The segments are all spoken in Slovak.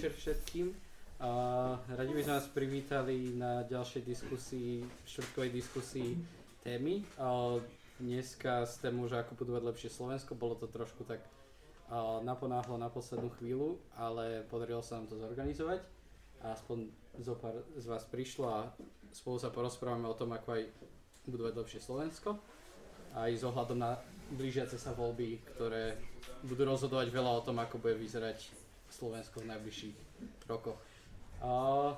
večer všetkým. Uh, radi by sme vás privítali na ďalšej diskusii, štvrtkovej diskusii témy. Uh, dneska s tému, že ako budovať lepšie Slovensko, bolo to trošku tak naponáhlo na poslednú chvíľu, ale podarilo sa nám to zorganizovať. A aspoň zo pár z vás prišlo a spolu sa porozprávame o tom, ako aj budovať lepšie Slovensko. Aj s ohľadom na blížiace sa voľby, ktoré budú rozhodovať veľa o tom, ako bude vyzerať Slovensko v najbližších rokoch. A...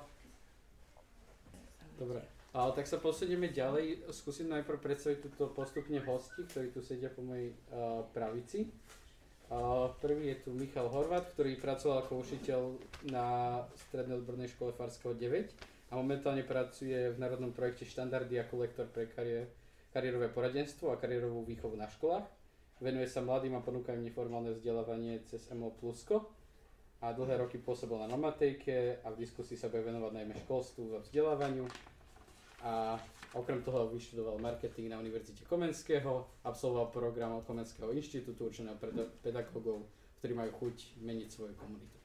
Dobre. A, tak sa posunieme ďalej. Skúsim najprv predstaviť túto postupne hosti, ktorí tu sedia po mojej uh, pravici. Uh, prvý je tu Michal Horvat, ktorý pracoval ako učiteľ na Strednej odbornej škole Farského 9 a momentálne pracuje v národnom projekte Štandardy ako lektor pre kariér, kariérové poradenstvo a kariérovú výchovu na školách. Venuje sa mladým a ponúka im neformálne vzdelávanie cez MO Plusko a dlhé roky pôsobil na Nomatejke a v diskusii sa bude venovať najmä školstvu a vzdelávaniu. A okrem toho vyštudoval marketing na Univerzite Komenského, absolvoval program Komenského inštitútu určeného pre pedagógov, ktorí majú chuť meniť svoju komunitu.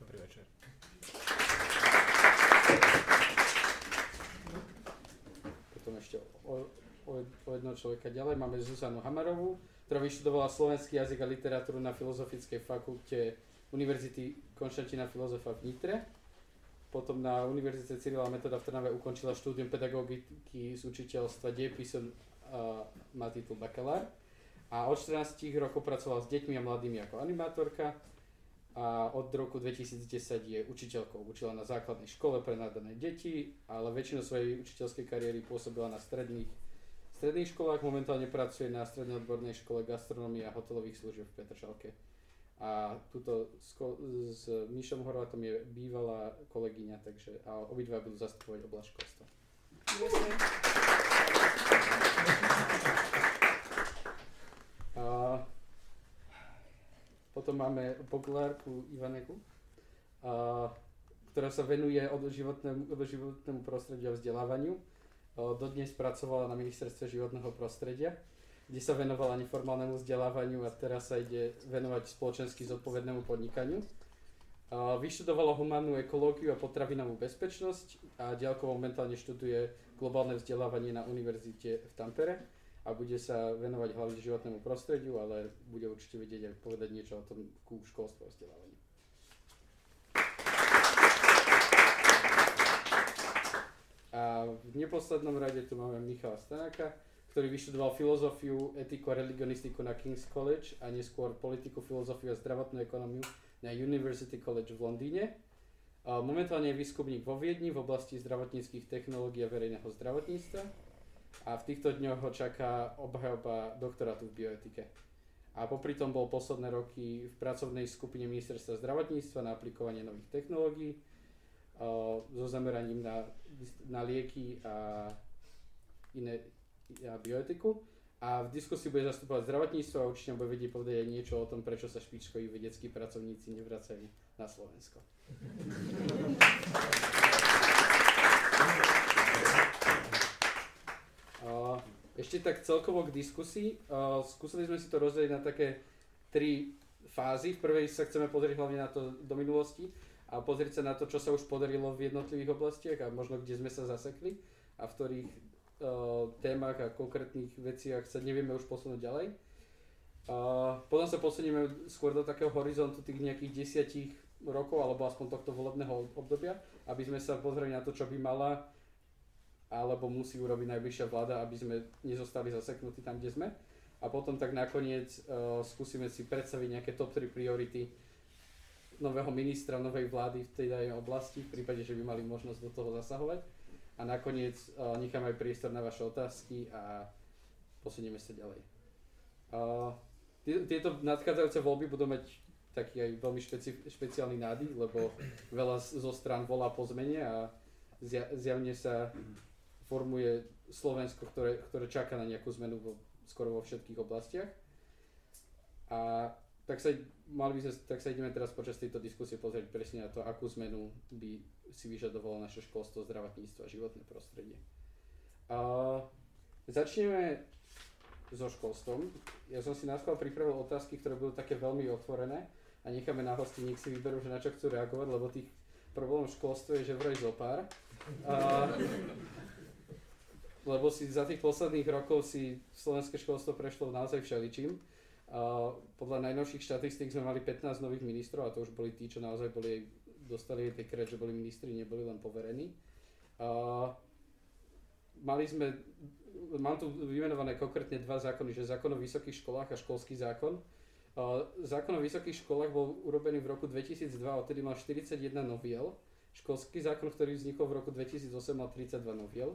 Dobrý večer. Potom ešte o, o, o jedného človeka ďalej máme Zuzanu Hamarovú, ktorá vyštudovala slovenský jazyk a literatúru na Filozofickej fakulte Univerzity Konštantina Filozofa v Nitre. Potom na Univerzite Cyrila Metoda v Trnave ukončila štúdium pedagogiky z učiteľstva dejepisu a má titul bakalár. A od 14 rokov pracovala s deťmi a mladými ako animátorka a od roku 2010 je učiteľkou. Učila na základnej škole pre nadané deti, ale väčšinu svojej učiteľskej kariéry pôsobila na stredných, stredných školách. Momentálne pracuje na strednej odbornej škole gastronomie a hotelových služieb v Petržalke. A tuto s, s Míšom Horvatom je bývalá kolegyňa, takže a obidva budú zastupovať oblasť školstva. A potom máme Poglárku Ivaneku, a, ktorá sa venuje životnému, od životnému prostrediu a vzdelávaniu. Dodnes pracovala na ministerstve životného prostredia kde sa venovala neformálnemu vzdelávaniu a teraz sa ide venovať spoločensky zodpovednému podnikaniu. Vyštudovala humánnu ekológiu a potravinovú bezpečnosť a ďalkovo momentálne študuje globálne vzdelávanie na univerzite v Tampere a bude sa venovať hlavne životnému prostrediu, ale bude určite vedieť aj povedať niečo o tom ku školstvu a vzdelávaniu. A v neposlednom rade tu máme Michala Stanáka, ktorý vyštudoval filozofiu, etiku a religionistiku na King's College a neskôr politiku, filozofiu a zdravotnú ekonómiu na University College v Londýne. Momentálne je výskumník vo Viedni v oblasti zdravotníckých technológií a verejného zdravotníctva a v týchto dňoch ho čaká obhajoba doktorátu v bioetike. A popri tom bol posledné roky v pracovnej skupine ministerstva zdravotníctva na aplikovanie nových technológií so zameraním na, na lieky a iné, bioetiku a v diskusii bude zastupovať zdravotníctvo a určite bude vedieť povedať aj niečo o tom, prečo sa špičkoví vedeckí pracovníci nevracajú na Slovensko. Ešte tak celkovo k diskusii. Skúsili sme si to rozdeliť na také tri fázy. V prvej sa chceme pozrieť hlavne na to do minulosti a pozrieť sa na to, čo sa už podarilo v jednotlivých oblastiach a možno kde sme sa zasekli a v ktorých témach a konkrétnych veciach sa nevieme už posunúť ďalej. Uh, potom sa posunieme skôr do takého horizontu tých nejakých desiatich rokov alebo aspoň tohto volebného obdobia, aby sme sa pozreli na to, čo by mala alebo musí urobiť najbližšia vláda, aby sme nezostali zaseknutí tam, kde sme. A potom tak nakoniec uh, skúsime si predstaviť nejaké top 3 priority nového ministra, novej vlády v tej danej oblasti, v prípade, že by mali možnosť do toho zasahovať a nakoniec uh, nechám aj priestor na vaše otázky a posunieme sa ďalej. Uh, tieto nadchádzajúce voľby budú mať taký aj veľmi špeci- špeciálny nádych, lebo veľa zo strán volá po zmene a zja- zjavne sa formuje Slovensko, ktoré, ktoré čaká na nejakú zmenu vo, skoro vo všetkých oblastiach. A tak sa, mali by sme, tak sa ideme teraz počas tejto diskusie pozrieť presne na to, akú zmenu by si vyžadovalo naše školstvo, zdravotníctvo a životné prostredie. A začneme so školstvom. Ja som si na pripravil otázky, ktoré budú také veľmi otvorené a necháme na hosti, nech si vyberú, že na čo chcú reagovať, lebo tých problémov v školstve je, že vraj zo. A, lebo si za tých posledných rokov si slovenské školstvo prešlo naozaj všeličím. A podľa najnovších štatistík sme mali 15 nových ministrov a to už boli tí, čo naozaj boli, dostali dekret, že boli ministri, neboli len poverení. A mali sme, mám tu vymenované konkrétne dva zákony, že zákon o vysokých školách a školský zákon. Zákon o vysokých školách bol urobený v roku 2002, odtedy mal 41 noviel. Školský zákon, ktorý vznikol v roku 2008, mal 32 noviel.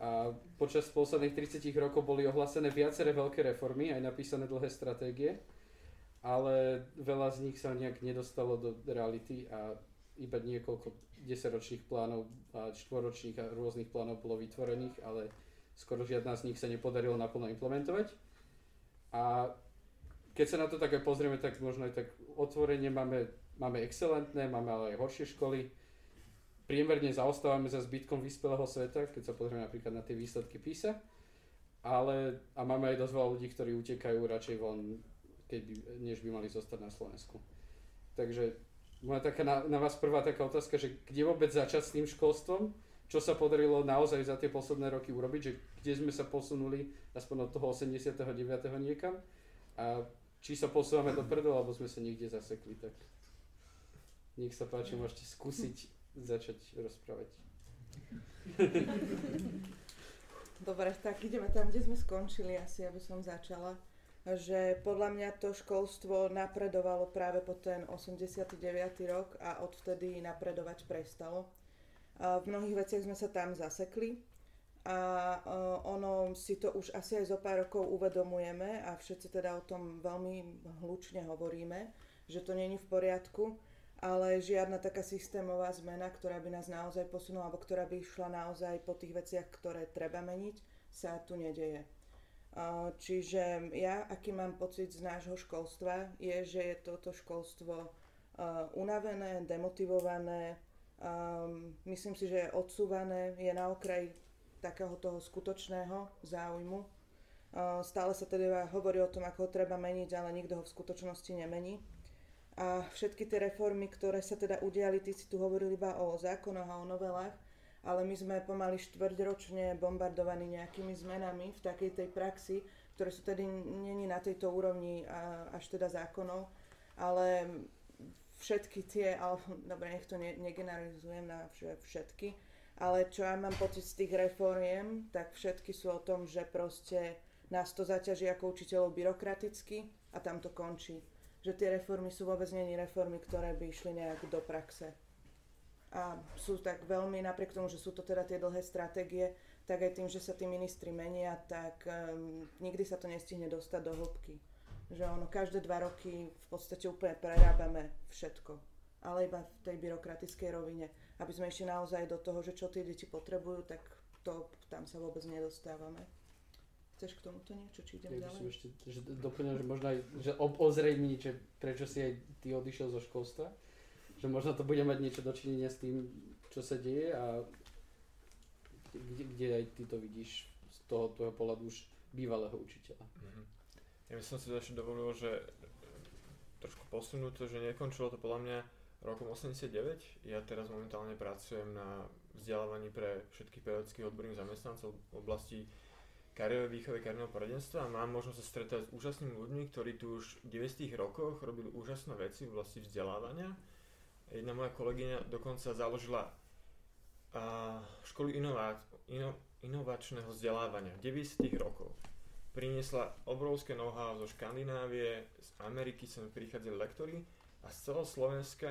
A počas posledných 30 rokov boli ohlásené viaceré veľké reformy, aj napísané dlhé stratégie, ale veľa z nich sa nejak nedostalo do reality a iba niekoľko desaťročných plánov a štvoročných a rôznych plánov bolo vytvorených, ale skoro žiadna z nich sa nepodarilo naplno implementovať. A keď sa na to tak aj pozrieme, tak možno aj tak otvorene máme, máme excelentné, máme ale aj horšie školy. Priemerne zaostávame za zbytkom vyspelého sveta, keď sa pozrieme napríklad na tie výsledky PISA. Ale, a máme aj dosť veľa ľudí, ktorí utekajú radšej von, keď by, než by mali zostať na Slovensku. Takže moja taká na, na vás prvá taká otázka, že kde vôbec začať s tým školstvom? Čo sa podarilo naozaj za tie posledné roky urobiť? Že kde sme sa posunuli aspoň od toho 89. niekam? A či sa posúvame dopredu, alebo sme sa niekde zasekli, tak nech sa páči, môžete skúsiť začať rozprávať. Dobre, tak ideme tam, kde sme skončili asi, aby som začala že podľa mňa to školstvo napredovalo práve po ten 89. rok a odvtedy napredovať prestalo. V mnohých veciach sme sa tam zasekli a ono si to už asi aj zo pár rokov uvedomujeme a všetci teda o tom veľmi hlučne hovoríme, že to není v poriadku, ale žiadna taká systémová zmena, ktorá by nás naozaj posunula, alebo ktorá by išla naozaj po tých veciach, ktoré treba meniť, sa tu nedeje. Čiže ja, aký mám pocit z nášho školstva, je, že je toto školstvo unavené, demotivované, myslím si, že je odsúvané, je na okraji takého toho skutočného záujmu. Stále sa teda hovorí o tom, ako ho treba meniť, ale nikto ho v skutočnosti nemení. A všetky tie reformy, ktoré sa teda udiali, ty si tu hovorili iba o zákonoch a o novelách, ale my sme pomaly štvrťročne bombardovaní nejakými zmenami v takej tej praxi, ktoré sú tedy není na tejto úrovni až teda zákonov, ale všetky tie, ale dobre, nech to ne, negeneralizujem na všetky, ale čo ja mám pocit z tých reformiem, tak všetky sú o tom, že proste nás to zaťaží ako učiteľov byrokraticky a tam to končí. Že tie reformy sú vôbec není reformy, ktoré by išli nejak do praxe a sú tak veľmi, napriek tomu, že sú to teda tie dlhé stratégie, tak aj tým, že sa tí ministri menia, tak um, nikdy sa to nestihne dostať do hĺbky. Že ono, každé dva roky v podstate úplne prerábame všetko, ale iba v tej byrokratickej rovine. Aby sme išli naozaj do toho, že čo tie deti potrebujú, tak to tam sa vôbec nedostávame. Chceš k tomuto niečo, či idem ja ďalej? ešte že doplňam, že možno aj že ozrejmiť, že prečo si aj ty odišiel zo školstva že možno to bude mať niečo dočinenia s tým, čo sa deje a kde, kde aj ty to vidíš z toho tvojho pohľadu už bývalého učiteľa. Mm-hmm. Ja by som si ešte dovolil, že trošku posunúť to, že nekončilo to podľa mňa rokom 89. Ja teraz momentálne pracujem na vzdelávaní pre všetkých pedagogických odborných zamestnancov v oblasti kariérovej výchovy, kariérneho poradenstva a mám možnosť sa stretať s úžasnými ľuďmi, ktorí tu už v 90. rokoch robili úžasné veci v oblasti vzdelávania Jedna moja kolegyňa dokonca založila školu inová, ino, inovačného vzdelávania v 90. rokoch. Priniesla obrovské know-how zo Škandinávie, z Ameriky sem prichádzali lektory a z celého Slovenska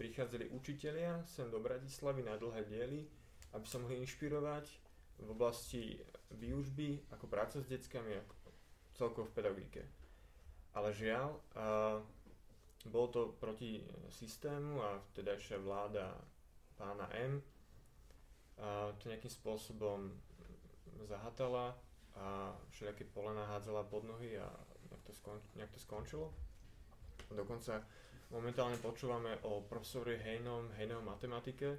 prichádzali učitelia sem do Bratislavy na dlhé diely, aby sa mohli inšpirovať v oblasti výužby, ako práca s deckami, ako celkovo v pedagogike. Ale žiaľ, a, bolo to proti systému a vtedajšia vláda pána M a to nejakým spôsobom zahatala a všelijaké polena hádzala pod nohy a nejak to, skon, nejak to skončilo. Dokonca momentálne počúvame o profesori Hejnom, Hejnom matematike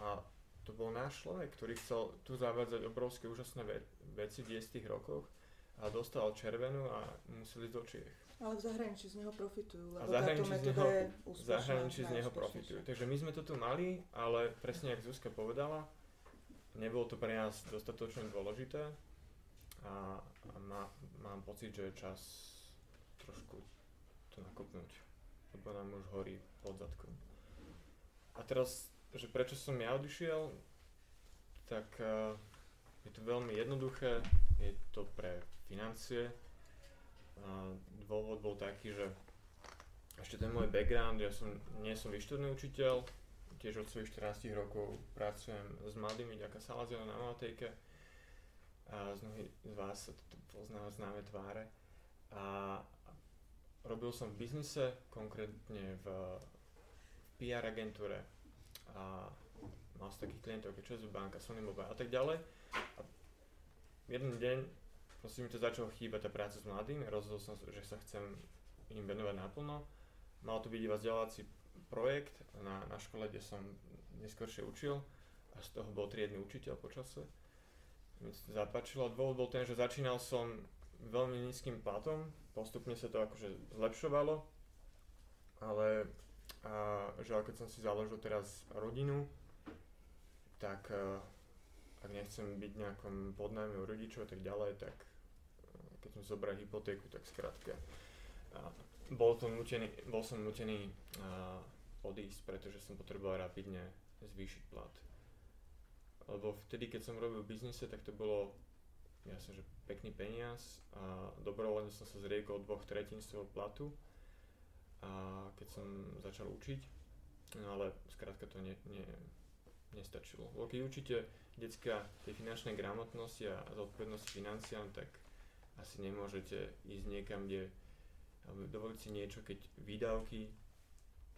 a to bol náš človek, ktorý chcel tu zavádzať obrovské úžasné ve- veci v 10 rokoch a dostal červenú a museli ísť do Čiech. Ale v zahraničí z neho profitujú, lebo táto zahraničí z metóda je úspešná. zahraničí z neho profitujú. Takže my sme to tu mali, ale presne ako Zuzka povedala, nebolo to pre nás dostatočne dôležité a, a má, mám pocit, že je čas trošku to nakopnúť, lebo nám už horí pod zadkom. A teraz, že prečo som ja odišiel, tak uh, je to veľmi jednoduché, je to pre financie. Dôvod bol taký, že ešte ten môj background, ja som, nie som vyštudný učiteľ, tiež od svojich 14 rokov pracujem s mladými, ďaká Salaziona na Maltejke a z mnohých z vás sa to pozná známe tváre. A robil som v biznise, konkrétne v, PR agentúre a mal som takých klientov ako ČSU banka, Sony Mobile a tak ďalej. A jeden deň proste mi to začalo chýbať tá práca s mladými, rozhodol som že sa chcem im venovať naplno. Mal to byť iba vzdelávací projekt na, na škole, kde som neskôršie učil a z toho bol triedny učiteľ počase. Mi to zapáčilo. Dôvod bol ten, že začínal som veľmi nízkym platom, postupne sa to akože zlepšovalo, ale a, že keď som si založil teraz rodinu, tak a, ak nechcem byť nejakom podnájme u rodičov a tak ďalej, tak keď som zobral hypotéku, tak skrátka bol, to nutený, bol som nutený odísť, pretože som potreboval rapidne zvýšiť plat. Lebo vtedy, keď som robil v biznise, tak to bolo jasne, že pekný peniaz a dobrovoľne som sa zriekol dvoch tretín svojho platu a keď som začal učiť, no ale skrátka to ne, ne, nestačilo. Lebo keď učíte decka tej finančnej gramotnosti a zodpovednosti financiám, tak asi nemôžete ísť niekam, kde alebo dovoliť si niečo, keď výdavky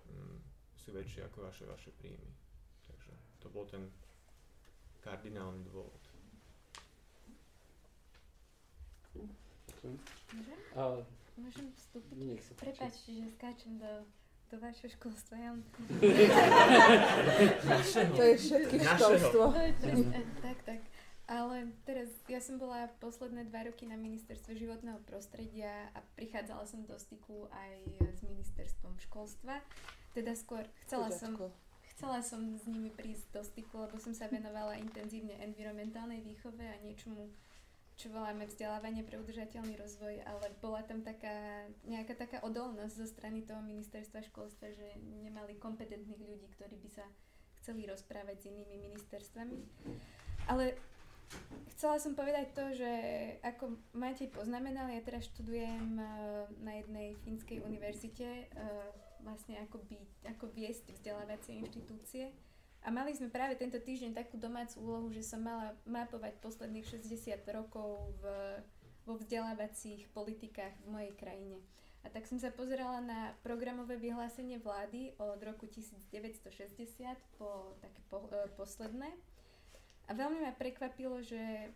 mm, sú väčšie ako vaše, vaše príjmy. Takže to bol ten kardinálny dôvod. Môžem? A, Môžem vstúpiť? nech sa páči. Prepačte, že skáčem do, do vašeho školstva. Ja To je všetky školstvo. Tak, tak. Teraz, ja som bola posledné dva roky na ministerstve životného prostredia a prichádzala som do styku aj s ministerstvom školstva. Teda skôr chcela som, chcela som s nimi prísť do styku, lebo som sa venovala intenzívne environmentálnej výchove a niečomu, čo voláme vzdelávanie pre udržateľný rozvoj, ale bola tam taká, nejaká taká odolnosť zo strany toho ministerstva školstva, že nemali kompetentných ľudí, ktorí by sa chceli rozprávať s inými ministerstvami. Ale chcela som povedať to, že ako Matej poznamenal, ja teraz študujem eh, na jednej fínskej univerzite eh, vlastne ako, byť, ako viesť vzdelávacie inštitúcie. A mali sme práve tento týždeň takú domácu úlohu, že som mala mapovať posledných 60 rokov v, vo vzdelávacích politikách v mojej krajine. A tak som sa pozerala na programové vyhlásenie vlády od roku 1960 po také po, e, posledné. A veľmi ma prekvapilo, že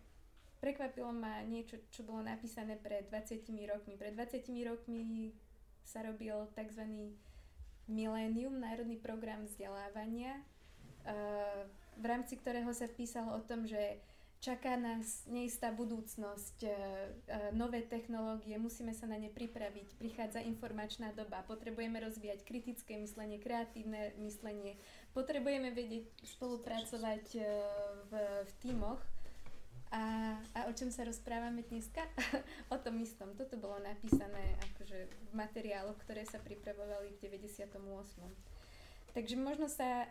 prekvapilo ma niečo, čo bolo napísané pred 20 rokmi. Pred 20 rokmi sa robil tzv. Milénium, národný program vzdelávania, eh, v rámci ktorého sa písalo o tom, že čaká nás neistá budúcnosť, eh, eh, nové technológie, musíme sa na ne pripraviť, prichádza informačná doba, potrebujeme rozvíjať kritické myslenie, kreatívne myslenie, potrebujeme vedieť spolupracovať eh, v, v tímoch. A, a o čom sa rozprávame dneska? o tom istom. Toto bolo napísané akože v materiáloch, ktoré sa pripravovali v 98. Takže možno sa,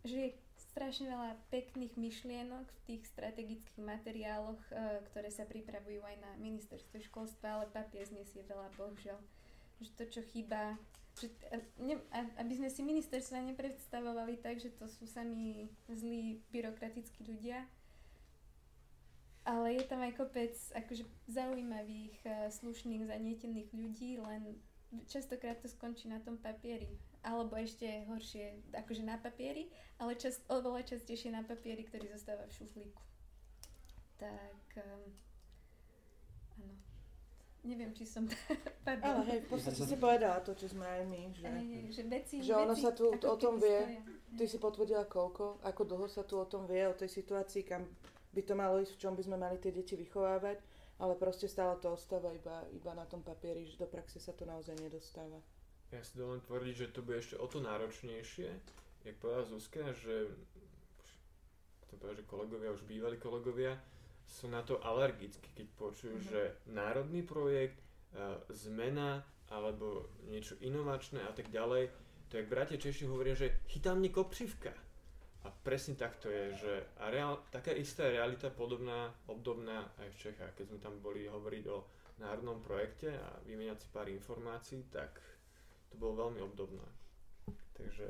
že je strašne veľa pekných myšlienok v tých strategických materiáloch, e, ktoré sa pripravujú aj na ministerstve školstva, ale papier znesie veľa, bohužiaľ. Že to, čo chýba, že, a- ne, aby sme si ministerstva nepredstavovali tak, že to sú sami zlí byrokratickí ľudia, ale je tam aj kopec akože zaujímavých, eh, slušných, zanietených ľudí, len častokrát to skončí na tom papieri. Alebo ešte horšie, akože na papieri, ale čas, oveľa častejšie na papieri, ktorý zostáva v šuflíku. Tak, um, áno. Neviem, či som... Pardon. Ale hej, v podstate si povedala to, čo sme aj my, že hej, že veci, že ono veci sa tu o tom vie. stoja. ty si potvrdila koľko, ako dlho sa tu o tom vie, o tej situácii, kam by to malo ísť, v čom by sme mali tie deti vychovávať. ale proste stále to ostáva iba, iba na tom papieri, že do praxe sa to naozaj nedostáva. Ja si dovolím tvrdiť, že to bude ešte o to náročnejšie, jak povedala Zuzka, že chcem povedať, že kolegovia, už bývalí kolegovia, sú na to alergicky, keď počujú, mm-hmm. že národný projekt, uh, zmena alebo niečo inovačné a tak ďalej, to jak bratia Češi hovoria, že chytá mne kopřivka. A presne tak to je, že a reál, taká istá realita podobná, obdobná aj v Čechách. Keď sme tam boli hovoriť o národnom projekte a vymeniať si pár informácií, tak to bolo veľmi obdobné. Takže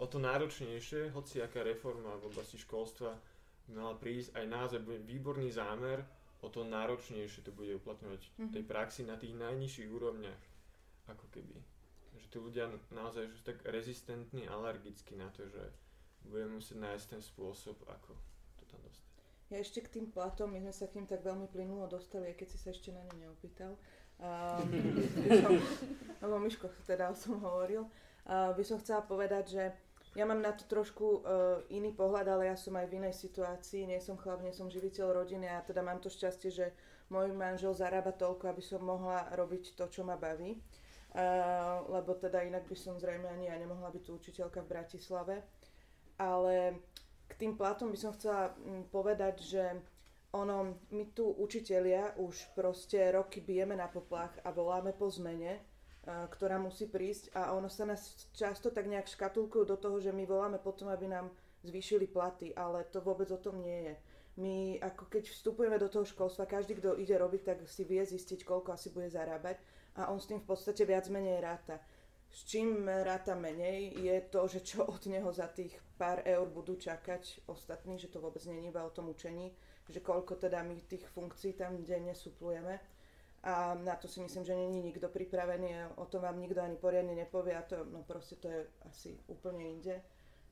o to náročnejšie, hoci aká reforma v oblasti školstva mala prísť, aj naozaj výborný zámer, o to náročnejšie to bude uplatňovať mm-hmm. tej praxi na tých najnižších úrovniach, ako keby. Že tí ľudia naozaj sú tak rezistentní, alergickí na to, že budeme musieť nájsť ten spôsob, ako to tam dostať. Ja ešte k tým platom, my sme sa k ním tak veľmi plynulo dostali, aj keď si sa ešte na ne neopýtal. Lebo Miško teda o tom hovoril. Uh, by som chcela povedať, že ja mám na to trošku uh, iný pohľad, ale ja som aj v inej situácii, nie som chlap, nie som živiteľ rodiny a teda mám to šťastie, že môj manžel zarába toľko, aby som mohla robiť to, čo ma baví. Uh, lebo teda inak by som zrejme ani ja nemohla byť tu učiteľka v Bratislave. Ale k tým platom by som chcela mm, povedať, že ono, my tu učitelia už proste roky bijeme na poplach a voláme po zmene, ktorá musí prísť a ono sa nás často tak nejak škatulkujú do toho, že my voláme potom, aby nám zvýšili platy, ale to vôbec o tom nie je. My ako keď vstupujeme do toho školstva, každý, kto ide robiť, tak si vie zistiť, koľko asi bude zarábať a on s tým v podstate viac menej ráta. S čím ráta menej je to, že čo od neho za tých pár eur budú čakať ostatní, že to vôbec nie je iba o tom učení, že koľko teda my tých funkcií tam denne suplujeme. A na to si myslím, že není nikto pripravený o tom vám nikto ani poriadne nepovie a to, no proste to je asi úplne inde,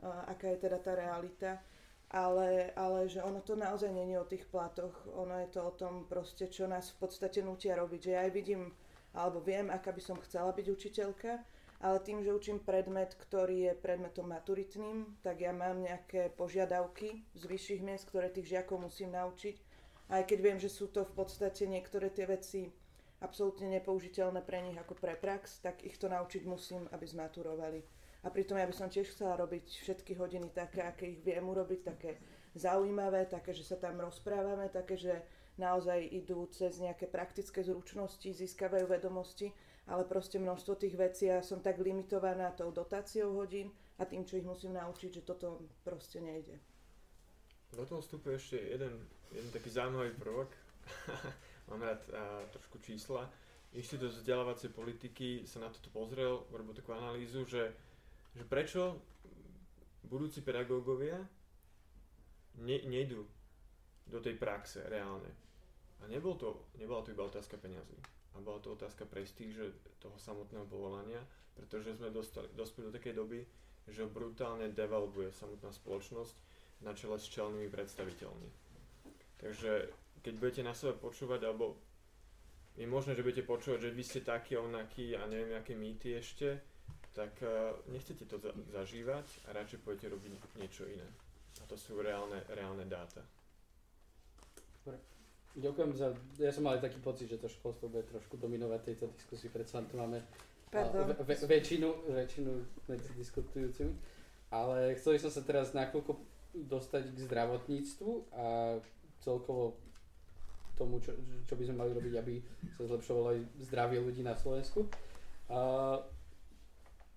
aká je teda tá realita. Ale, ale že ono to naozaj není o tých platoch, ono je to o tom proste, čo nás v podstate nutia robiť. Že ja aj vidím, alebo viem, aká by som chcela byť učiteľka, ale tým, že učím predmet, ktorý je predmetom maturitným, tak ja mám nejaké požiadavky z vyšších miest, ktoré tých žiakov musím naučiť. Aj keď viem, že sú to v podstate niektoré tie veci absolútne nepoužiteľné pre nich ako pre prax, tak ich to naučiť musím, aby zmaturovali. A pritom ja by som tiež chcela robiť všetky hodiny také, aké ich viem urobiť, také zaujímavé, také, že sa tam rozprávame, také, že naozaj idú cez nejaké praktické zručnosti, získavajú vedomosti ale proste množstvo tých vecí ja som tak limitovaná tou dotáciou hodín a tým, čo ich musím naučiť, že toto proste nejde. Do toho vstupuje ešte jeden, jeden taký zaujímavý prvok. Mám rád a, trošku čísla. Inštitút vzdelávacej politiky sa na toto pozrel, urobil takú analýzu, že, že prečo budúci pedagógovia ne, nejdú do tej praxe reálne. A nebol to, nebola to iba otázka peňazí a bola to otázka prestíže toho samotného povolania, pretože sme dostali, dospeli do takej doby, že brutálne devalvuje samotná spoločnosť na čele s čelnými predstaviteľmi. Takže keď budete na sebe počúvať, alebo je možné, že budete počúvať, že vy ste taký, onaký a neviem, aké mýty ešte, tak uh, nechcete to za- zažívať a radšej pôjdete robiť niečo iné. A to sú reálne, reálne dáta. Ďakujem za... Ja som mal aj taký pocit, že to školstvo bude trošku dominovať tejto diskusii, predsa tu máme ve, ve, väčšinu, väčšinu medzi diskutujúcimi. Ale chcel som sa teraz na chvíľku dostať k zdravotníctvu a celkovo tomu, čo, čo by sme mali robiť, aby sa zlepšovalo aj zdravie ľudí na Slovensku. A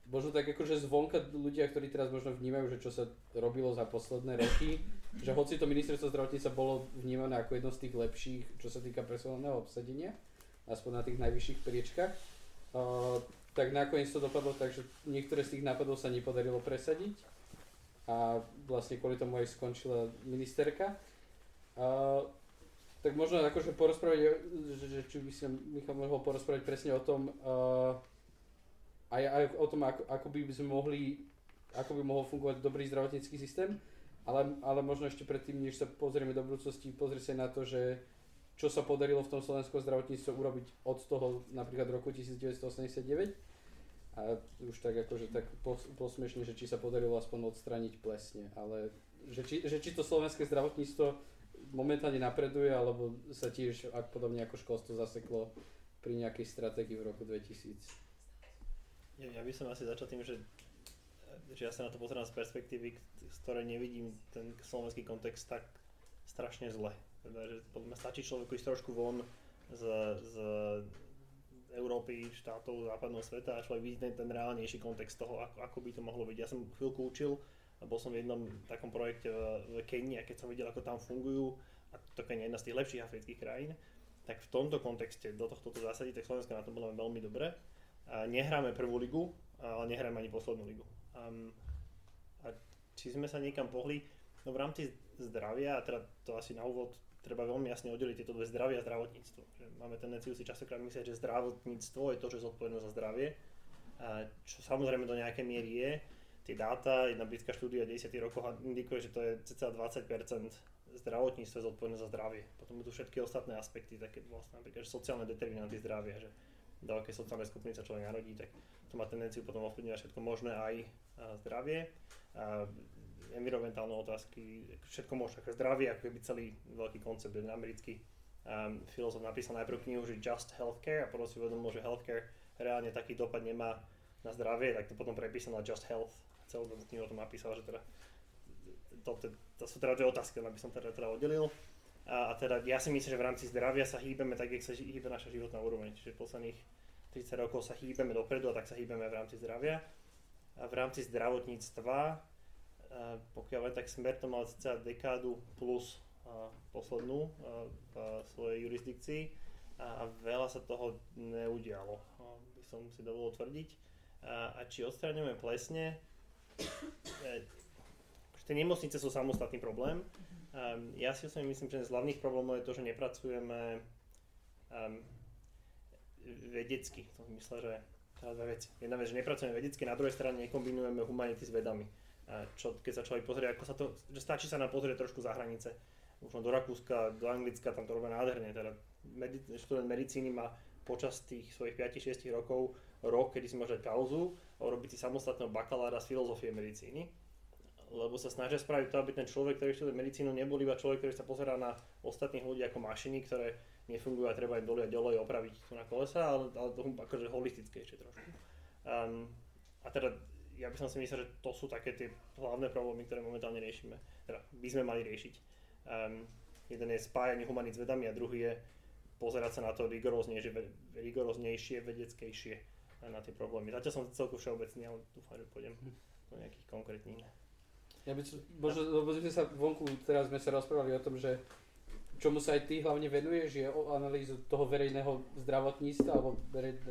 možno tak akože zvonka ľudia, ktorí teraz možno vnímajú, že čo sa robilo za posledné roky, že hoci to ministerstvo zdravotníctva bolo vnímané ako jedno z tých lepších, čo sa týka personálneho obsadenia, aspoň na tých najvyšších priečkách, uh, tak nakoniec to dopadlo tak, že niektoré z tých nápadov sa nepodarilo presadiť a vlastne kvôli tomu aj skončila ministerka. Uh, tak možno akože porozprávať, že, že či by si Michal mohol porozprávať presne o tom, uh, aj, aj o tom, ako, ako by sme mohli, ako by mohol fungovať dobrý zdravotnícky systém ale, ale možno ešte predtým, než sa pozrieme do budúcnosti, pozri sa na to, že čo sa podarilo v tom slovenskom zdravotníctve urobiť od toho napríklad roku 1989 a už tak akože tak posmiešne, že či sa podarilo aspoň odstraniť plesne, ale že či, že či to slovenské zdravotníctvo momentálne napreduje, alebo sa tiež ak podobne ako školstvo zaseklo pri nejakej stratégii v roku 2000? Ja, ja by som asi začal tým, že, že ja sa na to pozerám z perspektívy, z ktorej nevidím ten slovenský kontext tak strašne zle. Teda, že podľa mňa stačí človeku ísť trošku von z, z Európy, štátov západného sveta a človek vidí ten, ten reálnejší kontext toho, ako, ako by to mohlo byť. Ja som chvíľku učil bol som v jednom takom projekte v, Kenii a keď som videl, ako tam fungujú, a to je jedna z tých lepších afrických krajín, tak v tomto kontexte do tohto to zasadiť, tak Slovensko na tom bolo veľmi dobre. A nehráme prvú ligu, ale nehráme ani poslednú ligu. Um, a či sme sa niekam pohli, no v rámci zdravia, a teda to asi na úvod treba veľmi jasne oddeliť tieto dve zdravie a zdravotníctvo. Že máme tendenciu si častokrát myslieť, že zdravotníctvo je to, čo je zodpovedné za zdravie, a čo samozrejme do nejakej miery je. Tie dáta, jedna britská štúdia 10 rokov indikuje, že to je cca 20% zdravotníctvo je zodpovedné za zdravie. Potom sú všetky ostatné aspekty, také vlastne napríklad sociálne determinanty zdravia, že do akej sociálnej skupiny sa človek narodí, tak to má tendenciu potom ovplyvňovať všetko možné aj zdravie. A environmentálne otázky, všetko možné, ako zdravie, ako keby celý veľký koncept, jeden americký um, filozof napísal najprv knihu, že Just Healthcare a potom si uvedomil, že healthcare reálne taký dopad nemá na zdravie, tak to potom prepísal na Just Health. Celú tú knihu o tom napísal, že teda to, to, to sú teda dve otázky, aby som teda, teda oddelil. A, a teda ja si myslím, že v rámci zdravia sa hýbeme tak, jak sa hýbe naša životná úroveň. Čiže posledných 30 rokov sa hýbeme dopredu a tak sa hýbeme v rámci zdravia. A v rámci zdravotníctva pokiaľ tak smer to mal cca dekádu plus poslednú v svojej jurisdikcii a veľa sa toho neudialo, by som si dovolil tvrdiť. A či odstraňujeme plesne, e, tie nemocnice sú samostatný problém. Ja si osobne myslím, že z hlavných problémov je to, že nepracujeme vedecky. V tom zmysle, že dve veci. Jedna vec, že nepracujeme vedecky, na druhej strane nekombinujeme humanity s vedami čo, keď sa človek pozrie, ako sa to, že stačí sa nám pozrieť trošku za hranice. Možno do Rakúska, do Anglicka, tam to robia nádherne. Teda medi- študent medicíny má počas tých svojich 5-6 rokov rok, kedy si môže dať pauzu a urobiť si samostatného bakalára z filozofie medicíny. Lebo sa snažia spraviť to, aby ten človek, ktorý študuje medicínu, nebol iba človek, ktorý sa pozerá na ostatných ľudí ako mašiny, ktoré nefungujú a treba im dole a opraviť tu na kolesa, ale, ale to akože holistickejšie trošku. Um, a teda ja by som si myslel, že to sú také tie hlavné problémy, ktoré momentálne riešime. Teda by sme mali riešiť. Um, jeden je spájanie humanít s vedami a druhý je pozerať sa na to rigoróznejšie, rigoróznejšie vedeckejšie na tie problémy. Zatiaľ som celku všeobecný, ale dúfam, že pôjdem do nejakých konkrétnych. Ja by som, možno, lebo sme sa vonku, teraz sme sa rozprávali o tom, že čomu sa aj ty hlavne venuješ, je o analýzu toho verejného zdravotníctva alebo verej,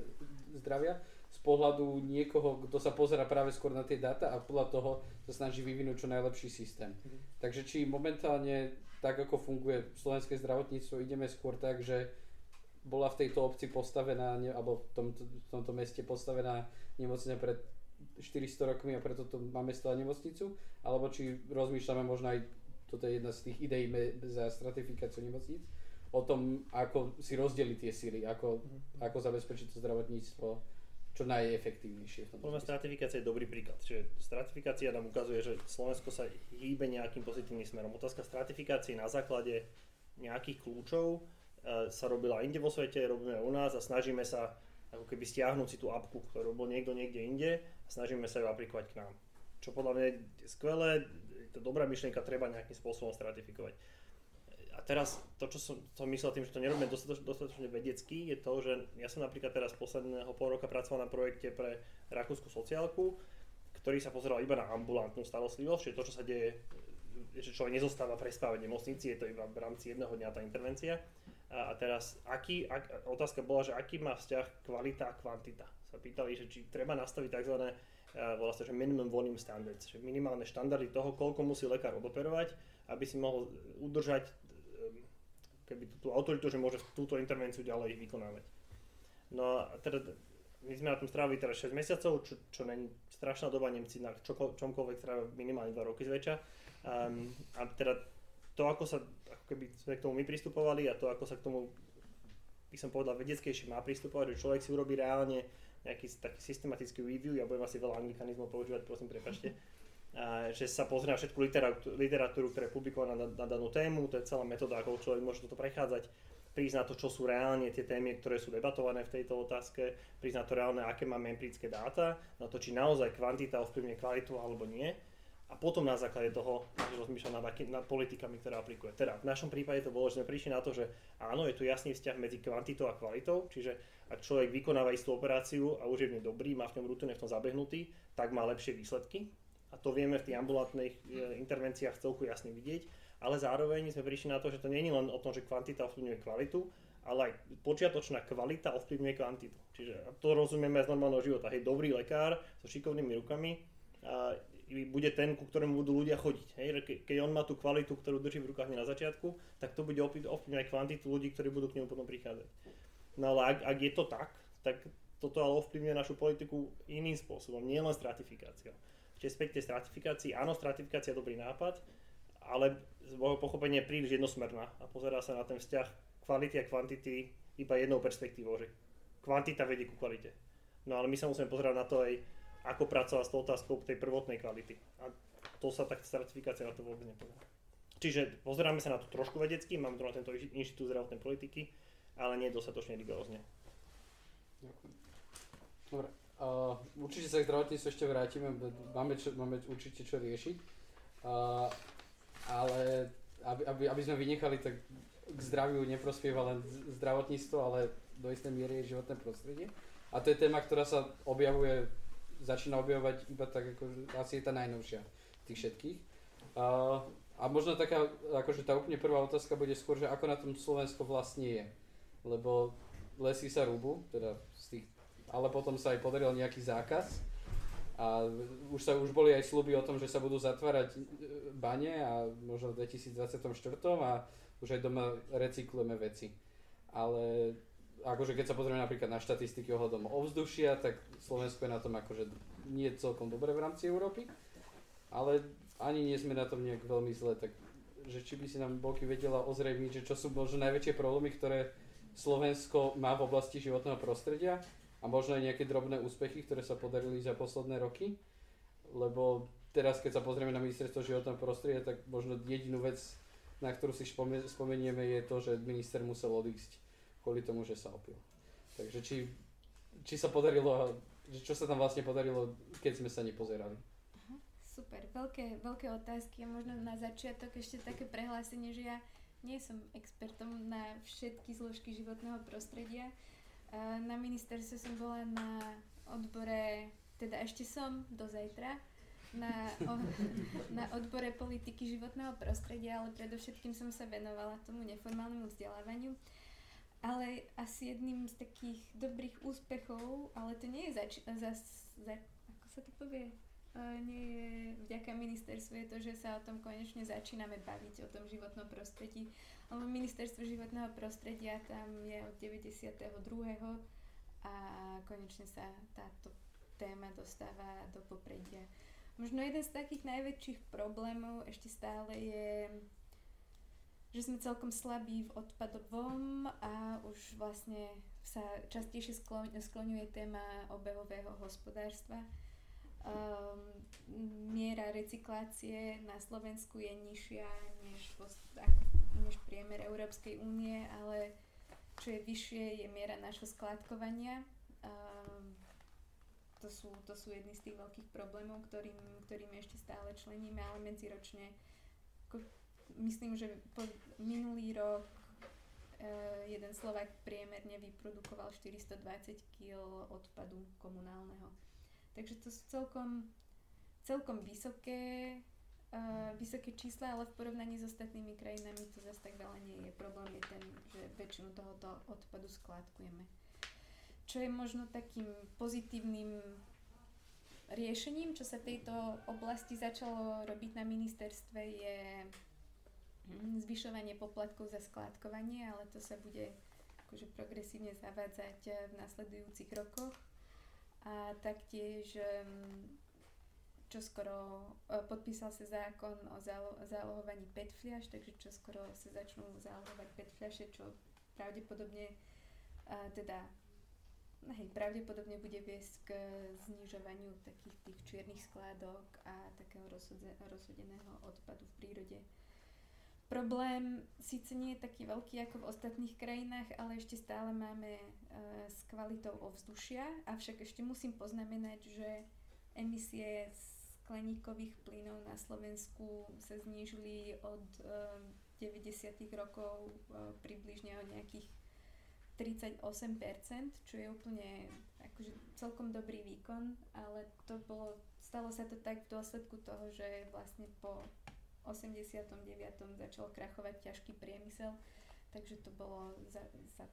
zdravia z pohľadu niekoho, kto sa pozera práve skôr na tie dáta a podľa toho sa snaží vyvinúť čo najlepší systém. Mm. Takže či momentálne tak, ako funguje slovenské zdravotníctvo, ideme skôr tak, že bola v tejto obci postavená, ne, alebo v tomto, v tomto meste postavená nemocnica pred 400 rokmi a preto to máme stále nemocnicu, alebo či rozmýšľame možno aj, toto je jedna z tých ideí za stratifikáciu nemocnic, o tom, ako si rozdeliť tie síly, ako, mm. ako zabezpečiť to zdravotníctvo čo najefektívnejšie. Podľa stratifikácia je dobrý príklad. Čiže stratifikácia nám ukazuje, že Slovensko sa hýbe nejakým pozitívnym smerom. Otázka stratifikácie na základe nejakých kľúčov e, sa robila inde vo svete, robíme u nás a snažíme sa ako keby stiahnuť si tú apku, ktorú robil niekto niekde inde snažíme sa ju aplikovať k nám. Čo podľa mňa je skvelé, je to dobrá myšlienka, treba nejakým spôsobom stratifikovať a teraz to, čo som, som myslel tým, že to nerobíme dostatočne, dostatočne vedecky, je to, že ja som napríklad teraz posledného pol roka pracoval na projekte pre Rakúsku sociálku, ktorý sa pozeral iba na ambulantnú starostlivosť, čiže to, čo sa deje, že človek nezostáva prespávať v nemocnici, je to iba v rámci jedného dňa tá intervencia. A, a teraz, aký, ak, otázka bola, že aký má vzťah kvalita a kvantita. Sa pýtali, že či treba nastaviť tzv. volá sa, že minimum volume standards, že minimálne štandardy toho, koľko musí lekár odoperovať, aby si mohol udržať keby tú, tú autoritu, že môže túto intervenciu ďalej vykonávať. No a teda my sme na tom strávili teraz 6 mesiacov, čo, čo není strašná doba, Nemci na čoko, čomkoľvek trávia minimálne 2 roky zväčša. Um, a teda to, ako sa ako keby sme k tomu my pristupovali a to, ako sa k tomu by som povedal vedeckejšie má pristupovať, že človek si urobí reálne nejaký taký systematický review, ja budem asi veľa anglikanizmov používať, prosím, prepačte. že sa pozrie na všetku literatúru, literatúru, ktorá je publikovaná na, na danú tému, to je celá metóda, ako človek môže toto prechádzať, prísť na to, čo sú reálne tie témy, ktoré sú debatované v tejto otázke, prísť na to reálne, aké máme empirické dáta, na to, či naozaj kvantita ovplyvňuje kvalitu alebo nie. A potom na základe toho rozmýšľať nad, nad politikami, ktoré aplikuje. Teda v našom prípade to bolo, že sme prišli na to, že áno, je tu jasný vzťah medzi kvantitou a kvalitou, čiže ak človek vykonáva istú operáciu a už je v nej dobrý, má v ňom rutine v tom zabehnutý, tak má lepšie výsledky. A to vieme v tých ambulantných e, intervenciách celku jasne vidieť. Ale zároveň sme prišli na to, že to nie je len o tom, že kvantita ovplyvňuje kvalitu, ale aj počiatočná kvalita ovplyvňuje kvantitu. Čiže to rozumieme z normálneho života. Hej, dobrý lekár so šikovnými rukami a bude ten, ku ktorému budú ľudia chodiť. Hej? Ke, keď on má tú kvalitu, ktorú drží v rukách na začiatku, tak to bude ovplyvňovať kvantitu ľudí, ktorí budú k nemu potom prichádzať. No ale ak, ak je to tak, tak toto ale ovplyvňuje našu politiku iným spôsobom, nie len stratifikáciou. Čiže späť tej stratifikácii, áno, stratifikácia je dobrý nápad, ale z môjho pochopenia je príliš jednosmerná a pozerá sa na ten vzťah kvality a kvantity iba jednou perspektívou, že kvantita vedie ku kvalite. No ale my sa musíme pozerať na to aj, ako pracovať s tou otázkou tej prvotnej kvality. A to sa tak stratifikácia na to vôbec nepozerá. Čiže pozeráme sa na to trošku vedecky, máme tu na tento inštitút zdravotnej politiky, ale nie dostatočne rigorózne. Dobre, uh, určite sa k zdravotníctvu ešte vrátime, máme, čo, máme určite čo riešiť, uh, ale aby, aby, aby sme vynechali, tak k zdraviu neprospieva len zdravotníctvo, ale do istej miery je životné prostredie. A to je téma, ktorá sa objavuje začína objavovať iba tak, ako, asi je tá najnovšia tých všetkých. Uh, a možno taká, akože tá úplne prvá otázka bude skôr, že ako na tom Slovensko vlastne je. Lebo lesy sa rúbu, teda z tých, ale potom sa aj podaril nejaký zákaz. A už, sa, už boli aj sluby o tom, že sa budú zatvárať e, bane a možno v 2024 a už aj doma recyklujeme veci. Ale akože keď sa pozrieme napríklad na štatistiky ohľadom ovzdušia, tak Slovensko je na tom akože nie celkom dobre v rámci Európy, ale ani nie sme na tom nejak veľmi zle, tak že či by si nám Boky vedela ozrejmiť, že čo sú možno najväčšie problémy, ktoré Slovensko má v oblasti životného prostredia a možno aj nejaké drobné úspechy, ktoré sa podarili za posledné roky, lebo teraz keď sa pozrieme na ministerstvo životného prostredia, tak možno jedinú vec, na ktorú si spomenieme je to, že minister musel odísť kvôli tomu, že sa opil. Takže či, či sa podarilo, čo sa tam vlastne podarilo, keď sme sa nepozerali. super, veľké, veľké otázky možno na začiatok ešte také prehlásenie, že ja nie som expertom na všetky zložky životného prostredia. Na ministerstve som bola na odbore, teda ešte som do zajtra, na, o, na odbore politiky životného prostredia, ale predovšetkým som sa venovala tomu neformálnemu vzdelávaniu. Ale asi jedným z takých dobrých úspechov, ale to nie je zač- za, za, ako sa to povie, nie je vďaka ministerstvu, je to, že sa o tom konečne začíname baviť, o tom životnom prostredí. Ministerstvo životného prostredia tam je od 92. a konečne sa táto téma dostáva do popredia. Možno jeden z takých najväčších problémov ešte stále je že sme celkom slabí v odpadovom a už vlastne sa častejšie skloňuje téma obehového hospodárstva. Um, miera recyklácie na Slovensku je nižšia než, než priemer Európskej únie, ale čo je vyššie je miera našho skládkovania. Um, to sú, to sú jedny z tých veľkých problémov, ktorým, ktorým ešte stále členíme, ale medziročne myslím, že po minulý rok uh, jeden Slovak priemerne vyprodukoval 420 kg odpadu komunálneho. Takže to sú celkom, celkom vysoké, uh, vysoké čísla, ale v porovnaní s ostatnými krajinami to zase tak veľa nie je. Problém je ten, že väčšinu tohoto odpadu skládkujeme. Čo je možno takým pozitívnym riešením, čo sa tejto oblasti začalo robiť na ministerstve, je Mm, zvyšovanie poplatkov za skládkovanie, ale to sa bude akože progresívne zavádzať v nasledujúcich rokoch. A taktiež čo skoro eh, podpísal sa zákon o zálohovaní PET fľaš, takže čo skoro sa začnú zálohovať PET fľaše, čo pravdepodobne eh, teda hej, pravdepodobne bude viesť k znižovaniu takých tých čiernych skládok a takého rozhodeného odpadu v prírode. Problém síce nie je taký veľký ako v ostatných krajinách, ale ešte stále máme s kvalitou ovzdušia, avšak ešte musím poznamenať, že emisie skleníkových plynov na Slovensku sa znížili od uh, 90. rokov uh, približne o nejakých 38%, čo je úplne akože celkom dobrý výkon, ale to bolo, stalo sa to tak v dôsledku toho, že vlastne po 89. začal krachovať ťažký priemysel, takže to bolo za, za,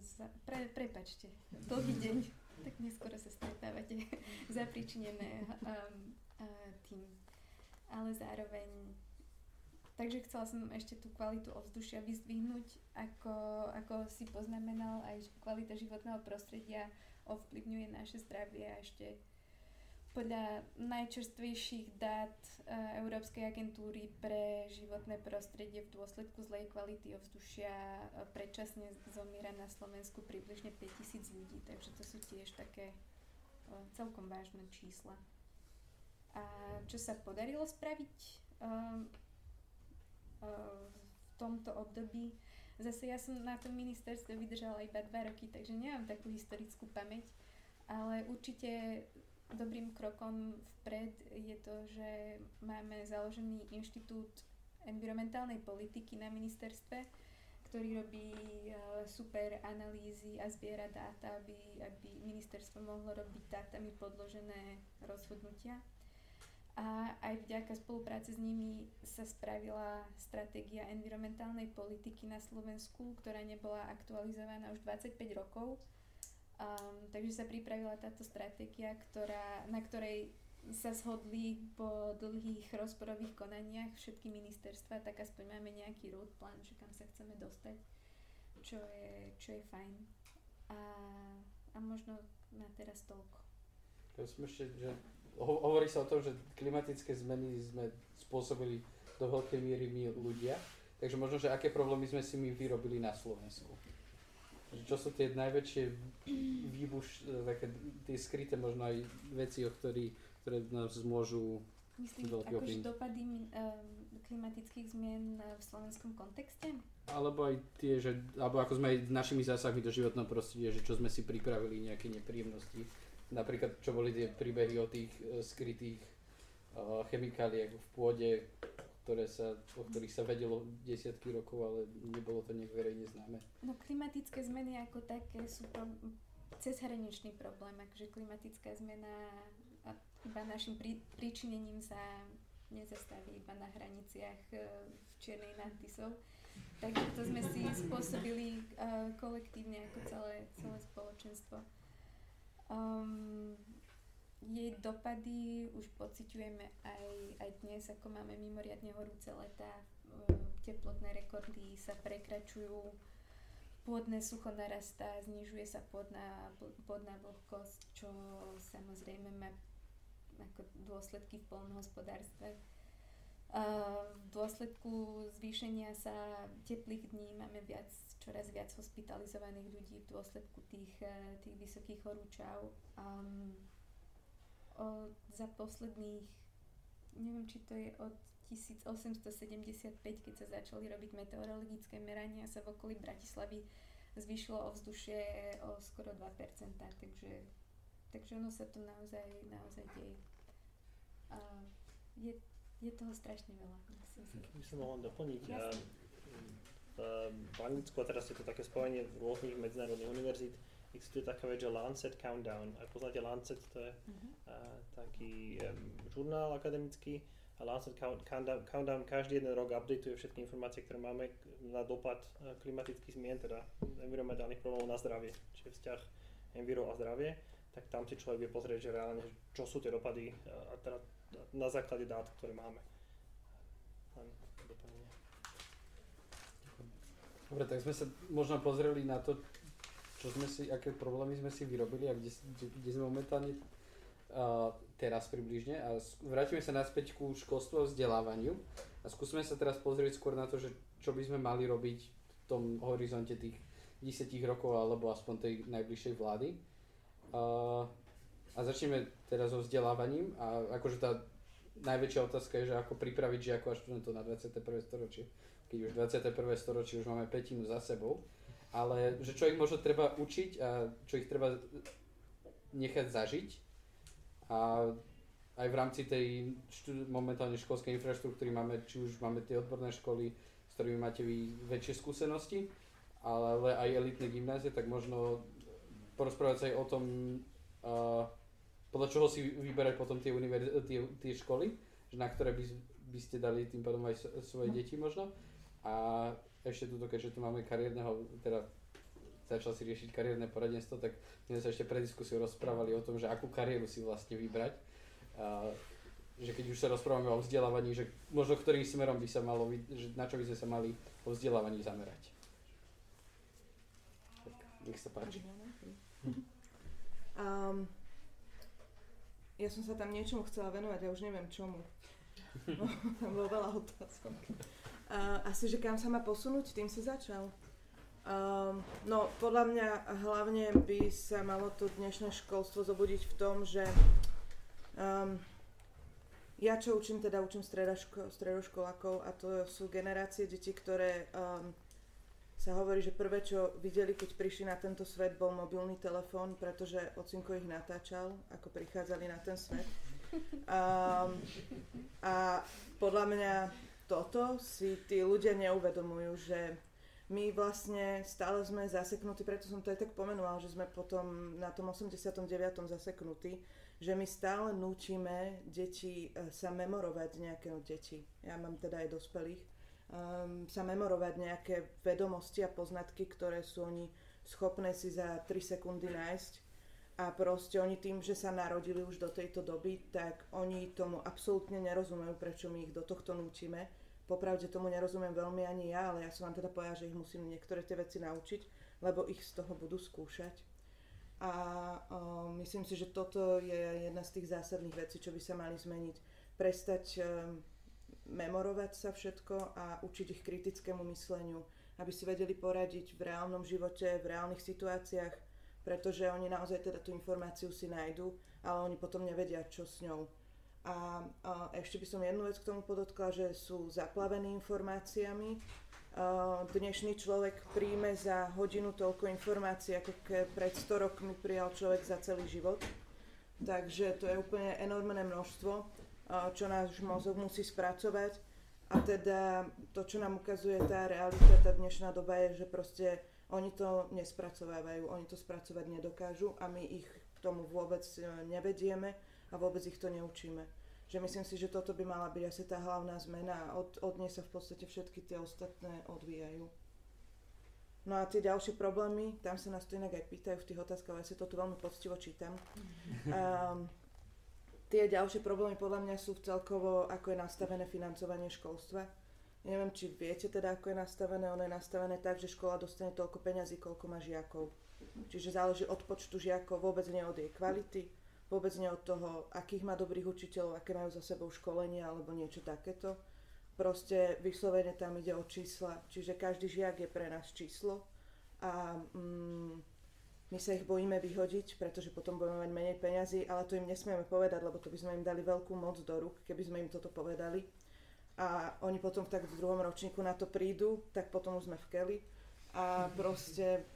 za, pre, prepačte, dlhý deň, tak neskoro sa stretávate, zapričinené um, uh, tým. Ale zároveň Takže chcela som ešte tú kvalitu ovzdušia vyzdvihnúť, ako, ako si poznamenal, aj kvalita životného prostredia ovplyvňuje naše zdravie a ešte podľa najčerstvejších dát uh, Európskej agentúry pre životné prostredie v dôsledku zlej kvality ovzdušia uh, predčasne zomiera na Slovensku približne 5000 ľudí, takže to sú tiež také uh, celkom vážne čísla. A čo sa podarilo spraviť? V tomto období. Zase ja som na tom ministerstve vydržala iba dva roky, takže nemám takú historickú pamäť, ale určite dobrým krokom vpred je to, že máme založený inštitút environmentálnej politiky na ministerstve, ktorý robí super analýzy a zbiera dáta, aby, aby ministerstvo mohlo robiť dátami podložené rozhodnutia a aj vďaka spolupráci s nimi sa spravila stratégia environmentálnej politiky na Slovensku, ktorá nebola aktualizovaná už 25 rokov. Um, takže sa pripravila táto stratégia, ktorá, na ktorej sa shodli po dlhých rozporových konaniach všetky ministerstva, tak aspoň máme nejaký road plan, že kam sa chceme dostať, čo je, čo je fajn. A, a možno na teraz toľko. Ja som ešte, že hovorí sa o tom, že klimatické zmeny sme spôsobili do veľkej miery my ľudia, takže možno, že aké problémy sme si my vyrobili na Slovensku. Čo sú tie najväčšie výbuš, také tie skryté možno aj veci, o ktorý, ktoré nás môžu Myslím, akože dopady um, klimatických zmien v slovenskom kontexte? Alebo aj tie, že, alebo ako sme aj našimi zásahmi do životného prostredia, že čo sme si pripravili, nejaké nepríjemnosti napríklad čo boli tie príbehy o tých uh, skrytých uh, chemikáliách v pôde, ktoré sa, o ktorých sa vedelo desiatky rokov, ale nebolo to nejak verejne známe. No klimatické zmeny ako také sú pro, cezhraničný problém, akože klimatická zmena iba našim prí, príčinením sa nezastaví iba na hraniciach v Čiernej nad. Takže to sme si spôsobili uh, kolektívne ako celé, celé spoločenstvo. Um, jej dopady už pociťujeme aj, aj dnes, ako máme mimoriadne horúce leta, teplotné rekordy sa prekračujú, pôdne sucho narastá, znižuje sa pôdna, pôdna vlhkosť, čo samozrejme má ako dôsledky v polnohospodárstve. V dôsledku zvýšenia sa teplých dní máme viac čoraz viac hospitalizovaných ľudí v dôsledku tých, eh, tých vysokých horúčav. Um, o, za posledných, neviem či to je od 1875, keď sa začali robiť meteorologické merania, sa v okolí Bratislavy zvýšilo ovzdušie o skoro 2%, takže, takže ono sa to naozaj, naozaj deje. A je, je toho strašne veľa. Myslím si. By som mohol doplniť. Jasne v Anglicku, a teraz je to také spojenie rôznych medzinárodných univerzít, existuje taká vec, že Lancet Countdown. Ak poznáte Lancet, to je uh-huh. uh, taký um, žurnál akademický, a Lancet Countdown, Countdown každý jeden rok updateuje všetky informácie, ktoré máme na dopad klimatických zmien, teda environmentálnych problémov na zdravie, čiže vzťah enviro a zdravie, tak tam si človek vie pozrieť, že reálne, čo sú tie dopady a teda na základe dát, ktoré máme. Dobre, tak sme sa možno pozreli na to, čo sme si, aké problémy sme si vyrobili a kde, kde sme momentálne uh, teraz približne a vrátime sa naspäť ku školstvu a vzdelávaniu a skúsme sa teraz pozrieť skôr na to, že čo by sme mali robiť v tom horizonte tých 10 rokov alebo aspoň tej najbližšej vlády. Uh, a začneme teraz so vzdelávaním a akože tá najväčšia otázka je, že ako pripraviť žiakov a študentov na 21. storočie. Keď už 21. storočie už máme petinu za sebou, ale že čo ich možno treba učiť a čo ich treba nechať zažiť a aj v rámci tej momentálne školskej infraštruktúry máme, či už máme tie odborné školy, s ktorými máte vy väčšie skúsenosti, ale aj elitné gymnázie, tak možno porozprávať sa aj o tom, uh, podľa čoho si vyberať potom tie, univerz- tie, tie školy, že na ktoré by, by ste dali tým pádom aj svoje mhm. deti možno. A ešte tuto, keďže tu máme kariérneho, teda začal si riešiť kariérne poradenstvo, tak my sme sa ešte pre diskusiu rozprávali o tom, že akú kariéru si vlastne vybrať a, že keď už sa rozprávame o vzdelávaní, že možno ktorým smerom by sa malo, že na čo by sme sa mali o vzdelávaní zamerať. Tak, nech sa páči. Um, ja som sa tam niečomu chcela venovať, ja už neviem čomu. No, tam bolo veľa otázok. Uh, asi, že kam sa má posunúť, tým si začal. Um, no, podľa mňa hlavne by sa malo to dnešné školstvo zobudiť v tom, že Um, ja čo učím, teda učím stredoško, stredoškolákov a to sú generácie detí, ktoré um, sa hovorí, že prvé, čo videli, keď prišli na tento svet, bol mobilný telefón, pretože ocinko ich natáčal, ako prichádzali na ten svet. Um, a podľa mňa toto si tí ľudia neuvedomujú, že my vlastne stále sme zaseknutí, preto som to aj tak pomenoval, že sme potom na tom 89. zaseknutí, že my stále núčime deti e, sa memorovať nejaké deti, ja mám teda aj dospelých, um, sa memorovať nejaké vedomosti a poznatky, ktoré sú oni schopné si za 3 sekundy nájsť a proste oni tým, že sa narodili už do tejto doby, tak oni tomu absolútne nerozumejú, prečo my ich do tohto núčime. Popravde tomu nerozumiem veľmi ani ja, ale ja som vám teda povedala, že ich musím niektoré tie veci naučiť, lebo ich z toho budú skúšať. A uh, myslím si, že toto je jedna z tých zásadných vecí, čo by sa mali zmeniť. Prestať uh, memorovať sa všetko a učiť ich kritickému mysleniu, aby si vedeli poradiť v reálnom živote, v reálnych situáciách, pretože oni naozaj teda tú informáciu si nájdu, ale oni potom nevedia, čo s ňou. A, a ešte by som jednu vec k tomu podotkla, že sú zaplavení informáciami dnešný človek príjme za hodinu toľko informácií, ako pred 100 rokmi prijal človek za celý život. Takže to je úplne enormné množstvo, čo náš mozog musí spracovať. A teda to, čo nám ukazuje tá realita, tá dnešná doba je, že proste oni to nespracovávajú, oni to spracovať nedokážu a my ich k tomu vôbec e, nevedieme a vôbec ich to neučíme že myslím si, že toto by mala byť asi tá hlavná zmena a od, od nej sa v podstate všetky tie ostatné odvíjajú. No a tie ďalšie problémy, tam sa nás to inak aj pýtajú v tých otázkach, ja si to tu veľmi poctivo čítam. Um, tie ďalšie problémy podľa mňa sú celkovo, ako je nastavené financovanie školstva. Neviem, či viete teda, ako je nastavené. Ono je nastavené tak, že škola dostane toľko peňazí, koľko má žiakov. Čiže záleží od počtu žiakov, vôbec nie od jej kvality vôbec nie od toho, akých má dobrých učiteľov, aké majú za sebou školenia alebo niečo takéto. Proste vyslovene tam ide o čísla, čiže každý žiak je pre nás číslo a mm, my sa ich bojíme vyhodiť, pretože potom budeme mať menej peňazí, ale to im nesmieme povedať, lebo to by sme im dali veľkú moc do rúk, keby sme im toto povedali. A oni potom tak v druhom ročníku na to prídu, tak potom už sme v keli. A proste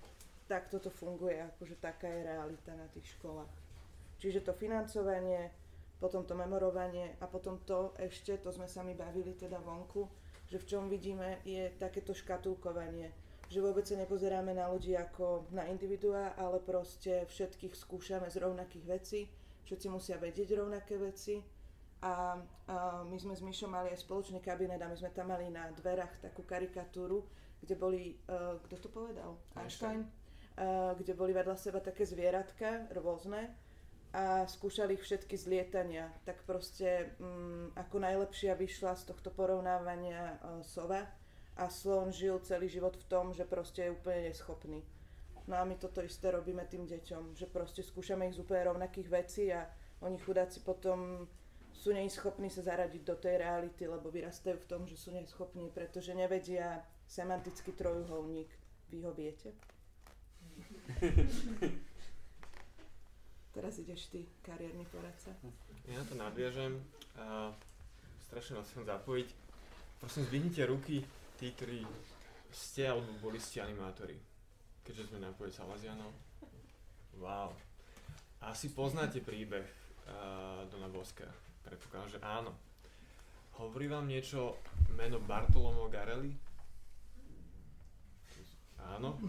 tak toto funguje, akože taká je realita na tých školách. Čiže to financovanie, potom to memorovanie a potom to ešte, to sme sa mi bavili teda vonku, že v čom vidíme je takéto škatulkovanie. Že vôbec sa nepozeráme na ľudí ako na individuá, ale proste všetkých skúšame z rovnakých vecí, všetci musia vedieť rovnaké veci. A, a my sme s Myšom mali aj spoločný kabinet a my sme tam mali na dverách takú karikatúru, kde boli, uh, kto to povedal? Einstein. Uh, kde boli vedľa seba také zvieratka rôzne a skúšali ich všetky zlietania, tak proste um, ako najlepšia vyšla z tohto porovnávania uh, sova a slon žil celý život v tom, že proste je úplne neschopný. No a my toto isté robíme tým deťom, že proste skúšame ich z úplne rovnakých vecí a oni chudáci potom sú neschopní sa zaradiť do tej reality, lebo vyrastajú v tom, že sú neschopní, pretože nevedia semantický trojuholník. Vy ho viete? Teraz ideš ty, kariérny poradca. Ja na to nadviažem a strašne vás chcem zapojiť. Prosím, zdvihnite ruky tí, ktorí ste alebo boli ste animátori. Keďže sme na pôde Salazianov. Wow. Asi poznáte príbeh uh, Dona Boska. Predpokladám, že áno. Hovorí vám niečo meno Bartolomo Garelli? Áno.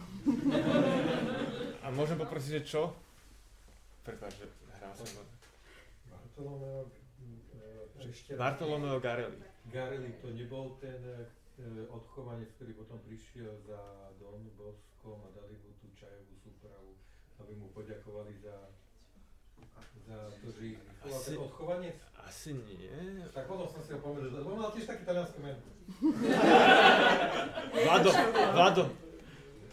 A môžem poprosiť, že čo? Prepáč, že hral som to. Bartolomeo, e, ešte. Bartolomeo Garelli. Garelli to nebol ten e, odchovanec, ktorý potom prišiel za Don Boskom a dali mu tú čajovú súpravu, aby mu poďakovali za, za to, že ich. Asi- Ten odchovanec? Asi nie. Tak potom som si ho povedal, lebo mal tiež také talianské meno. Vlado, Vlado,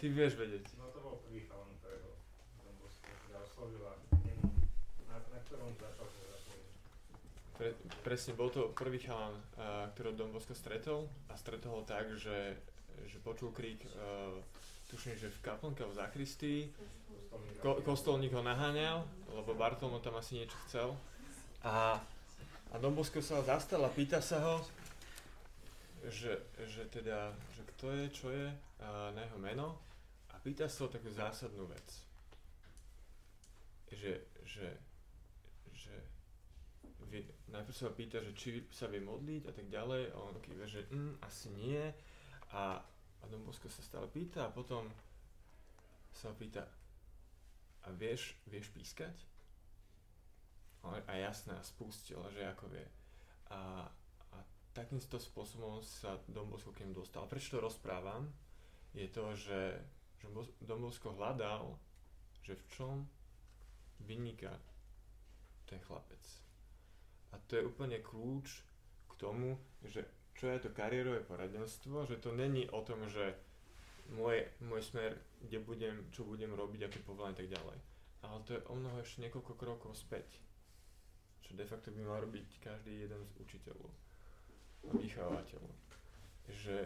ty vieš vedieť. No to bol prvý chalan, ktorého Don Bosco teda oslovil a nemu, na, na ktorom začal. Pre, presne, bol to prvý chalan, uh, ktorého Don Bosco stretol a stretol ho tak, že, že počul krík, uh, tuším, že v kaplnke v zakristii, ko, kostolník ho naháňal, lebo Bartolmo tam asi niečo chcel. A, a Don Bosco sa ho zastal a pýta sa ho, že, že teda, že kto je, čo je, uh, na jeho meno a pýta sa ho takú zásadnú vec. Že, že, že vie, najprv sa ho pýta, že či sa vie modliť a tak ďalej a on kýve, že mm, asi nie a, a Don Bosco sa stále pýta a potom sa ho pýta a vieš, vieš pískať? A, jasné, a spustil, že ako vie. A, a takýmto spôsobom sa Don Bosco k nemu dostal. Prečo to rozprávam? Je to, že, že Bos- Don Bosco hľadal, že v čom vyniká ten chlapec. A to je úplne kľúč k tomu, že čo je to kariérové poradenstvo, že to není o tom, že môj, môj smer, kde budem, čo budem robiť, aké povolanie tak ďalej. Ale to je o mnoho ešte niekoľko krokov späť. Čo de facto by mal robiť každý jeden z učiteľov a vychovateľov. Že,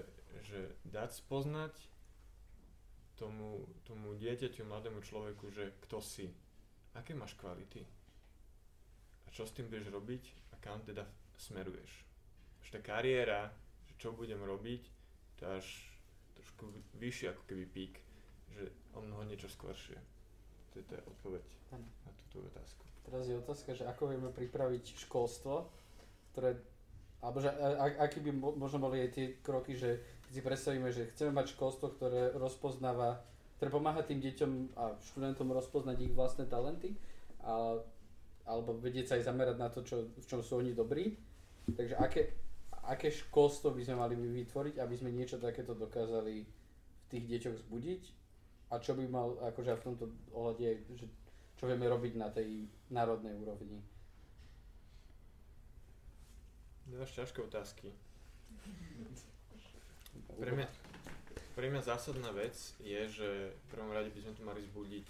že dať spoznať tomu, tomu dieťaťu, mladému človeku, že kto si, aké máš kvality a čo s tým budeš robiť a kam teda smeruješ. Že tá kariéra, že čo budem robiť, to až trošku vyššie ako keby pík, že o mnoho niečo skôršie. To je tá odpoveď Áno. na túto otázku. Teraz je otázka, že ako vieme pripraviť školstvo, ktoré, alebo že a, aký by mo, možno boli aj tie kroky, že keď si predstavíme, že chceme mať školstvo, ktoré rozpoznáva, ktoré pomáha tým deťom a študentom rozpoznať ich vlastné talenty, a, alebo vedieť sa aj zamerať na to, čo, v čom sú oni dobrí. Takže aké, aké školstvo by sme mali vytvoriť, aby sme niečo takéto dokázali v tých deťoch zbudiť a čo by mal, akože v tomto ohľade, že čo vieme robiť na tej národnej úrovni. Dáš ťažké otázky. Pre mňa, pre mňa zásadná vec je, že v prvom rade by sme tu mali zbudiť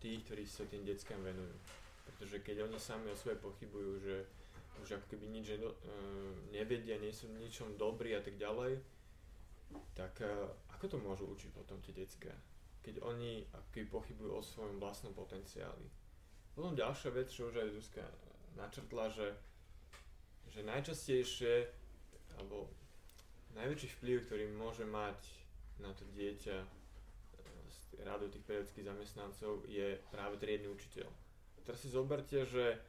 tých, ktorí sa tým deckám venujú. Pretože keď oni sami o sebe pochybujú, že už ako keby nič uh, nevedia, nie sú ničom dobrí a tak ďalej, tak uh, ako to môžu učiť potom tie decka? Keď oni ako keby pochybujú o svojom vlastnom potenciáli. Potom ďalšia vec, čo už aj Zuzka načrtla, že, že najčastejšie, alebo najväčší vplyv, ktorý môže mať na to dieťa e, z radu tých periodických zamestnancov je práve triedny učiteľ. Teraz si zoberte, že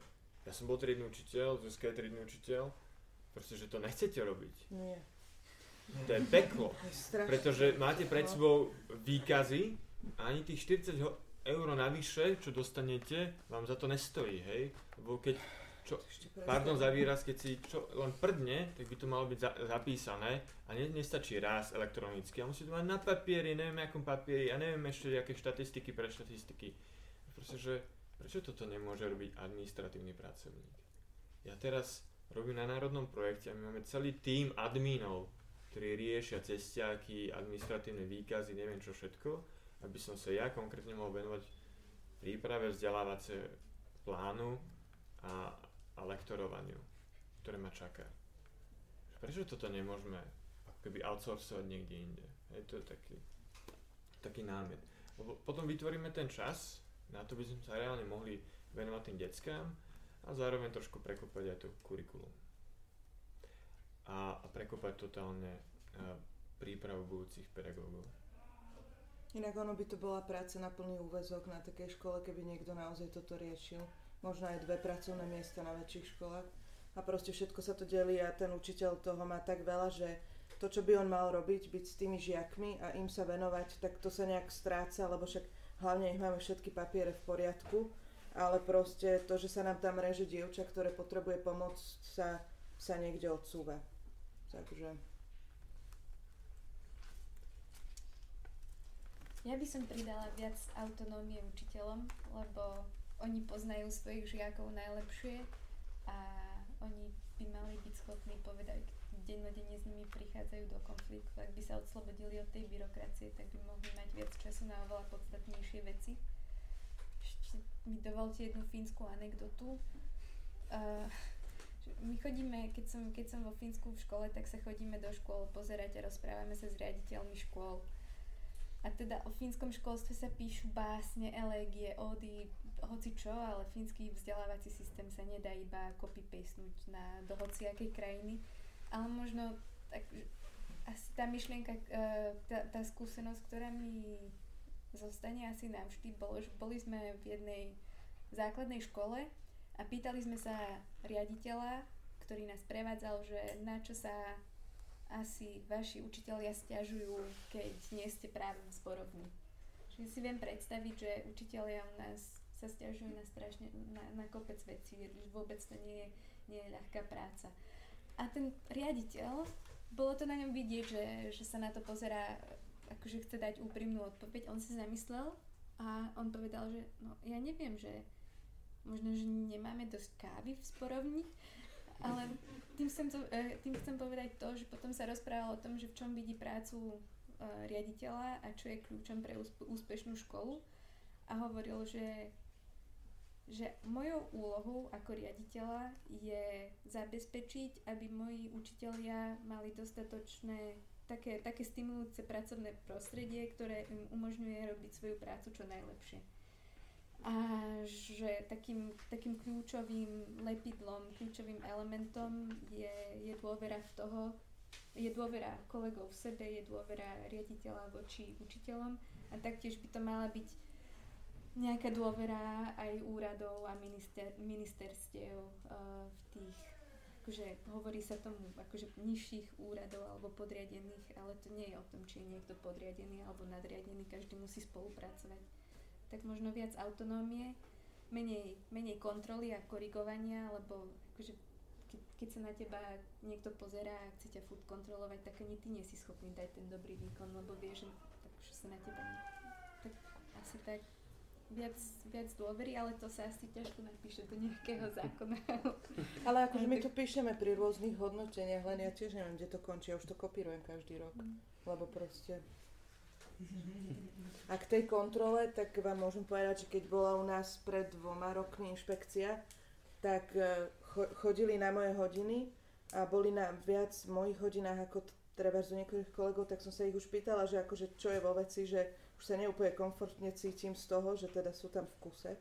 ja som bol triedny učiteľ, Zuzka je triedny učiteľ, proste, že to nechcete robiť. Nie. To je peklo. Pretože máte pred sebou výkazy a ani tých 40 ho- eur navyše, čo dostanete, vám za to nestojí, hej? Lebo keď, predstav- pardon za výraz, keď si čo, len prdne, tak by to malo byť za, zapísané a ne, nestačí raz elektronicky. A musí to mať na papieri, neviem akom papieri a neviem ešte aké štatistiky pre štatistiky. Proste, že prečo toto nemôže robiť administratívny pracovník? Ja teraz robím na národnom projekte a my máme celý tím adminov, ktorí riešia cestiaky, administratívne výkazy, neviem čo všetko, aby som sa ja konkrétne mohol venovať príprave vzdelávacie plánu a, a lektorovaniu, ktoré ma čaká. Prečo toto nemôžeme ako keby outsourcovať niekde inde? Je to taký, taký námet. Lebo potom vytvoríme ten čas, na to by sme sa reálne mohli venovať tým deckám a zároveň trošku prekopať aj to kurikulum. A, a prekopať totálne a, prípravu budúcich pedagógov. Inak ono by to bola práca na plný úvezok na takej škole, keby niekto naozaj toto riešil. Možno aj dve pracovné miesta na väčších školách. A proste všetko sa to delí a ten učiteľ toho má tak veľa, že to, čo by on mal robiť, byť s tými žiakmi a im sa venovať, tak to sa nejak stráca, lebo však hlavne ich máme všetky papiere v poriadku, ale proste to, že sa nám tam reže dievča, ktoré potrebuje pomoc, sa, sa niekde odsúva. Takže... Ja by som pridala viac autonómie učiteľom, lebo oni poznajú svojich žiakov najlepšie a oni by mali byť schopní povedať, dennodenne s nimi prichádzajú do konfliktu. Ak by sa odslobodili od tej byrokracie, tak by mohli mať viac času na oveľa podstatnejšie veci. Ešte mi dovolte jednu fínsku anekdotu. Uh, my chodíme, keď som, keď som vo Fínsku v škole, tak sa chodíme do škôl pozerať a rozprávame sa s riaditeľmi škôl a teda o fínskom školstve sa píšu básne, elégie, ódy, hoci čo, ale fínsky vzdelávací systém sa nedá iba copy-pastenúť na, do hociakej krajiny. Ale možno tak, asi tá myšlienka, e, tá, tá skúsenosť, ktorá mi zostane asi navždy, bolo, že boli sme v jednej základnej škole a pýtali sme sa riaditeľa, ktorý nás prevádzal, že na čo sa asi vaši učitelia stiažujú, keď nie ste práve v. Čiže si viem predstaviť, že učitelia u nás sa stiažujú na strašne, na, na kopec vecí, vôbec to nie je, nie je ľahká práca. A ten riaditeľ, bolo to na ňom vidieť, že, že sa na to pozerá, akože chce dať úprimnú odpoveď. On sa zamyslel a on povedal, že no ja neviem, že možno, že nemáme dosť kávy v sporovni, ale tým chcem, to, e, tým chcem povedať to, že potom sa rozprával o tom, že v čom vidí prácu e, riaditeľa a čo je kľúčom pre úspešnú školu. A hovoril, že, že mojou úlohou ako riaditeľa je zabezpečiť, aby moji učitelia mali dostatočné také, také stimulujúce pracovné prostredie, ktoré im umožňuje robiť svoju prácu čo najlepšie. A že takým, takým kľúčovým lepidlom, kľúčovým elementom je, je dôvera v toho, je dôvera kolegov v sebe, je dôvera riaditeľa voči učiteľom a taktiež by to mala byť nejaká dôvera aj úradov a minister, ministerstiev uh, v tých, akože hovorí sa tomu akože nižších úradov alebo podriadených, ale to nie je o tom, či je niekto podriadený alebo nadriadený, každý musí spolupracovať tak možno viac autonómie, menej, menej kontroly a korigovania, lebo akože keď, keď sa na teba niekto pozerá a chce ťa furt kontrolovať, tak ani ty nie si schopný dať ten dobrý výkon, lebo vieš, že, tak, sa na teba. Tak asi tak viac, viac dôvery, ale to sa asi ťažko napíše do nejakého zákona. ale akože my to píšeme pri rôznych hodnoteniach, len ja tiež neviem, kde to končí, ja už to kopírujem každý rok, mm. lebo proste a k tej kontrole, tak vám môžem povedať, že keď bola u nás pred dvoma rokmi inšpekcia, tak e, chodili na moje hodiny a boli na viac mojich hodinách ako treba z niektorých kolegov, tak som sa ich už pýtala, že akože čo je vo veci, že už sa neúplne komfortne cítim z toho, že teda sú tam v kuse.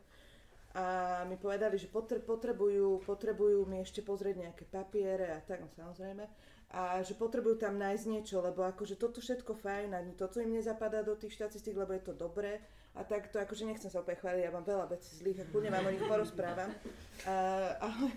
A mi povedali, že potrebujú, potrebujú mi ešte pozrieť nejaké papiere a tak, no samozrejme. A že potrebujú tam nájsť niečo, lebo akože toto všetko fajn a toto im nezapadá do tých štatistík, lebo je to dobré. A tak to akože nechcem sa opäť chváliť, ja mám veľa vecí zlých a kľudne vám o nich porozprávam, a, ale,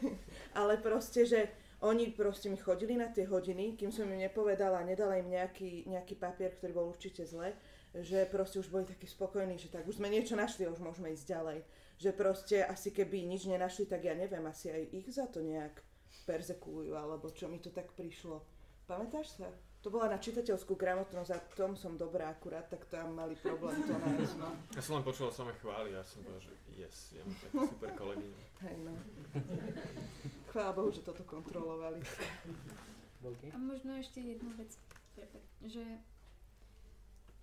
ale proste, že oni proste mi chodili na tie hodiny, kým som im nepovedala a nedala im nejaký, nejaký papier, ktorý bol určite zle, že proste už boli takí spokojní, že tak už sme niečo našli a už môžeme ísť ďalej. Že proste asi keby nič nenašli, tak ja neviem, asi aj ich za to nejak persekujú, alebo čo mi to tak prišlo. Pamätáš sa? To bola na čitateľskú gramotnosť a tom som dobrá akurát, tak tam mali problém to nájsť, no. Ja som len počul samé chvály, ja som povedal, že yes, ja mám takú super kolegyňu. Hej no. Chvála Bohu, že toto kontrolovali. A možno ešte jednu vec, že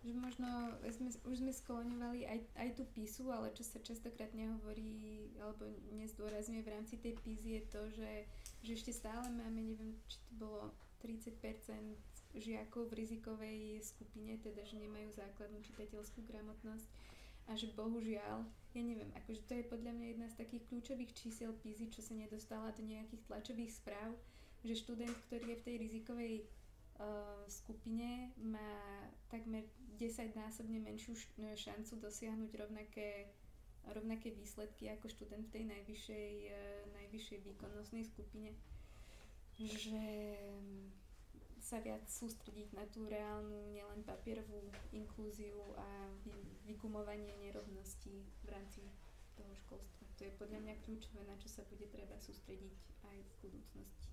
že možno sme, už sme skloňovali aj, aj tú písu, ale čo sa častokrát nehovorí alebo nezdôrazňuje v rámci tej písy je to, že, že ešte stále máme, neviem, či to bolo 30% žiakov v rizikovej skupine, teda že nemajú základnú čitateľskú gramotnosť. A že bohužiaľ, ja neviem, akože to je podľa mňa jedna z takých kľúčových čísiel PISY, čo sa nedostala do nejakých tlačových správ, že študent, ktorý je v tej rizikovej skupine, má takmer 10 násobne menšiu šancu dosiahnuť rovnaké rovnaké výsledky ako študent v tej najvyššej, uh, najvyššej výkonnostnej skupine. Že sa viac sústrediť na tú reálnu, nielen papierovú inklúziu a vy, vygumovanie nerovností v rámci toho školstva. To je podľa mňa kľúčové, na čo sa bude treba sústrediť aj v budúcnosti.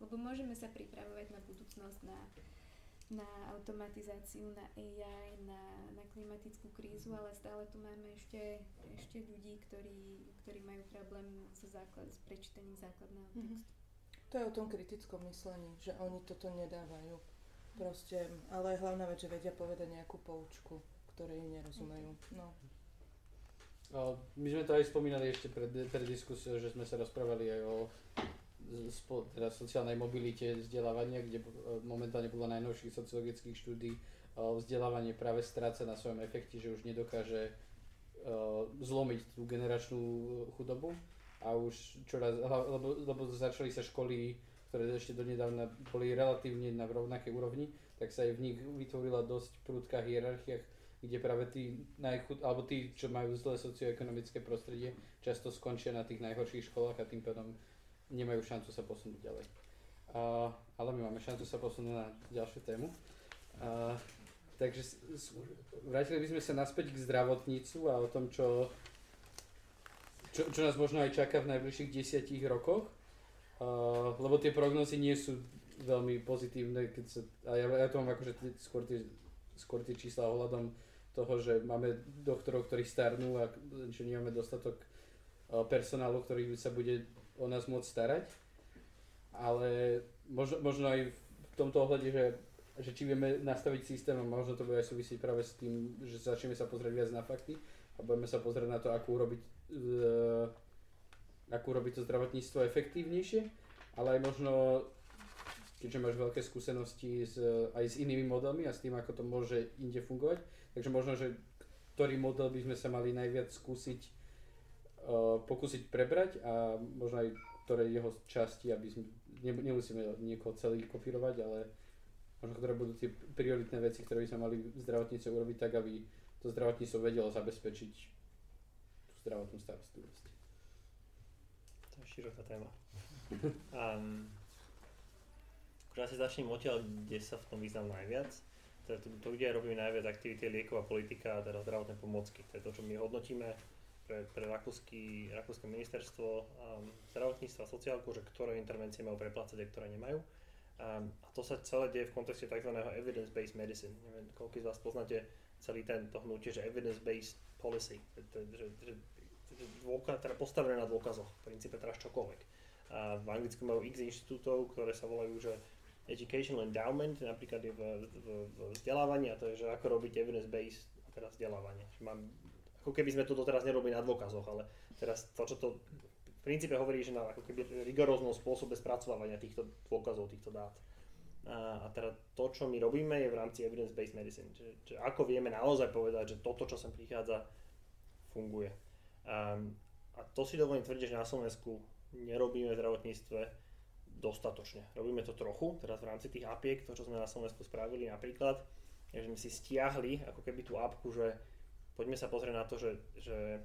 Lebo môžeme sa pripravovať na budúcnosť, na, na automatizáciu, na AI, na, na klimatickú krízu, ale stále tu máme ešte, ešte ľudí, ktorí, ktorí majú problém so základ, s prečítaním základného mhm. textu. Mm-hmm. To je o tom kritickom myslení, že oni toto nedávajú. Proste, ale hlavná vec, že vedia povedať nejakú poučku, ktorej nerozumejú. No. My sme to aj spomínali ešte pred, pred diskusiou, že sme sa rozprávali aj o teda sociálnej mobilite vzdelávania, kde momentálne podľa najnovších sociologických štúdí vzdelávanie práve stráca na svojom efekte, že už nedokáže zlomiť tú generačnú chudobu. A už čoraz, lebo, lebo začali sa školy, ktoré ešte donedávna boli relatívne na rovnakej úrovni, tak sa aj v nich vytvorila dosť prudká hierarchia, kde práve tí najchud, alebo tí, čo majú zlé socioekonomické prostredie, často skončia na tých najhorších školách a tým pádom nemajú šancu sa posunúť ďalej. Uh, ale my máme šancu sa posunúť na ďalšiu tému. Uh, takže vrátili by sme sa naspäť k zdravotnícu a o tom, čo čo, čo nás možno aj čaká v najbližších desiatich rokoch, uh, lebo tie prognozy nie sú veľmi pozitívne, keď sa, a ja, ja to mám akože t- skôr tie, skôr tie čísla ohľadom toho, že máme doktorov, ktorí starnú a že nemáme dostatok personálu, ktorý sa bude o nás môcť starať. Ale možno, možno aj v tomto ohľade, že, že či vieme nastaviť systém a možno to bude aj súvisieť práve s tým, že začneme sa pozrieť viac na fakty a budeme sa pozrieť na to, ako urobiť uh, ako urobiť to zdravotníctvo efektívnejšie, ale aj možno, keďže máš veľké skúsenosti s, aj s inými modelmi a s tým, ako to môže inde fungovať, takže možno, že ktorý model by sme sa mali najviac skúsiť pokúsiť prebrať a možno aj ktoré jeho časti, aby sme, ne, nemusíme niekoho celý kopírovať, ale možno ktoré budú tie prioritné veci, ktoré by sme mali v zdravotníctve urobiť tak, aby to zdravotníctvo vedelo zabezpečiť zdravotnú starostlivosť. To je široká téma. um, asi začnem odtiaľ, kde sa v tom význam najviac. Teda to, to kde robíme najviac aktivity, lieková politika a teda zdravotné pomocky. To je to, čo my hodnotíme pre, pre rakúsky, rakúske ministerstvo um, zdravotníctva a sociálku, že ktoré intervencie majú preplácať a ktoré nemajú. Um, a to sa celé deje v kontexte tzv. evidence-based medicine. Neviem, koľko z vás poznáte celý tento hnutie, že evidence-based policy, že, že, že, že dôkaz, teda postavené na dôkazoch, v princípe teraz čokoľvek. A v Anglicku majú x inštitútov, ktoré sa volajú, že Educational Endowment, napríklad je v, v, v vzdelávaní a to je, že ako robiť evidence-based teda vzdelávanie. Mám, ako keby sme to doteraz nerobili na dôkazoch, ale teraz to, čo to v princípe hovorí, že na ako keby rigoróznom spôsobe spracovávania týchto dôkazov, týchto dát. A, a teda to, čo my robíme, je v rámci evidence-based medicine. Čiže, čiže ako vieme naozaj povedať, že toto, čo sem prichádza, funguje. A, a to si dovolím tvrdiť, že na Slovensku nerobíme v zdravotníctve dostatočne. Robíme to trochu, teraz v rámci tých apiek, to, čo sme na Slovensku spravili napríklad, je, že sme si stiahli ako keby tú apku, že poďme sa pozrieť na to, že, že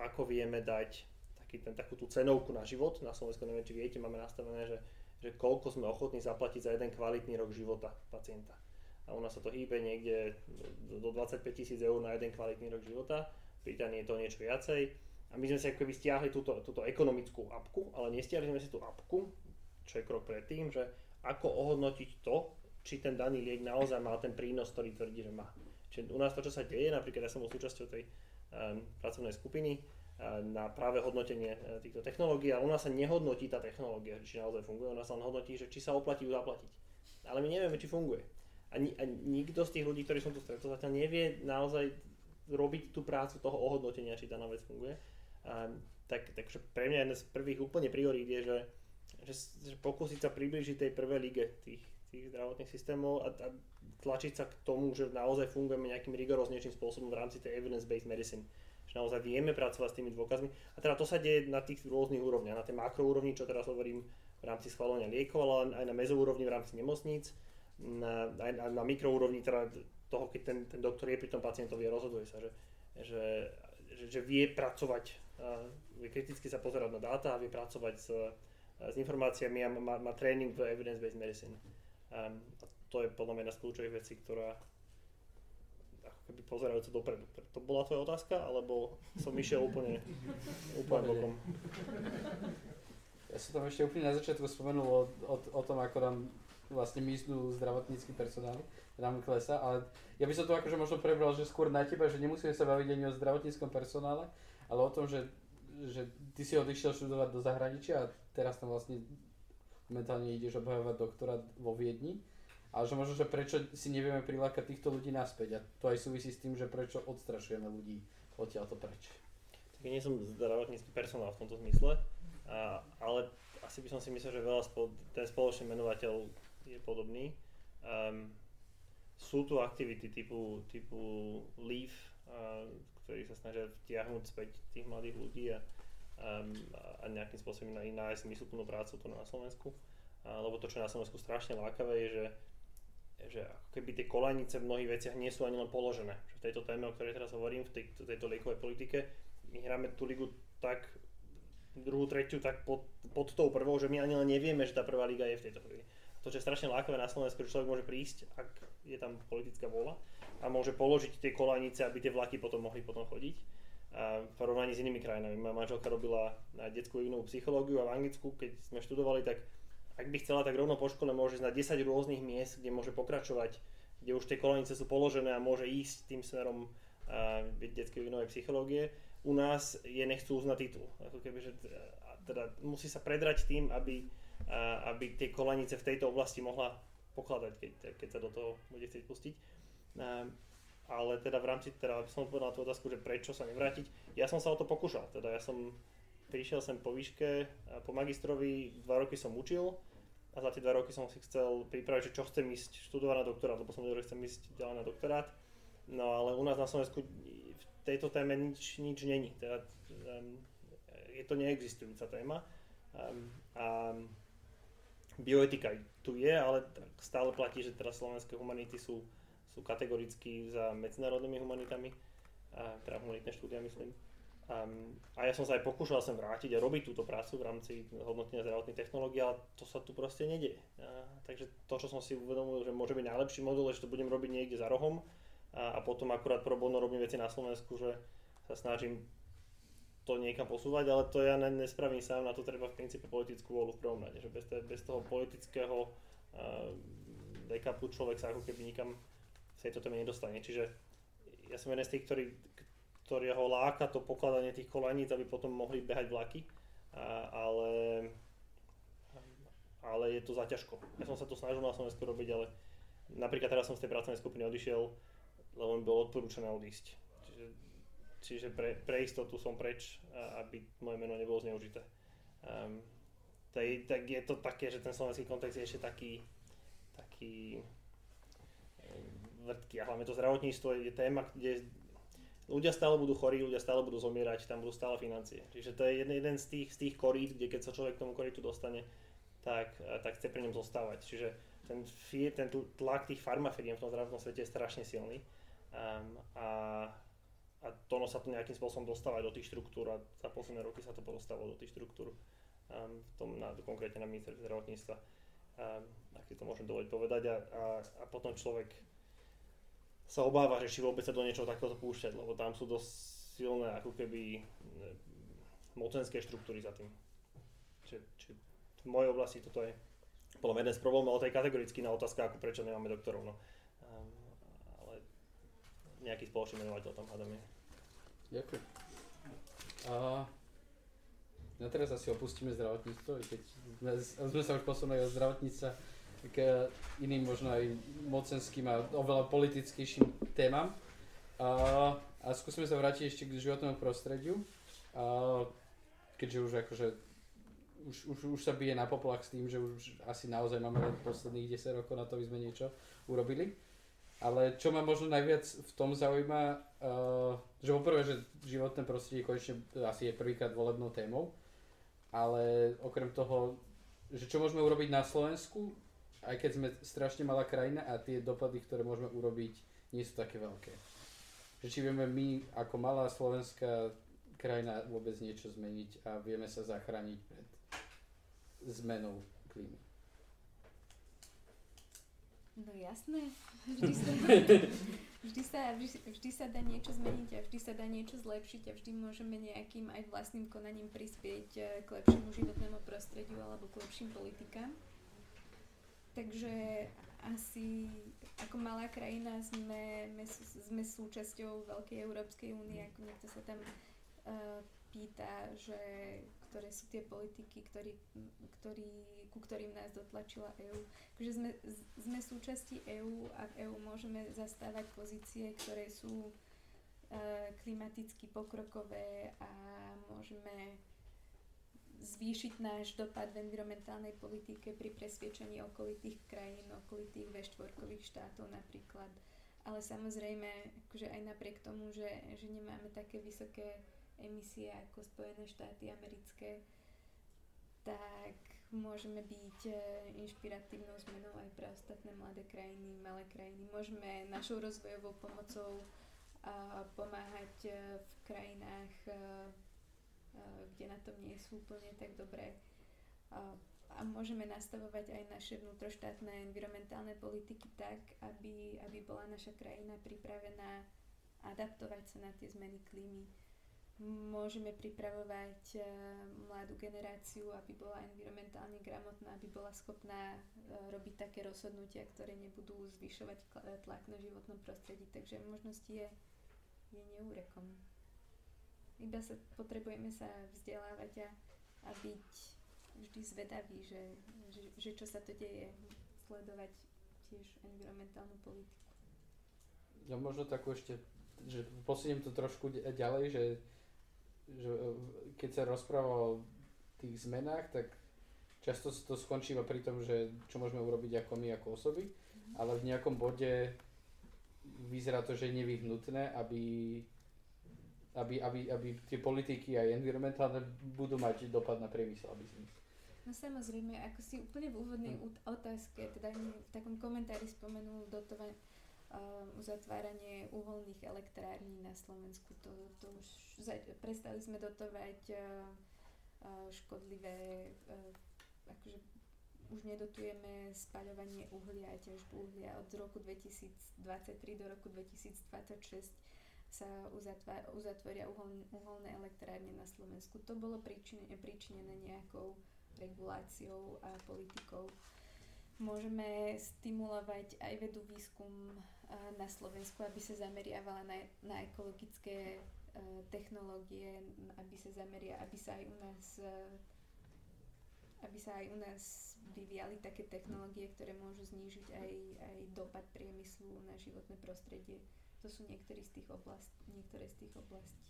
ako vieme dať taký ten, takú tú cenovku na život. Na Slovensku neviem, či viete, máme nastavené, že že koľko sme ochotní zaplatiť za jeden kvalitný rok života pacienta. A u nás sa to hýbe niekde do 25 tisíc eur na jeden kvalitný rok života, v Británii je to niečo viacej. A my sme si akoby stiahli túto, túto ekonomickú apku, ale nestiahli sme si tú apku, čo je krok predtým, že ako ohodnotiť to, či ten daný liek naozaj má ten prínos, ktorý tvrdí, že má. Čiže u nás to, čo sa deje, napríklad ja som bol súčasťou tej um, pracovnej skupiny, na práve hodnotenie e, týchto technológií a u nás sa nehodnotí tá technológia, či naozaj funguje, u nás sa len hodnotí, že či sa oplatí ju zaplatiť. Ale my nevieme, či funguje. A, ni- a nikto z tých ľudí, ktorí som tu stretol, zatiaľ nevie naozaj robiť tú prácu toho ohodnotenia, či daná vec funguje. A, tak, takže pre mňa jedna z prvých úplne priorít je, že, že, že pokúsiť sa približiť tej prvej lige tých, tých zdravotných systémov a, a tlačiť sa k tomu, že naozaj fungujeme nejakým rigoróznejším spôsobom v rámci tej evidence-based medicine. Že naozaj vieme pracovať s tými dôkazmi. A teda to sa deje na tých rôznych úrovniach. Na tej makroúrovni, čo teraz hovorím v rámci schvalovania liekov, ale aj na mezoúrovni v rámci nemocníc, na, aj na, na mikroúrovni teda toho, keď ten, ten doktor je pri tom pacientovi a rozhoduje sa, že, že, že, že vie pracovať, vie kriticky sa pozerať na dáta a vie pracovať s, s informáciami a má, má tréning v evidence-based medicine. Um, to je podľa mňa jedna z kľúčových vecí, ktorá ako keby pozerajúca dopredu. To bola tvoja otázka, alebo som išiel úplne, úplne bokom? Ja som tam ešte úplne na začiatku spomenul o, o, o tom, ako nám vlastne myslú zdravotnícky personál, nám klesa, ale ja by som to akože možno prebral, že skôr na teba, že nemusíme sa baviť ani o zdravotníckom personále, ale o tom, že, že ty si odišiel študovať do zahraničia a teraz tam vlastne momentálne ideš obhajovať doktorát vo Viedni. Ale že možno, že prečo si nevieme prilákať týchto ľudí naspäť. A to aj súvisí s tým, že prečo odstrašujeme ľudí odtiaľto preč. Tak nie som zdravotnícky personál v tomto zmysle, a, ale asi by som si myslel, že veľa spol- ten spoločný menovateľ je podobný. Um, sú tu aktivity typu, typu LEAF, uh, ktorí sa snažia vtiahnuť späť tých mladých ľudí a, um, a nejakým spôsobom nájsť zmysluplnú prácu tu na Slovensku. Uh, lebo to, čo na Slovensku strašne lákavé, je, že že ako keby tie kolajnice v mnohých veciach nie sú ani len položené. Že v tejto téme, o ktorej teraz hovorím, v tej, tejto liekovej politike, my hráme tú ligu tak druhú, tretiu, tak pod, pod tou prvou, že my ani len nevieme, že tá prvá liga je v tejto chvíli. To, čo je strašne lákavé na Slovensku, že človek môže prísť, ak je tam politická vôľa a môže položiť tie kolajnice, aby tie vlaky potom mohli potom chodiť. A v porovnaní s inými krajinami. Moja manželka robila detskú inovú psychológiu a v Anglicku, keď sme študovali, tak ak by chcela, tak rovno po škole môže ísť na 10 rôznych miest, kde môže pokračovať, kde už tie kolonice sú položené a môže ísť tým smerom uh, detskej vinovej psychológie. U nás je nechcú uznať titul. Ako keby, že, teda musí sa predrať tým, aby, uh, aby tie kolonice v tejto oblasti mohla pokladať, keď, keď sa do toho bude chcieť pustiť. Uh, ale teda v rámci, teda som odpovedal na tú otázku, že prečo sa nevrátiť. Ja som sa o to pokúšal, teda ja som prišiel sem po výške, po magistrovi, dva roky som učil, a za tie dva roky som si chcel pripraviť, že čo chcem ísť študovať na doktorát, lebo som vedel, že chcem ísť ďalej na doktorát. No ale u nás na Slovensku v tejto téme nič, nič není. Teda, um, je to neexistujúca téma. Um, a bioetika tu je, ale stále platí, že teraz slovenské humanity sú, sú kategoricky za medzinárodnými humanitami, a, teda humanitné štúdia myslím. Um, a ja som sa aj pokúšal sem vrátiť a robiť túto prácu v rámci hodnotenia zdravotných technológií, ale to sa tu proste nedie. Uh, takže to, čo som si uvedomil, že môže byť najlepší model, je, že to budem robiť niekde za rohom a, a potom akurát pro bono robím veci na Slovensku, že sa snažím to niekam posúvať, ale to ja ne, nespravím sám, na to treba v princípe politickú volu v prvom rade, že bez, te, bez toho politického uh, backupu človek sa ako keby nikam v tejto téme nedostane. Čiže ja som jeden z tých, ktorý ktorého láka to pokladanie tých kolaníc, aby potom mohli behať vlaky, a, ale, ale je to zaťažko. Ja som sa to snažil na Slovensku robiť, ale napríklad teraz som z tej pracovnej skupiny odišiel, lebo mi bolo odporúčané odísť. Čiže, čiže pre, pre istotu som preč, aby moje meno nebolo zneužité. Um, tak, tak je to také, že ten slovenský kontext je ešte taký, taký vrtký a hlavne to zdravotníctvo je téma, kde ľudia stále budú chorí, ľudia stále budú zomierať, tam budú stále financie. Čiže to je jeden, jeden z tých, z tých korít, kde keď sa človek tomu korítu dostane, tak, eh, tak chce pri ňom zostávať. Čiže ten, ten tlak tých farmafiriem v tom zdravotnom svete je strašne silný. Um, a, a to ono sa to nejakým spôsobom dostáva do tých štruktúr a za posledné roky sa to dostávalo do tých štruktúr um, v tom, na, konkrétne na ministerstve zdravotníctva. Um, ak to môžem dovoliť povedať a, a, a potom človek sa obáva, že či vôbec sa do niečoho takéhoto púšťať, lebo tam sú dosť silné ako keby mocenské štruktúry za tým. Čiže, či v mojej oblasti toto je podľa jeden z problémov, ale to je kategoricky na otázka, ako prečo nemáme doktorov. No. Um, ale nejaký spoločný menovateľ tam hádam je. Ďakujem. A no teraz asi opustíme zdravotníctvo, keď sme, sme sa už posunuli od zdravotníctva k iným možno aj mocenským a oveľa politickejším témam. A, a skúsime sa vrátiť ešte k životnému prostrediu. A, keďže už akože už, už, už sa bije na poplach s tým, že už asi naozaj máme len posledných 10 rokov na to, aby sme niečo urobili. Ale čo ma možno najviac v tom zaujíma, uh, že poprvé, že životné prostredie konečne asi je prvýkrát volebnou témou, ale okrem toho, že čo môžeme urobiť na Slovensku, aj keď sme strašne malá krajina a tie dopady, ktoré môžeme urobiť, nie sú také veľké. Že či vieme my ako malá slovenská krajina vôbec niečo zmeniť a vieme sa zachrániť pred zmenou klímy. No jasné, vždy sa, vždy, sa, vždy, vždy sa dá niečo zmeniť a vždy sa dá niečo zlepšiť a vždy môžeme nejakým aj vlastným konaním prispieť eh, k lepšiemu životnému prostrediu alebo k lepším politikám. Takže asi ako malá krajina sme, sme, sme súčasťou veľkej Európskej únie, ako niekto sa tam uh, pýta, že ktoré sú tie politiky, ktorý, ktorý, ku ktorým nás dotlačila EÚ. Takže sme, sme súčasti EÚ a v EÚ môžeme zastávať pozície, ktoré sú e, klimaticky pokrokové a môžeme zvýšiť náš dopad v environmentálnej politike pri presviečaní okolitých krajín, okolitých V4 štátov napríklad. Ale samozrejme, akože aj napriek tomu, že, že nemáme také vysoké emisie ako Spojené štáty americké, tak môžeme byť e, inšpiratívnou zmenou aj pre ostatné mladé krajiny, malé krajiny. Môžeme našou rozvojovou pomocou pomáhať e, v krajinách, e, kde na tom nie sú úplne tak dobré. A môžeme nastavovať aj naše vnútroštátne environmentálne politiky tak, aby, aby bola naša krajina pripravená adaptovať sa na tie zmeny klímy môžeme pripravovať uh, mladú generáciu, aby bola environmentálne gramotná, aby bola schopná uh, robiť také rozhodnutia, ktoré nebudú zvyšovať tlak na životnom prostredí. Takže možnosti je, je neúrekom. Iba sa potrebujeme sa vzdelávať a, a byť vždy zvedaví, že, že, že čo sa to deje, sledovať tiež environmentálnu politiku. Ja možno takú ešte, že posuniem to trošku ďalej, že že e, keď sa rozpráva o tých zmenách, tak často to skončí iba pri tom, že čo môžeme urobiť ako my, ako osoby, mm-hmm. ale v nejakom bode vyzerá to, že je nevyhnutné, aby, aby, aby, aby tie politiky aj environmentálne budú mať dopad na priemysel, aby sme No samozrejme, ako si úplne v úvodnej mm. otázke, teda v takom komentári spomenul dotovanie, Um, uzatváranie uholných elektrární na Slovensku. To, to už za, prestali sme dotovať uh, uh, škodlivé, uh, akože už nedotujeme spaľovanie uhlia a ťažbu uhlia. Od roku 2023 do roku 2026 sa uzatvára, uzatvoria uhol, uholné elektrárne na Slovensku. To bolo príčinené nejakou reguláciou a politikou. Môžeme stimulovať aj vedu výskum na Slovensku, aby sa zameriavala na, na ekologické uh, technológie, aby sa zameria, aby sa aj u nás uh, aby sa aj u nás vyvíjali také technológie, ktoré môžu znížiť aj, aj dopad priemyslu na životné prostredie. To sú niektoré z tých oblastí. Niektoré z tých oblastí.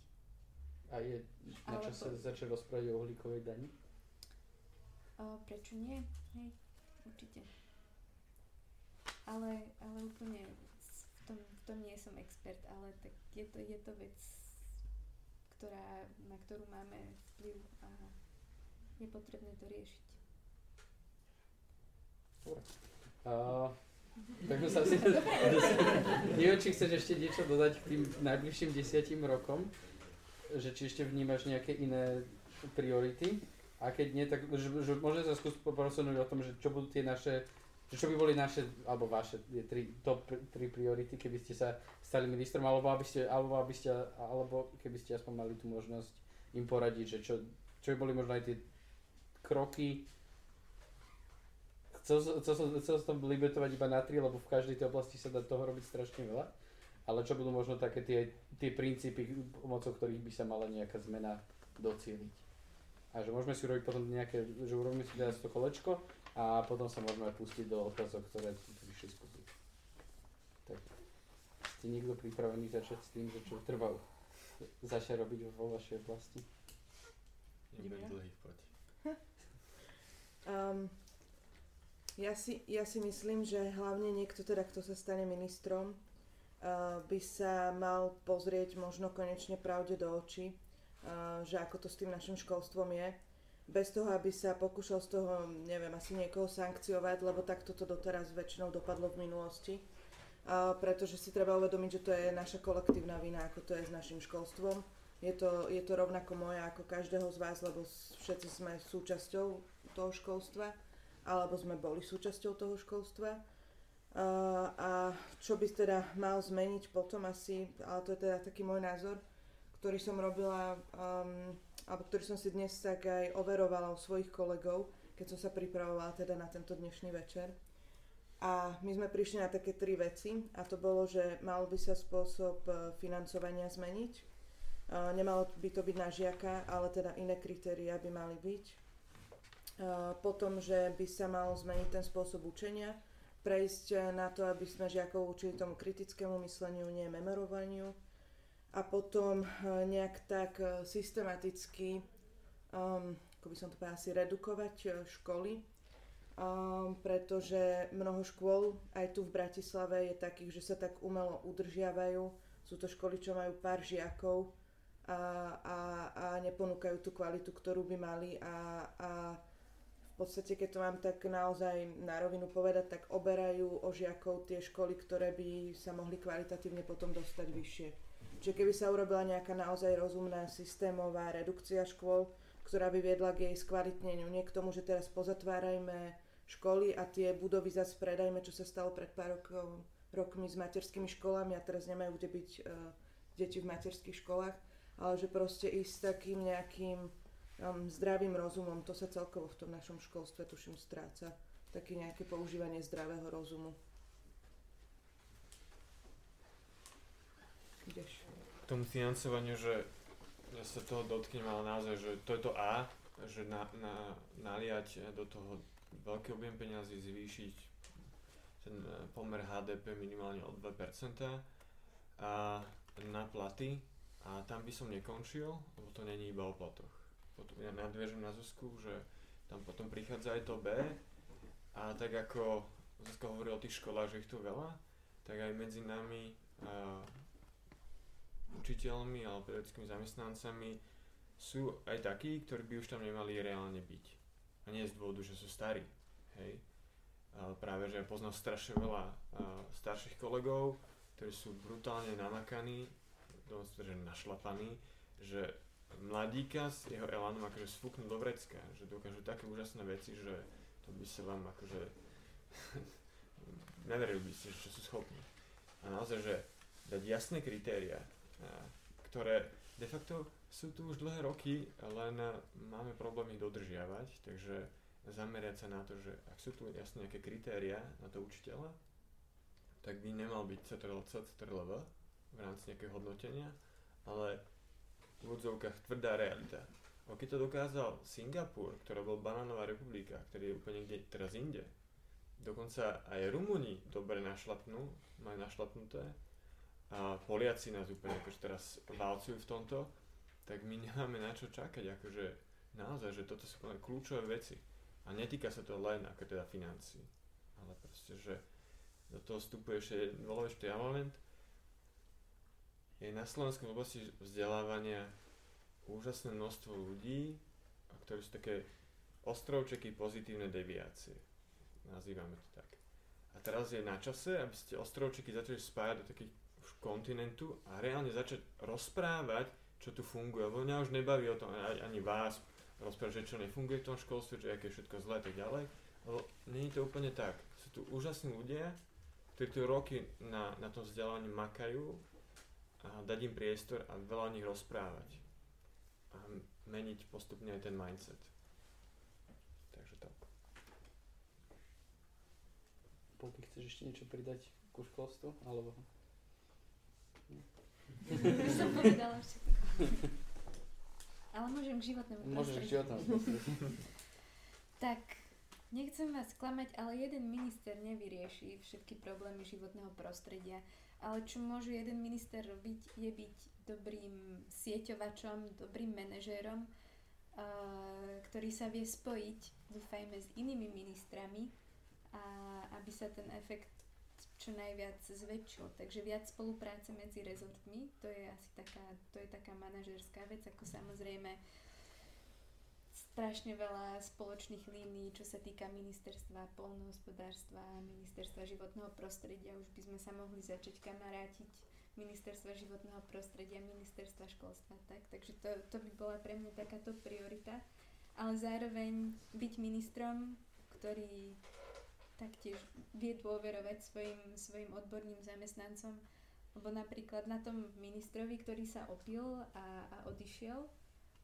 A je na čo sa začať rozprávať o uhlíkovej dani? O, prečo nie? Hej, určite. Ale, ale úplne tom, v tom nie som expert, ale tak je to, je to vec, ktorá, na ktorú máme vplyv a je potrebné to riešiť. Dobre. Uh, tak sa asi... Neviem, či chceš ešte niečo dodať k tým najbližším desiatim rokom, že či ešte vnímaš nejaké iné priority a keď nie, tak že, že môžeme sa skúsiť posunúť o tom, že čo budú tie naše čo by boli naše, alebo vaše tri, top tri priority, keby ste sa stali ministrom, alebo, aby ste, alebo, aby ste, alebo keby ste aspoň mali tú možnosť im poradiť, že čo, čo by boli možno aj tie kroky. Chcel, chcel, som, chcel som limitovať iba na tri, lebo v každej tej oblasti sa dá toho robiť strašne veľa. Ale čo budú možno také tie, tie princípy, pomocou ktorých by sa mala nejaká zmena docieliť. A že môžeme si urobiť potom nejaké, že urobíme si teraz to kolečko a potom sa môžeme pustiť do otázok, ktoré tu prišli z. Tak ste niekto pripravený začať s tým, že čo trvá začať robiť vo vašej oblasti? Nebude dlhý, poď. Um, ja, si, ja si myslím, že hlavne niekto teda, kto sa stane ministrom, uh, by sa mal pozrieť možno konečne pravde do očí, uh, že ako to s tým našim školstvom je. Bez toho, aby sa pokúšal z toho, neviem, asi niekoho sankciovať, lebo takto to doteraz väčšinou dopadlo v minulosti. Uh, pretože si treba uvedomiť, že to je naša kolektívna vina, ako to je s našim školstvom. Je to, je to rovnako moje ako každého z vás, lebo všetci sme súčasťou toho školstva alebo sme boli súčasťou toho školstva. A čo by teda mal zmeniť potom asi, ale to je teda taký môj názor, ktorý som robila, um, alebo ktorý som si dnes tak aj overovala u svojich kolegov, keď som sa pripravovala teda na tento dnešný večer. A my sme prišli na také tri veci a to bolo, že mal by sa spôsob e, financovania zmeniť. Uh, nemalo by to byť na žiaka, ale teda iné kritéria by mali byť potom, že by sa mal zmeniť ten spôsob učenia, prejsť na to, aby sme žiakov učili tomu kritickému mysleniu, nie memorovaniu a potom e, nejak tak e, systematicky, um, ako by som to povedala, asi redukovať e, školy, um, pretože mnoho škôl aj tu v Bratislave je takých, že sa tak umelo udržiavajú. Sú to školy, čo majú pár žiakov a, a, a neponúkajú tú kvalitu, ktorú by mali a, a podstate, keď to mám tak naozaj na rovinu povedať, tak oberajú o žiakov tie školy, ktoré by sa mohli kvalitatívne potom dostať vyššie. Čiže keby sa urobila nejaká naozaj rozumná systémová redukcia škôl, ktorá by viedla k jej skvalitneniu, nie k tomu, že teraz pozatvárajme školy a tie budovy zase predajme, čo sa stalo pred pár rokov, rokmi s materskými školami a teraz nemajú kde byť uh, deti v materských školách, ale že proste ísť takým nejakým um, zdravým rozumom. To sa celkovo v tom našom školstve, tuším, stráca. Také nejaké používanie zdravého rozumu. Ideš. K tomu financovaniu, že ja sa toho dotknem, ale naozaj, že to je to A, že na, na, naliať do toho veľký objem peniazy, zvýšiť ten e, pomer HDP minimálne o 2% a na platy a tam by som nekončil, lebo to není iba o platoch potom ja nadviežem na Zuzku, že tam potom prichádza aj to B a tak ako Zuzka hovorí o tých školách, že ich tu veľa, tak aj medzi nami uh, učiteľmi alebo pedagogickými zamestnancami sú aj takí, ktorí by už tam nemali reálne byť. A nie z dôvodu, že sú starí. Hej. Uh, práve, že poznám strašne veľa uh, starších kolegov, ktorí sú brutálne namakaní, dosť, že našlapaní, že mladíka s jeho elánom akože sfúknú do vrecka, že dokážu také úžasné veci, že to by sa vám akože neverili by ste, že sú schopní. A naozaj, že dať jasné kritéria, ktoré de facto sú tu už dlhé roky, len máme problém ich dodržiavať, takže zamerať sa na to, že ak sú tu jasné nejaké kritéria na to učiteľa, tak by nemal byť CTRL-C, CTRL-V v rámci nejakého hodnotenia, ale v úvodzovkách tvrdá realita. A keď to dokázal Singapur, ktorá bol banánová republika, ktorý je úplne kde teraz inde, dokonca aj Rumúni dobre našlapnú, majú našlapnuté, a Poliaci nás úplne akože teraz válcujú v tomto, tak my nemáme na čo čakať, akože naozaj, že toto sú kľúčové veci. A netýka sa to len ako teda financií, ale proste, že do toho vstupuje ešte dôležitý element, je na Slovenskom oblasti vzdelávania úžasné množstvo ľudí, ktorí sú také ostrovčeky pozitívne deviácie. Nazývame to tak. A teraz je na čase, aby ste ostrovčeky začali spájať do takých kontinentu a reálne začať rozprávať, čo tu funguje. Lebo mňa už nebaví o tom ani vás rozprávať, že čo nefunguje v tom školstve, že aké je všetko zlé a tak ďalej. Lebo nie je to úplne tak. Sú tu úžasní ľudia, ktorí tu roky na, na tom vzdelávaní makajú a dať im priestor a veľa o nich rozprávať a meniť postupne aj ten mindset. Takže tak. Polky, chceš ešte niečo pridať ku školstvu? Alebo... Som povedala všetko. Ale môžem k životnému. Môžeš k životnému tak, nechcem vás klamať, ale jeden minister nevyrieši všetky problémy životného prostredia ale čo môže jeden minister robiť, je byť dobrým sieťovačom, dobrým manažérom ktorý sa vie spojiť, dúfajme, s inými ministrami a aby sa ten efekt čo najviac zväčšil. Takže viac spolupráce medzi rezortmi, to je asi taká, to je taká manažerská vec, ako samozrejme strašne veľa spoločných línií, čo sa týka ministerstva polnohospodárstva, ministerstva životného prostredia. Už by sme sa mohli začať kamarátiť ministerstva životného prostredia, ministerstva školstva. Tak. Takže to, to by bola pre mňa takáto priorita. Ale zároveň byť ministrom, ktorý taktiež vie dôverovať svojim, svojim odborným zamestnancom, lebo napríklad na tom ministrovi, ktorý sa opil a, a odišiel,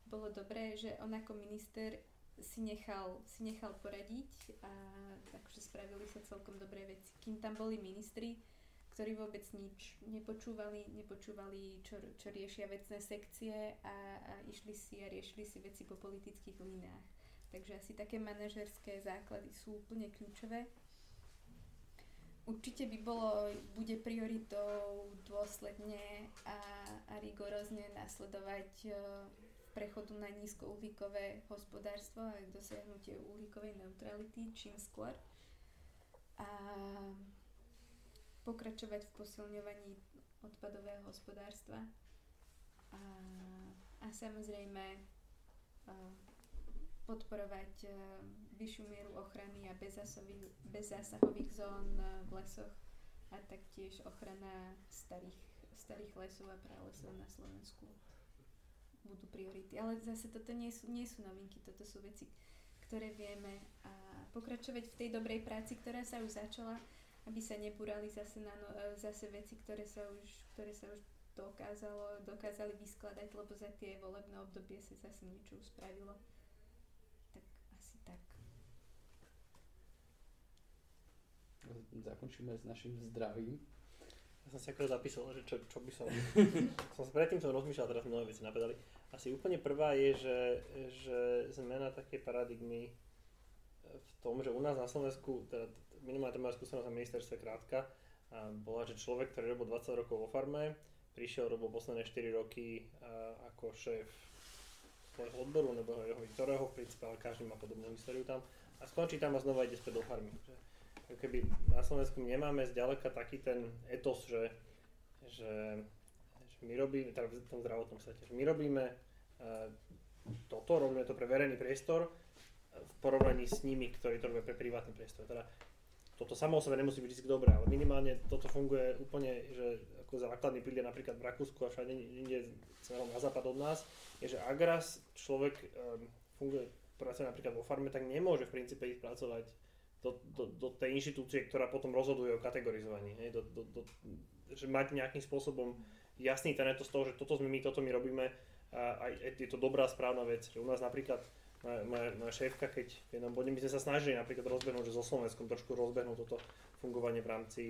bolo dobré, že on ako minister si nechal, si nechal poradiť a akože spravili sa celkom dobré veci. Kým tam boli ministri, ktorí vôbec nič nepočúvali, nepočúvali, čo, čo riešia vecné sekcie a, a išli si a riešili si veci po politických líniách. Takže asi také manažerské základy sú úplne kľúčové. Určite by bolo, bude prioritou dôsledne a, a rigorózne nasledovať uh, prechodu na nízkouhlíkové hospodárstvo a dosiahnutie uhlíkovej neutrality čím skôr. A pokračovať v posilňovaní odpadového hospodárstva. A, a samozrejme podporovať vyššiu mieru ochrany a bezzásahových zón v lesoch a taktiež ochrana starých, starých lesov a pralesov na Slovensku budú priority. Ale zase toto nie sú, nie sú novinky, toto sú veci, ktoré vieme a pokračovať v tej dobrej práci, ktorá sa už začala, aby sa nebúrali zase, na no, zase veci, ktoré sa už, ktoré sa už dokázalo, dokázali vyskladať, lebo za tie volebné obdobie sa zase niečo už spravilo. zakončíme s našim zdravím. Ja som si akorát zapísal, že čo, čo by som... som predtým som rozmýšľal, teraz mnohé veci napadali. Asi úplne prvá je, že, že zmena také paradigmy v tom, že u nás na Slovensku, teda minimálne tá moja skúsenosť na ministerstve krátka, bola, že človek, ktorý robil 20 rokov vo farme, prišiel, robil posledné 4 roky ako šéf odboru, nebo jeho ktorého v princípe, ale každý má podobnú históriu tam a skončí tam a znova ide späť do farmy. Keby na Slovensku nemáme zďaleka taký ten etos, že, že my robíme, teda v tom zdravotnom svete, my robíme uh, toto, robíme to pre verejný priestor v porovnaní s nimi, ktorí to robia pre privátny priestor. Teda toto samo o sebe nemusí byť vždy dobré, ale minimálne toto funguje úplne, že ako základný pilier napríklad v Rakúsku a všade inde smerom na západ od nás, je, že ak raz človek um, funguje, pracuje napríklad vo farme, tak nemôže v princípe ísť pracovať do, do, do tej inštitúcie, ktorá potom rozhoduje o kategorizovaní. Hej, do, do, do, že mať nejakým spôsobom jasný ten z toho, že toto sme my, toto my robíme a, je to dobrá správna vec. U nás napríklad moja, moja, šéfka, keď jednom bode my sme sa snažili napríklad rozbehnúť, že so Slovenskom trošku rozbehnúť toto fungovanie v rámci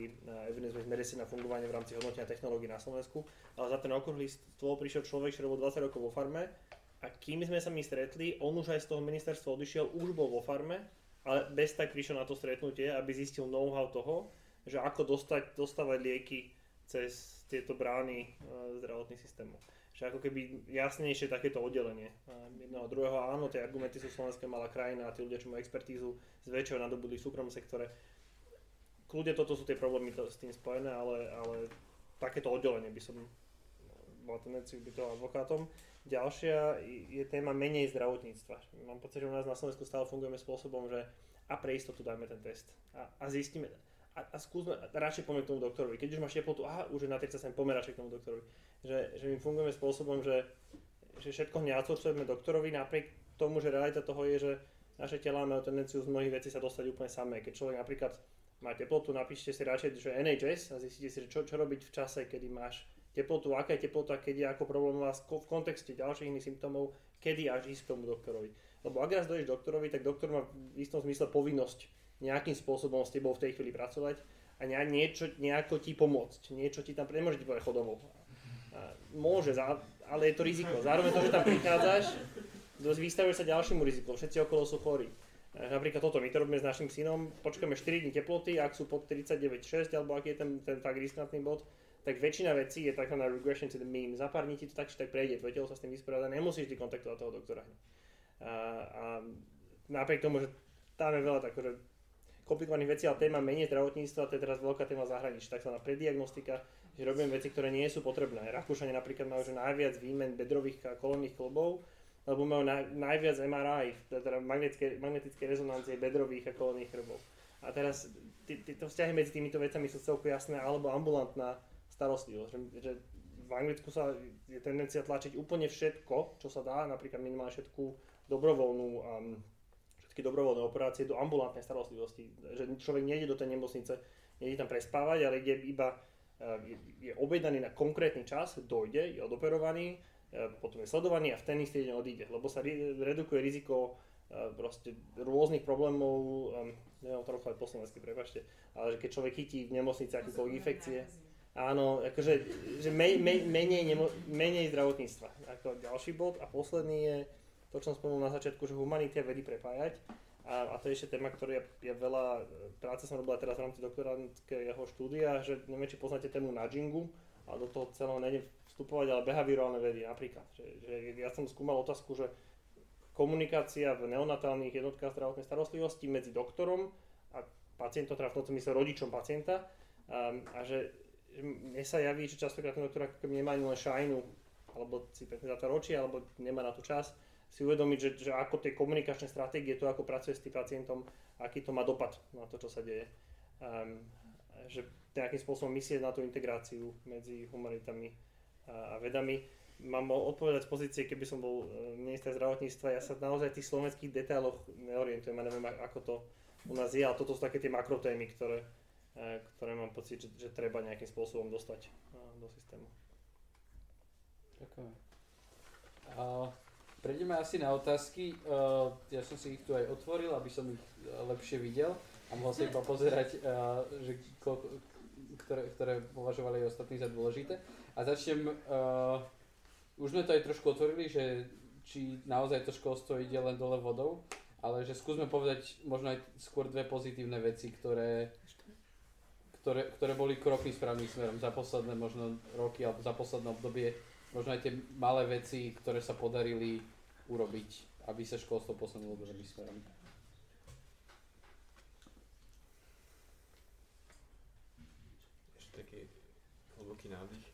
evidence-based medicine a fungovanie v rámci hodnotenia technológií na Slovensku, ale za ten okrúhly stôl prišiel človek, ktorý bol 20 rokov vo farme a kým sme sa my stretli, on už aj z toho ministerstva odišiel, už bol vo farme ale bez tak prišiel na to stretnutie, aby zistil know-how toho, že ako dostať, dostávať lieky cez tieto brány e, zdravotných systémov. Že ako keby jasnejšie takéto oddelenie e, jedného druhého. Áno, tie argumenty sú Slovenská malá krajina a tí ľudia, čo majú expertízu, zväčšujú nadobudli v súkromnom sektore. Kľudia toto sú tie problémy to, s tým spojené, ale, ale takéto oddelenie by som mal tendenciu byť toho advokátom. Ďalšia je téma menej zdravotníctva. Mám pocit, že u nás na Slovensku stále fungujeme spôsobom, že a pre istotu dajme ten test a, a zistíme a, a skúsme, radšej poďme k tomu doktorovi. Keď už máš teplotu, aha, už je na 37, poďme radšej k tomu doktorovi. Že, že my fungujeme spôsobom, že, že všetko neoutsourcujeme doktorovi, napriek tomu, že realita toho je, že naše tela majú tendenciu z mnohých vecí sa dostať úplne samé. Keď človek napríklad má teplotu, napíšte si radšej, že NHS a zistíte si, čo, čo robiť v čase, kedy máš teplotu, aká je teplota, keď je ako problémová v kontexte ďalších iných symptómov, kedy až ísť k tomu doktorovi. Lebo ak raz dojdeš doktorovi, tak doktor má v istom zmysle povinnosť nejakým spôsobom s tebou v tej chvíli pracovať a niečo, nejako ti pomôcť. Niečo ti tam, nemôže ti povedať chodomov. Môže, ale je to riziko. Zároveň to, že tam prichádzaš, vystavuješ sa ďalšiemu riziku. Všetci okolo sú chorí. Napríklad toto, my to robíme s našim synom, počkáme 4 dní teploty, ak sú pod 39,6 alebo aký je ten, ten fakt riskantný bod, tak väčšina vecí je takzvaná regression to the mean. Za pár dní ti to tak či tak prejde, tvoje telo sa s tým vysporiada, nemusíš ty kontaktovať toho doktora. A, a napriek tomu, že tam je veľa tak, komplikovaných vecí, ale téma menej zdravotníctva, to je teraz veľká téma zahraničí, takzvaná prediagnostika, že robíme veci, ktoré nie sú potrebné. Rakúšania napríklad majú že najviac výmen bedrových a kolónnych klbov, lebo majú naj, najviac MRI, teda magnetické, magnetické rezonancie bedrových a kolónnych chrbov. A teraz tieto vzťahy medzi týmito vecami sú celku jasné, alebo ambulantná starostlivosť. Že, že v Anglicku sa je tendencia tlačiť úplne všetko, čo sa dá, napríklad minimálne všetku dobrovoľnú um, všetky dobrovoľné operácie do ambulantnej starostlivosti. Že človek nejde do tej nemocnice, nejde tam prespávať, ale ide iba uh, je, je objednaný na konkrétny čas, dojde, je odoperovaný, uh, potom je sledovaný a v ten istý deň odíde, lebo sa redukuje riziko uh, proste rôznych problémov, neviem to rozprávať po slovensky, prepačte, ale že keď človek chytí v nemocnici akýkoľvek infekcie, áno, akože že menej, nemo, menej zdravotníctva. Ako ďalší bod a posledný je to, čo som spomenul na začiatku, že humanity a vedy prepájať. A, a to je ešte téma, ktorá je, je veľa, práce som robila teraz v rámci doktorantského štúdia, že neviem, či poznáte tému nudgingu, a do toho celého nejdem vstupovať, ale behaviorálne vedy napríklad. Že, že ja som skúmal otázku, že komunikácia v neonatálnych jednotkách zdravotnej starostlivosti medzi doktorom a pacientom, teda v tomto mysle rodičom pacienta um, a že mne sa javí, že častokrát ten doktor nemá ani len šajnu alebo si pekne ročí, alebo nemá na to čas si uvedomiť, že, že ako tie komunikačné stratégie, to ako pracuje s tým pacientom, aký to má dopad na to, čo sa deje. Um, že nejakým spôsobom myslieť na tú integráciu medzi humanitami a, vedami mám odpovedať z pozície, keby som bol e, minister zdravotníctva, ja sa naozaj v tých slovenských detailoch neorientujem a neviem, ako to u nás je, ale toto sú také tie makrotémy, ktoré, e, ktoré mám pocit, že, že treba nejakým spôsobom dostať e, do systému. Ďakujem. A prejdeme asi na otázky. Ja som si ich tu aj otvoril, aby som ich lepšie videl a mohol si iba pozerať, že koľko, ktoré, ktoré považovali ostatní za dôležité. A začnem uh, už sme to aj trošku otvorili, že či naozaj to školstvo ide len dole vodou, ale že skúsme povedať možno aj skôr dve pozitívne veci, ktoré, ktoré, ktoré boli krokmi správnym smerom za posledné možno roky alebo za posledné obdobie, možno aj tie malé veci, ktoré sa podarili urobiť, aby sa školstvo posunulo dobrým smerom. Ešte taký hlboký nádych.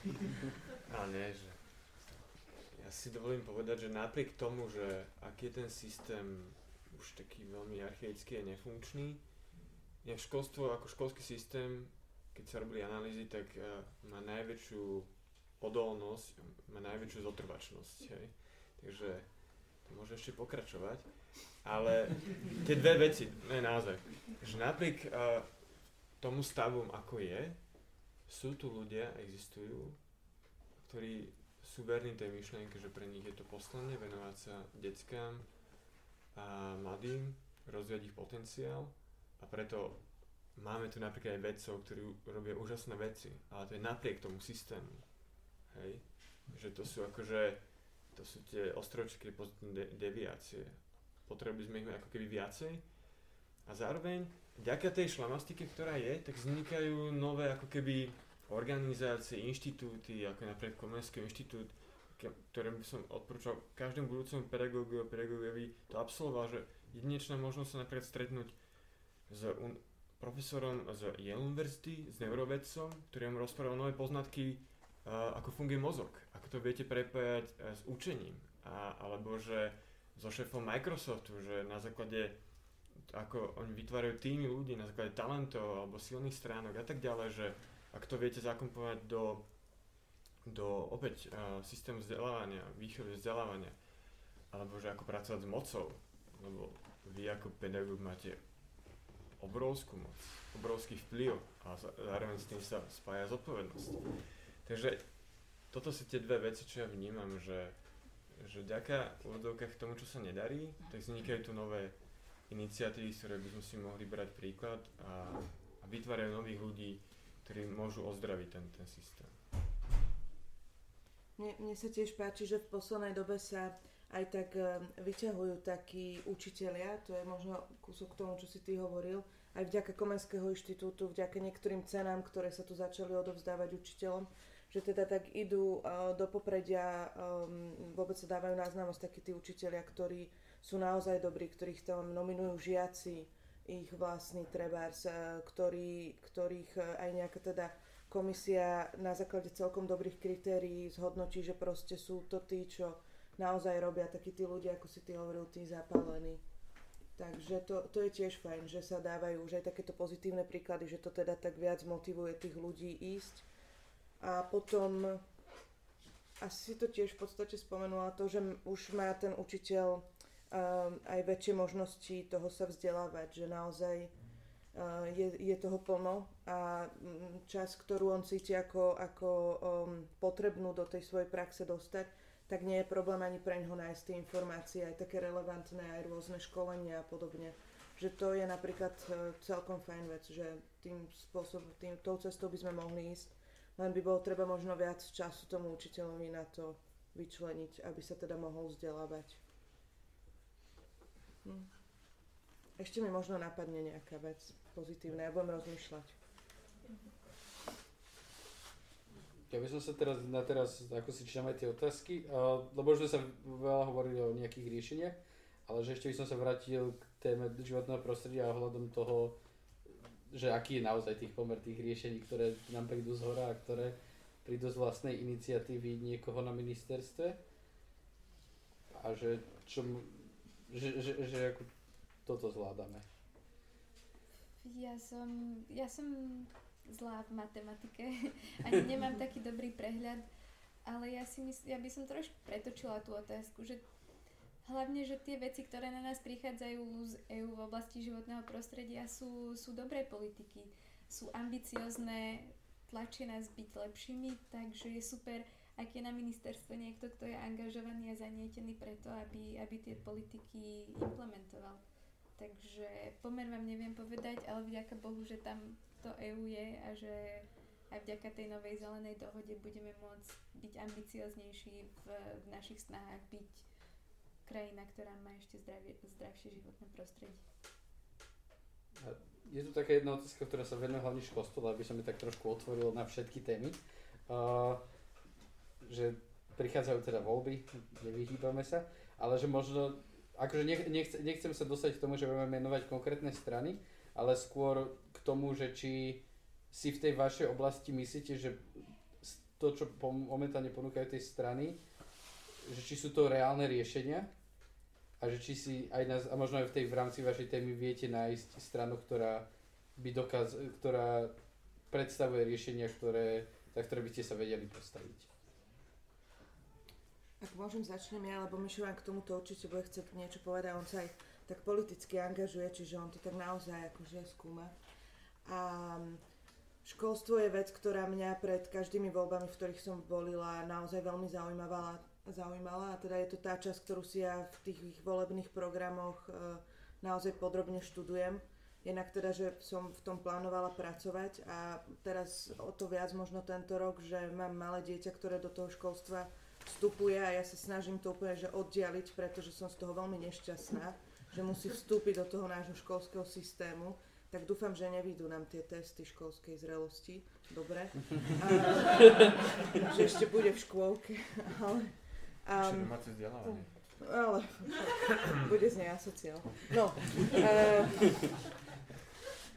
Ale nie, že ja si dovolím povedať, že napriek tomu, že aký je ten systém už taký veľmi archaický a nefunkčný, ja školstvo ako školský systém, keď sa robili analýzy, tak uh, má najväčšiu odolnosť, má najväčšiu zotrvačnosť. Hej. Takže to môže ešte pokračovať. Ale tie dve veci, ne naozaj, že napriek uh, tomu stavu, ako je, sú tu ľudia, existujú, ktorí sú verní tej myšlienke, že pre nich je to poslanie venovať sa deckám a mladým, rozvíjať ich potenciál a preto máme tu napríklad aj vedcov, ktorí robia úžasné veci, ale to je napriek tomu systému. Hej? Že to sú akože, to sú tie ostročky pozitívne de- deviácie. Potrebujeme sme ich ako keby viacej a zároveň vďaka tej šlamastike, ktorá je, tak vznikajú nové ako keby organizácie, inštitúty, ako napríklad Komenský inštitút, ktoré by som odporúčal každému budúcemu pedagógu a pedagógovi to absolvoval, že jedinečná možnosť sa napríklad stretnúť s un- profesorom z Yale University, s neurovedcom, ktorý vám rozprával nové poznatky, ako funguje mozog, ako to viete prepájať uh, s učením, a, alebo že so šéfom Microsoftu, že na základe ako oni vytvárajú týmy ľudí na základe talentov alebo silných stránok a tak ďalej, že ak to viete zakompovať do, do opäť uh, systému vzdelávania, výchovy vzdelávania, alebo že ako pracovať s mocou, lebo vy ako pedagóg máte obrovskú moc, obrovský vplyv a zároveň s tým sa spája zodpovednosť. Takže toto sú tie dve veci, čo ja vnímam, že, že ďaká úvodovkách tomu, čo sa nedarí, tak vznikajú tu nové iniciatívy, ktoré by sme si mohli brať príklad a, a vytvárajú nových ľudí, ktorí môžu ozdraviť ten, ten systém. Mne, mne sa tiež páči, že v poslednej dobe sa aj tak e, vyťahujú takí učitelia, to je možno kúsok k tomu, čo si ty hovoril, aj vďaka Komenského inštitútu, vďaka niektorým cenám, ktoré sa tu začali odovzdávať učiteľom, že teda tak idú do popredia, um, vôbec sa dávajú na známosť takí tí učiteľia, ktorí sú naozaj dobrí, ktorých tam nominujú žiaci, ich vlastní trebárs, ktorý, ktorých uh, aj nejaká teda komisia na základe celkom dobrých kritérií zhodnotí, že proste sú to tí, čo naozaj robia, takí tí ľudia, ako si ty hovoril, tí zapálení. Takže to, to je tiež fajn, že sa dávajú už aj takéto pozitívne príklady, že to teda tak viac motivuje tých ľudí ísť. A potom asi to tiež v podstate spomenula to, že už má ten učiteľ um, aj väčšie možnosti toho sa vzdelávať, že naozaj uh, je, je toho plno a um, čas, ktorú on cíti ako, ako um, potrebnú do tej svojej praxe dostať, tak nie je problém ani pre neho nájsť tie informácie, aj také relevantné, aj rôzne školenia a podobne. Že to je napríklad e, celkom fajn vec, že tým spôsobom, tým, tou cestou by sme mohli ísť, len by bolo treba možno viac času tomu učiteľovi na to vyčleniť, aby sa teda mohol vzdelávať. Hm. Ešte mi možno napadne nejaká vec pozitívna, ja budem rozmýšľať. Ja by som sa teraz na teraz, ako si čítam aj tie otázky, lebo sme sa veľa hovorili o nejakých riešeniach, ale že ešte by som sa vrátil k téme životného prostredia a ohľadom toho, že aký je naozaj tých pomer tých riešení, ktoré nám prídu z hora a ktoré prídu z vlastnej iniciatívy niekoho na ministerstve. A že, čo, že, že, že ako toto zvládame. Ja som, ja som zlá v matematike, ani nemám taký dobrý prehľad, ale ja si mysl, ja by som trošku pretočila tú otázku, že hlavne, že tie veci, ktoré na nás prichádzajú z EÚ v oblasti životného prostredia sú, sú dobré politiky, sú ambiciozne, tlačia nás byť lepšími, takže je super, ak je na ministerstve niekto, kto je angažovaný a zanietený preto, aby, aby tie politiky implementoval. Takže pomer vám neviem povedať, ale vďaka Bohu, že tam to EU je a že aj vďaka tej novej zelenej dohode budeme môcť byť ambicioznejší v, v našich snahách byť krajina, ktorá má ešte zdravie, zdravšie životné prostredie. Je tu taká jedna otázka, ktorá sa venuje hlavne školstvu, aby som mi tak trošku otvoril na všetky témy. Uh, že prichádzajú teda voľby, nevyhýbame sa, ale že možno, akože nech, nechce, nechcem sa dostať k tomu, že budeme menovať konkrétne strany, ale skôr k tomu, že či si v tej vašej oblasti myslíte, že to, čo momentálne ponúkajú tie strany, že či sú to reálne riešenia a že či si aj nás, a možno aj v tej v rámci vašej témy viete nájsť stranu, ktorá by dokaz, ktorá predstavuje riešenia, ktoré, za ktoré by ste sa vedeli postaviť. Ak môžem, začnem ja, lebo Mišo k tomuto určite bude chcieť niečo povedať, on sa aj tak politicky angažuje, čiže on to tak naozaj akože skúma. A školstvo je vec, ktorá mňa pred každými voľbami, v ktorých som volila, naozaj veľmi zaujímala, zaujímala. A teda je to tá časť, ktorú si ja v tých volebných programoch e, naozaj podrobne študujem. Jednak teda, že som v tom plánovala pracovať a teraz o to viac možno tento rok, že mám malé dieťa, ktoré do toho školstva vstupuje a ja sa snažím to úplne že oddialiť, pretože som z toho veľmi nešťastná, že musí vstúpiť do toho nášho školského systému. Tak dúfam, že nevídu nám tie testy školskej zrelosti. Dobre. A, že ešte bude v škôlke. Ale, um, domáce vzdelávanie. Ale bude z nej asociál. No. Uh,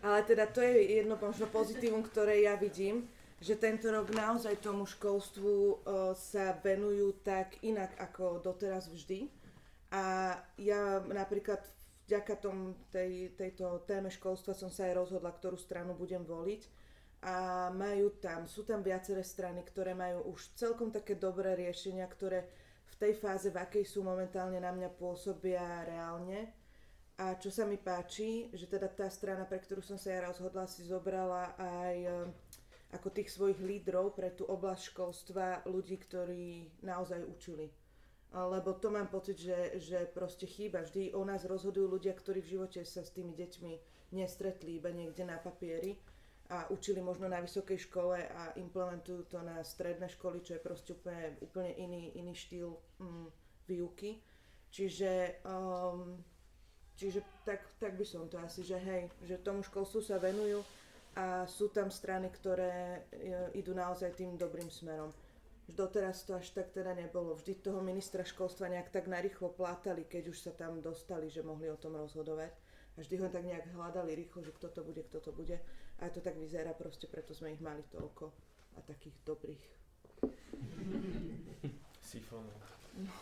ale teda to je jedno možno pozitívum, ktoré ja vidím, že tento rok naozaj tomu školstvu uh, sa venujú tak inak ako doteraz vždy. A ja napríklad vďaka tom, tej, tejto téme školstva som sa aj rozhodla, ktorú stranu budem voliť. A majú tam, sú tam viaceré strany, ktoré majú už celkom také dobré riešenia, ktoré v tej fáze, v akej sú momentálne na mňa pôsobia reálne. A čo sa mi páči, že teda tá strana, pre ktorú som sa ja rozhodla, si zobrala aj ako tých svojich lídrov pre tú oblasť školstva ľudí, ktorí naozaj učili. Lebo to mám pocit, že, že proste chýba. Vždy o nás rozhodujú ľudia, ktorí v živote sa s tými deťmi nestretli iba niekde na papieri a učili možno na vysokej škole a implementujú to na stredné školy, čo je proste úplne, úplne iný, iný štýl mm, výuky. Čiže, um, čiže tak, tak by som to asi, že hej, že tomu školstvu sa venujú a sú tam strany, ktoré e, idú naozaj tým dobrým smerom. Doteraz to až tak teda nebolo. Vždy toho ministra školstva nejak tak narýchlo plátali, keď už sa tam dostali, že mohli o tom rozhodovať. A vždy ho tak nejak hľadali rýchlo, že kto to bude, kto to bude. A to tak vyzerá proste, preto sme ich mali toľko. A takých dobrých. Sifónov. No.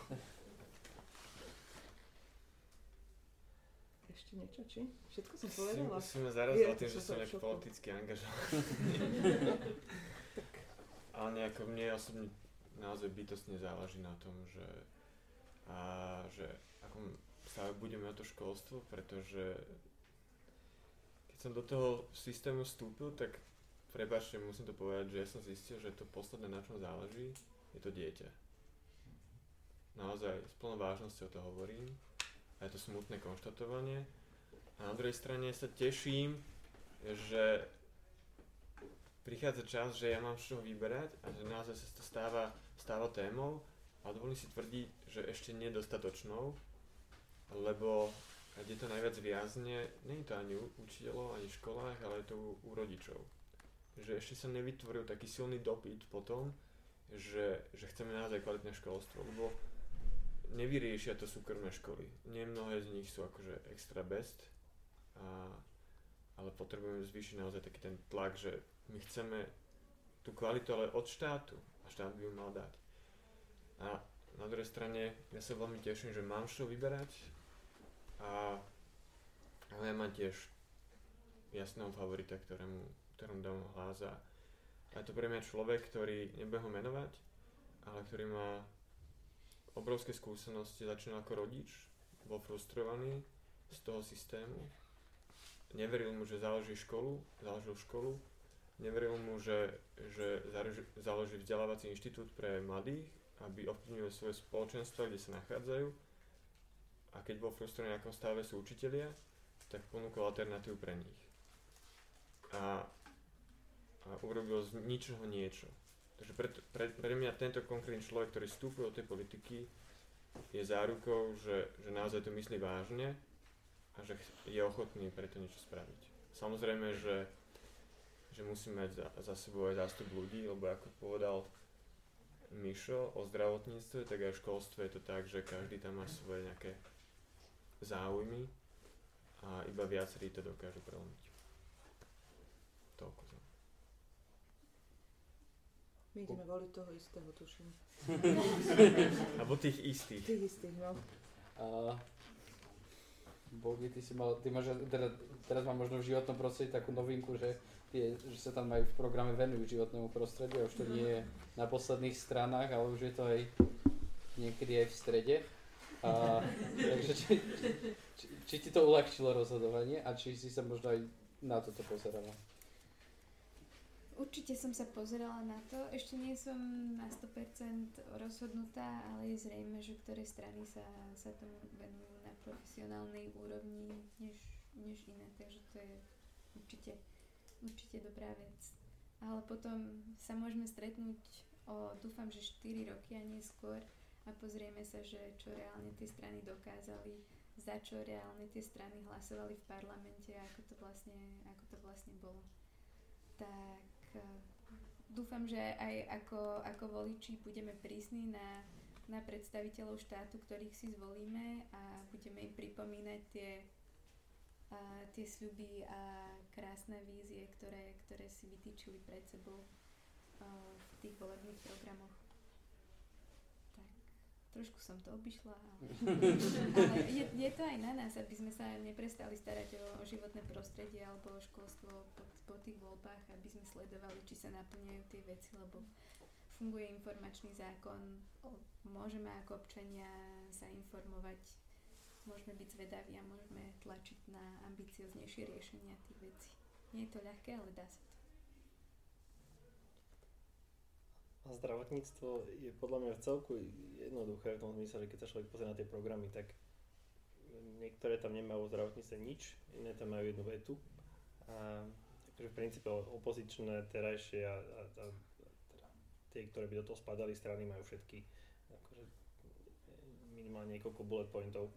Ešte niečo, či? Všetko som povedala? Si, si ma zarazil Je, tým, že som nejak politicky angažovaný. Ale nejako mne osobne naozaj bytostne záleží na tom, že, a, že ako sa budeme o to školstvo, pretože som do toho systému vstúpil, tak prepáčte, musím to povedať, že ja som zistil, že to posledné, na čom záleží, je to dieťa. Naozaj s plnou vážnosťou to hovorím a je to smutné konštatovanie. A na druhej strane sa teším, že prichádza čas, že ja mám z čoho vyberať a že naozaj sa to stáva, stáva témou a dovolím si tvrdiť, že ešte nedostatočnou, lebo kde to najviac viazne, nie je to ani u učiteľov, ani v školách, ale je to u, u rodičov. Že ešte sa nevytvoril taký silný dopyt po tom, že, že chceme naozaj kvalitné školstvo, lebo nevyriešia to súkromné školy. Nie mnohé z nich sú akože extra best, a, ale potrebujeme zvýšiť naozaj taký ten tlak, že my chceme tú kvalitu ale od štátu a štát by ju mal dať. A na druhej strane ja sa veľmi teším, že mám čo vyberať a ale ja mám tiež jasného favorita, ktorému, ktorému dám hlas a a to pre mňa človek, ktorý nebudem ho menovať, ale ktorý má obrovské skúsenosti, začínal ako rodič, bol frustrovaný z toho systému, neveril mu, že založí školu, založil školu, neveril mu, že, že založí, vzdelávací inštitút pre mladých, aby ovplyvnili svoje spoločenstva, kde sa nachádzajú. A keď bol frustrovaný, akom stave sú učitelia, tak ponúkol alternatívu pre nich. A, a urobil z ničoho niečo. Takže pre, pre, pre mňa tento konkrétny človek, ktorý vstúpil do tej politiky, je zárukou, že, že naozaj to myslí vážne a že je ochotný preto niečo spraviť. Samozrejme, že, že musíme mať za, za sebou aj zástup ľudí, lebo ako povedal Mišo o zdravotníctve, tak aj v školstve je to tak, že každý tam má svoje nejaké záujmy a iba viacerí to dokážu prelomiť. Toľko za. My ideme voliť toho istého, tuším. Alebo tých istých. Tých istých, no. A Bogi, ty si mal, ty máš, teda, teraz mám možno v životnom prostredí takú novinku, že, tie, že sa tam aj v programe venujú životnému prostrediu, a už to nie je na posledných stranách, ale už je to aj niekedy aj v strede. A, takže či, či, či ti to uľahčilo rozhodovanie a či si sa možno aj na toto pozerala? Určite som sa pozerala na to. Ešte nie som na 100% rozhodnutá, ale je zrejme, že ktoré strany sa, sa tomu venujú na profesionálnej úrovni než, než iné. Takže to je určite, určite dobrá vec. Ale potom sa môžeme stretnúť o, dúfam, že 4 roky a neskôr a pozrieme sa, že čo reálne tie strany dokázali, za čo reálne tie strany hlasovali v parlamente a ako to vlastne, ako to vlastne bolo. Tak eh, dúfam, že aj ako, ako voliči budeme prísni na, na predstaviteľov štátu, ktorých si zvolíme a budeme im pripomínať tie, a, tie sľuby a krásne vízie, ktoré, ktoré si vytýčili pred sebou a, v tých volebných programoch. Trošku som to obišla, ale, ale je, je to aj na nás, aby sme sa neprestali starať o, o životné prostredie alebo o školstvo po, po tých voľbách, aby sme sledovali, či sa naplňajú tie veci, lebo funguje informačný zákon, môžeme ako občania sa informovať, môžeme byť zvedaví a môžeme tlačiť na ambicioznejšie riešenia tých vecí. Nie je to ľahké, ale dá sa to. A zdravotníctvo je podľa mňa v celku jednoduché v tom zmysle, že keď sa človek pozrie na tie programy, tak niektoré tam nemajú o zdravotníctve nič, iné tam majú jednu vetu. A takže v princípe opozičné terajšie a, a, a teda tie, ktoré by do toho spadali strany, majú všetky akože minimálne niekoľko bullet pointov.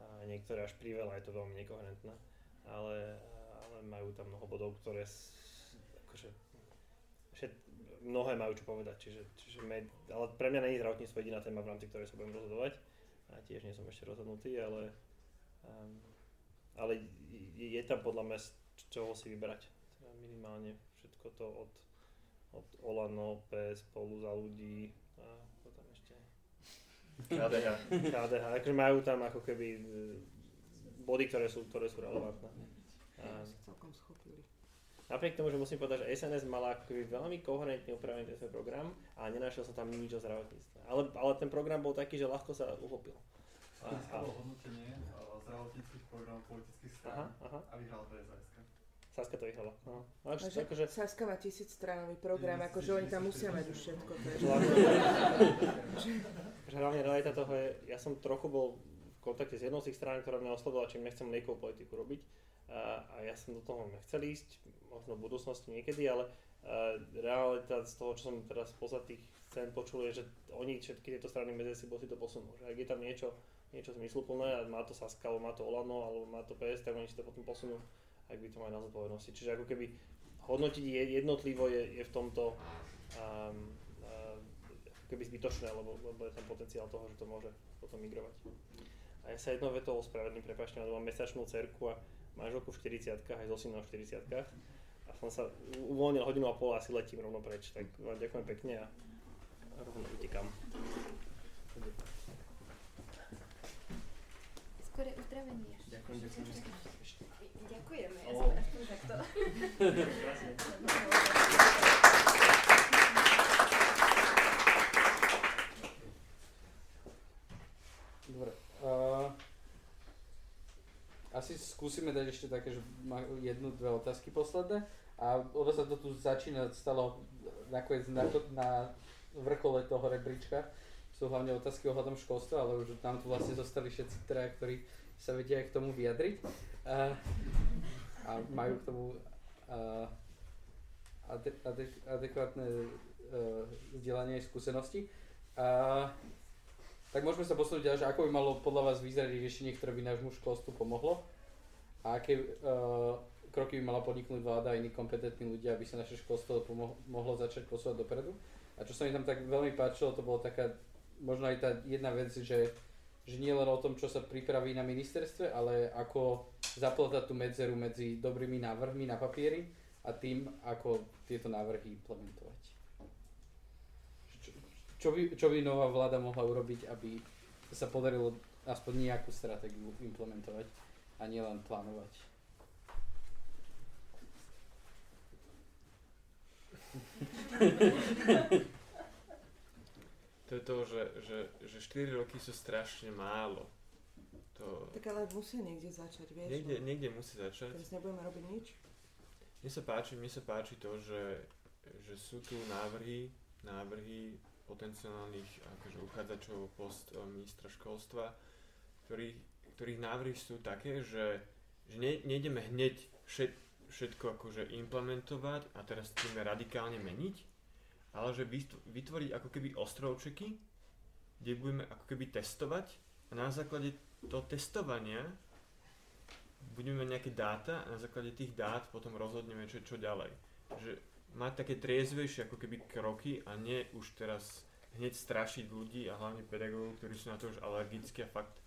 A niektoré až priveľa, je to veľmi nekoherentné. Ale, ale majú tam mnoho bodov, ktoré akože, všet, mnohé majú čo povedať, čiže, čiže med, ale pre mňa je zdravotníctvo jediná téma, v rámci ktorej sa budem rozhodovať. A tiež nie som ešte rozhodnutý, ale, um, ale je, je tam podľa mňa z čoho si vybrať. Teda minimálne všetko to od, od Olano, PS, spolu za ľudí a to tam ešte KDH. KDH, akože majú tam ako keby e, body, ktoré sú, ktoré sú relevantné. A, celkom schopili. Napriek tomu, že musím povedať, že SNS mala ako keby veľmi koherentne upravený ten svoj program a nenašiel som tam nič o zdravotníctve. Ale, ale ten program bol taký, že ľahko sa uchopil. A, a, Získalo hodnotenie zdravotníckých programov politických strán aha, aha. a vyhral BSS. Saska to vyhrala. No. Akože, Takže akože, Saska má tisíc stránový program, Tisíc, akože oni tam tisíc, musia mať už všetko. To je, že hlavne realita toho je, ja som trochu bol v kontakte s jednou z tých strán, ktorá mňa oslovila, či nechcem nejakú politiku robiť. A, a ja som do toho nechcel ísť, možno v budúcnosti niekedy, ale uh, realita z toho, čo som teraz spoza tých scén počul, je, že oni všetky tieto strany medzi sebou si to posunú. Že ak je tam niečo, niečo zmysluplné a má to Saska, alebo má to Olano, alebo má to PS, tak oni si to potom posunú, ak by to mali na zodpovednosti. Čiže ako keby hodnotiť je- jednotlivo je, je v tomto um, ako keby zbytočné, lebo, lebo je tam potenciál toho, že to môže potom migrovať. A ja sa jednou vetou ospravedlím, prepáčte, ale mám mesačnú cerku a manželku v 40 aj so synom v 40 a som sa uvoľnil hodinu a pol a asi letím rovno preč, tak vám ďakujem pekne a rovno utekám. Skôr je uzdravenie. Ďakujem, ďakujem. Ďakujeme, ja som takto. Uh, asi skúsime dať ešte také, že má jednu, dve otázky posledné. A lebo sa to tu začína, stalo nakoniec na, to, na vrchole toho rebríčka. Sú hlavne otázky ohľadom školstva, ale už nám tu vlastne zostali všetci traja, ktorí sa vedia aj k tomu vyjadriť. Uh, a majú k tomu uh, ade, ade, adekvátne uh, vzdelanie a skúsenosti. Uh, tak môžeme sa posunúť ďalej, že ako by malo podľa vás vyzerať riešenie, ktoré by nášmu školstvu pomohlo a aké uh, kroky by mala podniknúť vláda a iní kompetentní ľudia, aby sa naše školstvo pomo- mohlo začať posúvať dopredu. A čo sa mi tam tak veľmi páčilo, to bolo taká, možno aj tá jedna vec, že, že nie len o tom, čo sa pripraví na ministerstve, ale ako zaplatať tú medzeru medzi dobrými návrhmi na papieri a tým, ako tieto návrhy implementovať. Čo, by, čo by nová vláda mohla urobiť, aby sa podarilo aspoň nejakú stratégiu implementovať a nielen plánovať? To je to, že, že, že 4 roky sú strašne málo. To tak ale musia niekde začať, vieš. niekde, no. niekde musí začať. Teraz nebudeme robiť nič. Mne sa páči, mne sa páči to, že, že sú tu návrhy, návrhy potenciálnych akože uchádzačov o post e, ministra školstva, ktorých, ktorých návrhy sú také, že, že ne, nejdeme hneď všet, všetko akože implementovať a teraz chceme radikálne meniť, ale že vytv- vytvoriť ako keby ostrovčeky, kde budeme ako keby testovať a na základe toho testovania budeme mať nejaké dáta a na základe tých dát potom rozhodneme, čo, čo ďalej. Že mať také triezvejšie ako keby kroky a nie už teraz hneď strašiť ľudí a hlavne pedagógov, ktorí sú na to už alergickí a fakt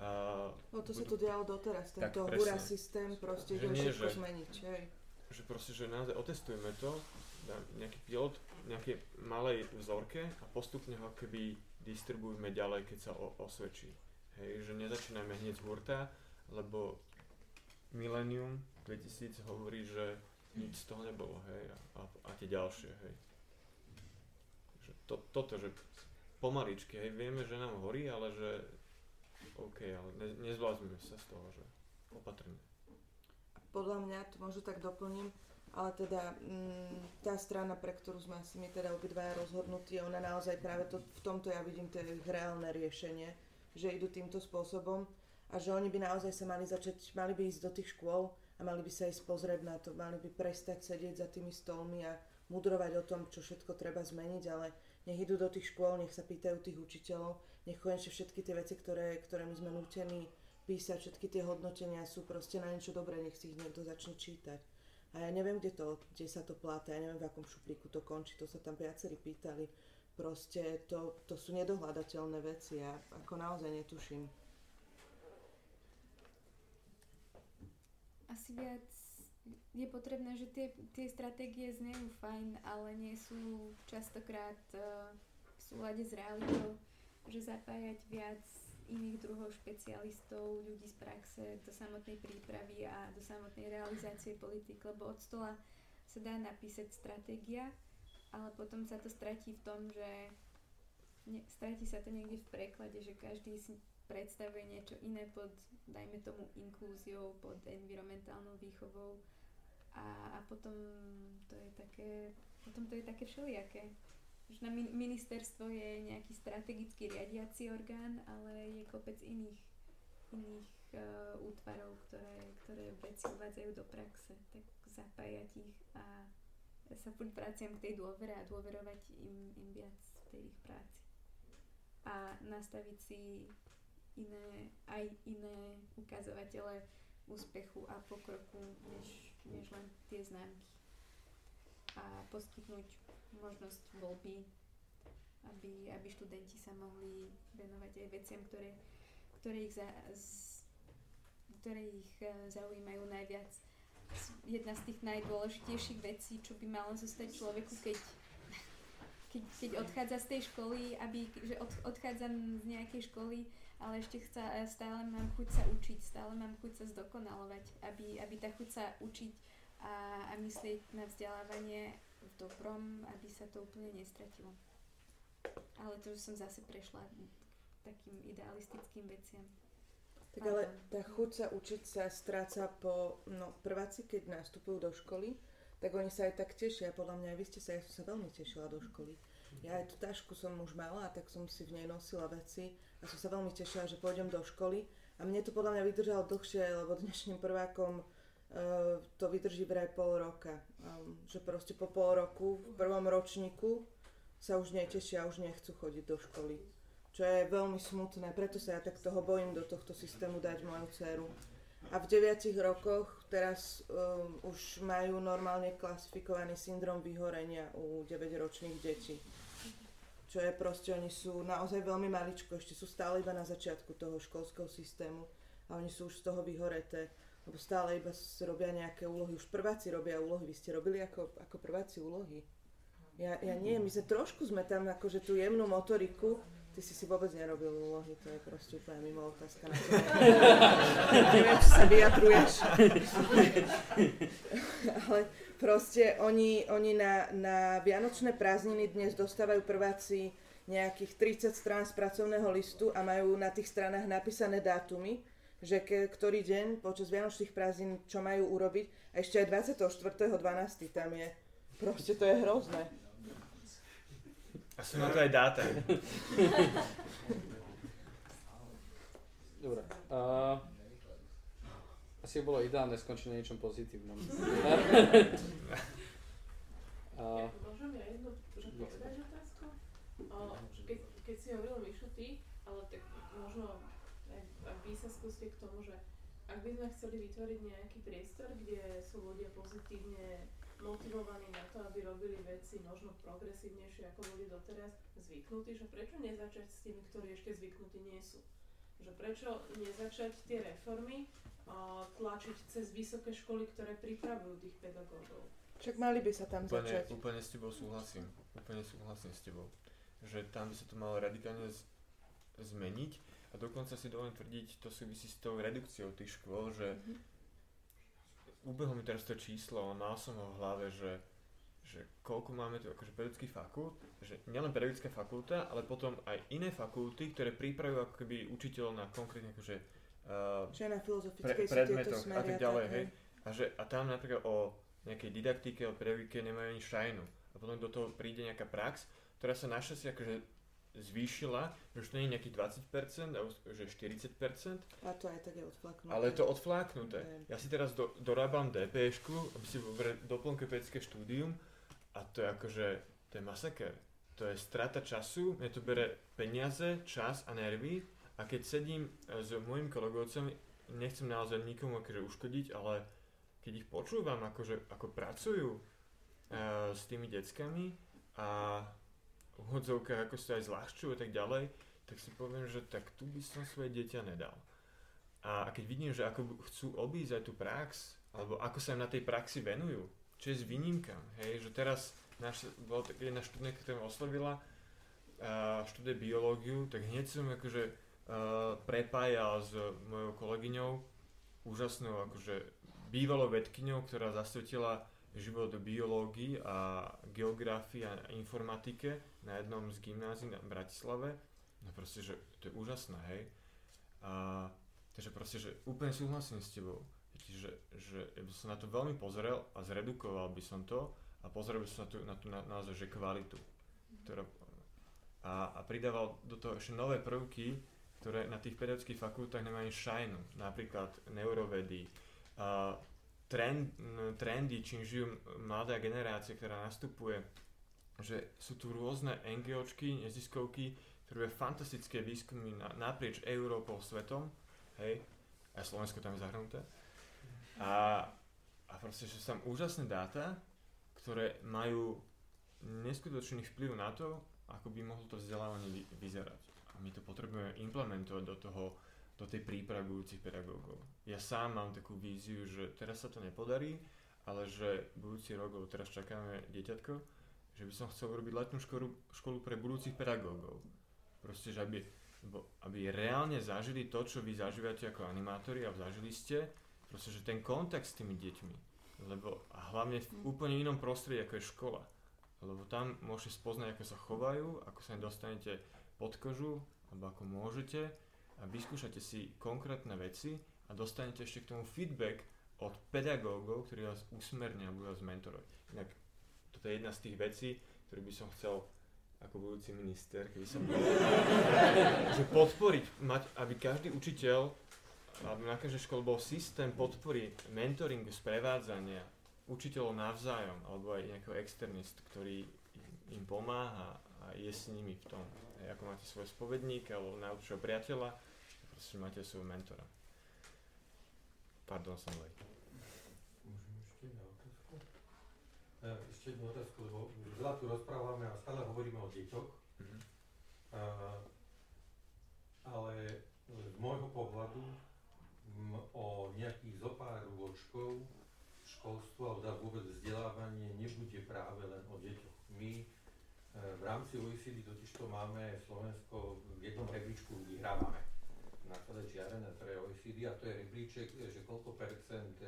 uh, No to sa budú- tu dialo doteraz, Tak, tento presne. hura systém proste Že nie, všetko že- zmeniť, hej. že proste, že naozaj otestujeme to, nejaký pilot v nejakej malej vzorke a postupne ho keby distribuujeme ďalej, keď sa o, osvedčí. Hej, že nezačíname hneď z hurta, lebo Millennium 2000 hovorí, že nič z toho nebolo, hej, a, a tie ďalšie, hej. Že to, toto, že pomaličky, hej, vieme, že nám horí, ale že OK, ale ne, nezbláznime sa z toho, že opatrne. Podľa mňa, to možno tak doplním, ale teda mm, tá strana, pre ktorú sme asi my teda obidvaja rozhodnutí, ona naozaj práve to, v tomto ja vidím to ich reálne riešenie, že idú týmto spôsobom a že oni by naozaj sa mali začať, mali by ísť do tých škôl a mali by sa ísť pozrieť na to, mali by prestať sedieť za tými stolmi a mudrovať o tom, čo všetko treba zmeniť, ale nech idú do tých škôl, nech sa pýtajú tých učiteľov, nech všetky tie veci, ktoré, ktoré my sme nútení písať, všetky tie hodnotenia sú proste na niečo dobré, nech si ich niekto začne čítať. A ja neviem, kde, to, kde sa to pláta, ja neviem, v akom šuplíku to končí, to sa tam viacerí pýtali. Proste to, to sú nedohľadateľné veci a ako naozaj netuším. Asi viac je potrebné, že tie, tie stratégie znejú fajn, ale nie sú častokrát uh, v súlade s realitou, že zapájať viac iných druhov špecialistov, ľudí z praxe do samotnej prípravy a do samotnej realizácie politik, lebo od stola sa dá napísať stratégia, ale potom sa to stratí v tom, že ne, stratí sa to niekde v preklade, že každý si predstavuje niečo iné pod, dajme tomu, inklúziou, pod environmentálnou výchovou. A, a potom to je také, potom to je také všelijaké že na ministerstvo je nejaký strategický riadiaci orgán, ale je kopec iných, iných uh, útvarov, ktoré, ktoré veci uvádzajú do praxe, tak zapájať ich a sa furt vraciam k tej dôvere a dôverovať im, im viac v tej ich práci. A nastaviť si iné, aj iné ukazovatele úspechu a pokroku, než, než len tie známky. A poskytnúť možnosť voľby, aby, aby študenti sa mohli venovať aj veciam, ktoré, ktoré ich, za, z, ktoré ich e, zaujímajú najviac. Jedna z tých najdôležitejších vecí, čo by malo zostať človeku, keď, keď, keď odchádza z tej školy, aby, že od, odchádzam z nejakej školy, ale ešte chca, e, stále mám chuť sa učiť, stále mám chuť sa zdokonalovať, aby, aby tá chuť sa učiť a, a myslieť na vzdelávanie v dobrom, aby sa to úplne nestratilo. Ale to už som zase prešla takým idealistickým veciam. Tak ale tá chuť sa učiť sa stráca po, no prváci, keď nastupujú do školy, tak oni sa aj tak tešia. Podľa mňa aj vy ste sa, ja som sa veľmi tešila do školy. Ja aj tú tašku som už mala, tak som si v nej nosila veci a som sa veľmi tešila, že pôjdem do školy. A mne to podľa mňa vydržalo dlhšie, lebo dnešným prvákom to vydrží vraj pol roka. Um, že proste po pol roku v prvom ročníku sa už netešia, už nechcú chodiť do školy. Čo je veľmi smutné, preto sa ja tak toho bojím do tohto systému dať moju dceru. A v 9 rokoch teraz um, už majú normálne klasifikovaný syndrom vyhorenia u 9-ročných detí. Čo je proste, oni sú naozaj veľmi maličko, ešte sú stále iba na začiatku toho školského systému a oni sú už z toho vyhoreté lebo stále iba robia nejaké úlohy. Už prváci robia úlohy. Vy ste robili ako, ako prváci úlohy? Ja, ja nie, my sme trošku sme tam akože tú jemnú motoriku, ty si si vôbec nerobil úlohy, to je proste úplne mimo otázka na. Neviem, či sa vyjadruješ. Ale proste oni, oni na, na Vianočné prázdniny dnes dostávajú prváci nejakých 30 strán z pracovného listu a majú na tých stranách napísané dátumy že ke, ktorý deň počas Vianočných prázdnin, čo majú urobiť. A ešte aj 24.12. tam je. Proste to je hrozné. A sú na to aj dáta. Dobre. Uh, asi bolo ideálne skončiť na niečom pozitívnom. uh, Môžem ja jednu otázku? Keď, keď si hovoril Mišu ty, ale tak možno sa skúste k tomu, že ak by sme chceli vytvoriť nejaký priestor, kde sú ľudia pozitívne motivovaní na to, aby robili veci možno progresívnejšie, ako boli doteraz zvyknutí, že prečo nezačať s tými, ktorí ešte zvyknutí nie sú? Že prečo nezačať tie reformy uh, tlačiť cez vysoké školy, ktoré pripravujú tých pedagógov? Však mali by sa tam úplne, začať. Úplne s tebou súhlasím. Úplne súhlasím s tebou. Že tam by sa to malo radikálne z- zmeniť a dokonca si dovolím tvrdiť, to súvisí s tou redukciou tých škôl, že mm-hmm. ubehlo mi teraz to číslo, mal som ho v hlave, že, že koľko máme tu akože pedagogických fakult, že nielen pedagogická fakulta, ale potom aj iné fakulty, ktoré pripravujú ako keby učiteľov na konkrétne akože uh, Čo na pre, predmetoch a tak ďalej, hej. A, že, a tam napríklad o nejakej didaktike, o pedagogike nemajú ani šajnu. A potom do toho príde nejaká prax, ktorá sa našťastie akože zvýšila, že už to nie je nejakých 20%, ale že 40%. A to aj tak je odfláknuté. Ale je to odfláknuté. Ja si teraz do, dorábam DPŠku, aby si doplnkuje pedagogické štúdium a to je akože, to je masaker. To je strata času, mne to bere peniaze, čas a nervy a keď sedím e, s mojim kolegovcom, nechcem naozaj nikomu akože uškodiť, ale keď ich počúvam, akože, ako pracujú uh, s tými deckami a v hodzovkách ako sa aj zľahčujú a tak ďalej, tak si poviem, že tak tu by som svoje dieťa nedal. A, a keď vidím, že ako chcú obísť aj tú prax, alebo ako sa im na tej praxi venujú, čo je s výnimkám, hej, že teraz naš, bola tak jedna študentka, ktorá ma oslovila, uh, študuje biológiu, tak hneď som akože uh, prepájal s mojou kolegyňou, úžasnou akože bývalou vedkyňou, ktorá zasvetila život do biológii a geografii a informatike na jednom z gymnázií na Bratislave. No proste, že to je úžasné, hej. A, takže proste, že úplne súhlasím s tebou. Že, že ja by som na to veľmi pozrel a zredukoval by som to a pozrel by som na tú, na tú na, naozaj, že kvalitu. Ktorá, a, a pridával do toho ešte nové prvky, ktoré na tých pedagogických fakultách nemajú šajnu. Napríklad neurovedy, a trend, trendy, čím žijú mladá generácia, ktorá nastupuje, že sú tu rôzne NGOčky, neziskovky, ktoré robia fantastické výskumy na, naprieč Európou, svetom, hej, aj Slovensko tam je zahrnuté. A, a proste, že sú tam úžasné dáta, ktoré majú neskutočný vplyv na to, ako by mohlo to vzdelávanie vy, vyzerať. A my to potrebujeme implementovať do toho, do tej prípravy budúcich pedagógov. Ja sám mám takú víziu, že teraz sa to nepodarí, ale že budúci rok, teraz čakáme dieťatko, že by som chcel urobiť letnú školu, školu pre budúcich pedagógov. Proste, že aby, aby reálne zažili to, čo vy zažívate ako animátori a zažili ste, proste, že ten kontakt s tými deťmi. Lebo a hlavne v mm. úplne inom prostredí, ako je škola. Lebo tam môžete spoznať, ako sa chovajú, ako sa dostanete pod kožu, alebo ako môžete a vyskúšate si konkrétne veci a dostanete ešte k tomu feedback od pedagógov, ktorí vás usmernia a budú vás mentorovať. Inak toto je jedna z tých vecí, ktoré by som chcel ako budúci minister, keby som bol, že podporiť, mať, aby každý učiteľ, aby na každej škole bol systém podpory, mentoringu, sprevádzania učiteľov navzájom, alebo aj nejakého externist, ktorý im pomáha a je s nimi v tom. Ako máte svoj spovedník alebo najlepšieho priateľa, proste máte svojho mentora. Pardon, som lej. Môžem ešte na otázku? E, ešte jednu otázku, lebo veľa tu rozprávame a stále hovoríme o deťoch. Mm-hmm. Ale z môjho pohľadu o nejakých zopár rôčkov školstvo alebo dá vôbec vzdelávanie nebude práve len o deťoch. My e, v rámci OECD totiž to máme Slovensko v jednom rebríčku vyhrávame na celé čiare na celé OECD a to je rebríček, že koľko percent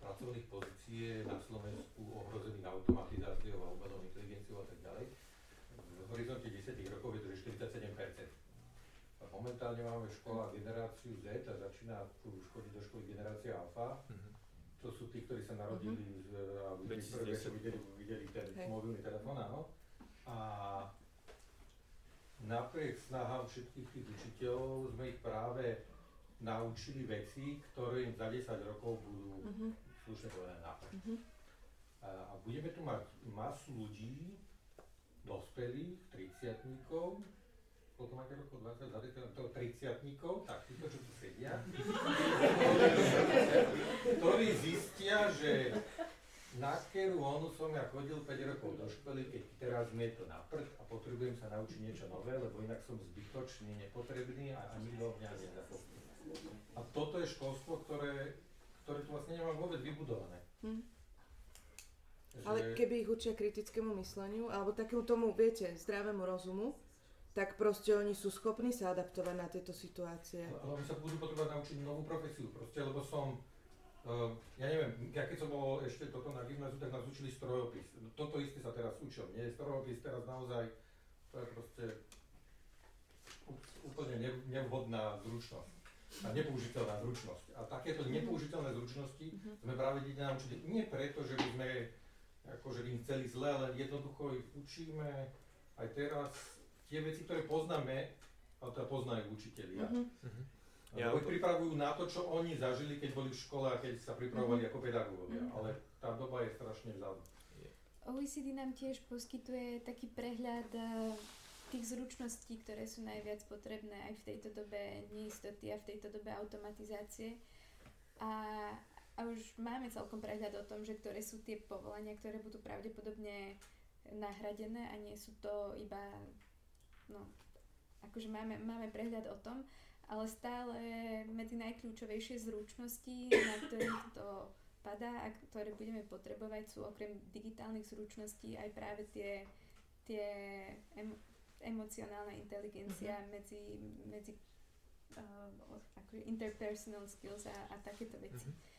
pracovných pozícií je na Slovensku ohrozených automatizáciou a umelou inteligenciou a tak ďalej. V horizonte 10 rokov je to že 47 a momentálne máme škola generáciu Z a začína tu škodiť do školy generácia Alfa. Mm-hmm. To sú tí, ktorí sa narodili mm-hmm. z, a videli, videli, videli ten hey. mobilný telefón, áno. A napriek snahám všetkých tých učiteľov sme ich práve naučili veci, ktoré im za 10 rokov budú uh-huh. slušne povedané nápad. Uh-huh. A, a budeme tu mať masu ľudí, dospelých, 30 koľko máte rokov? 20, za to 30 tak títo, čo tu sedia, ktorí zistia, že na ktorú onu som ja chodil 5 rokov do školy, keď teraz mi je to na prd a potrebujem sa naučiť niečo nové, lebo inak som zbytočný, nepotrebný a, a nikto mňa nezapostí. A toto je školstvo, ktoré, ktoré tu vlastne nemám vôbec vybudované. Hm. Že... Ale keby ich učia kritickému mysleniu, alebo takému tomu, viete, zdravému rozumu, tak proste oni sú schopní sa adaptovať na tieto situácie. Ale oni sa budú potrebovať naučiť novú profesiu, proste, lebo som Uh, ja neviem, ja keď som bol ešte toto na gymnáziu, tak nás učili strojopis. Toto isté sa teraz učil. Nie strojopis teraz naozaj, to je proste úplne nevhodná zručnosť a nepoužiteľná zručnosť. A takéto nepoužiteľné zručnosti mhm. sme práve deti naučili nie preto, že by sme akože im chceli zle, ale jednoducho ich učíme aj teraz tie veci, ktoré poznáme, a to poznajú učiteľia. Uh-huh. Ja to... pripravujú na to, čo oni zažili, keď boli v škole a keď sa pripravovali mm-hmm. ako pedagógovia, mm-hmm. ale tá doba je strašne vzadu. OECD nám tiež poskytuje taký prehľad eh, tých zručností, ktoré sú najviac potrebné aj v tejto dobe neistoty a v tejto dobe automatizácie. A a už máme celkom prehľad o tom, že ktoré sú tie povolania, ktoré budú pravdepodobne nahradené a nie sú to iba, no, akože máme, máme prehľad o tom, ale stále medzi najkľúčovejšie zručnosti, na ktorých to padá a ktoré budeme potrebovať sú okrem digitálnych zručností aj práve tie, tie emocionálna inteligencia mm-hmm. medzi, medzi uh, akože interpersonal skills a, a takéto veci. Mm-hmm.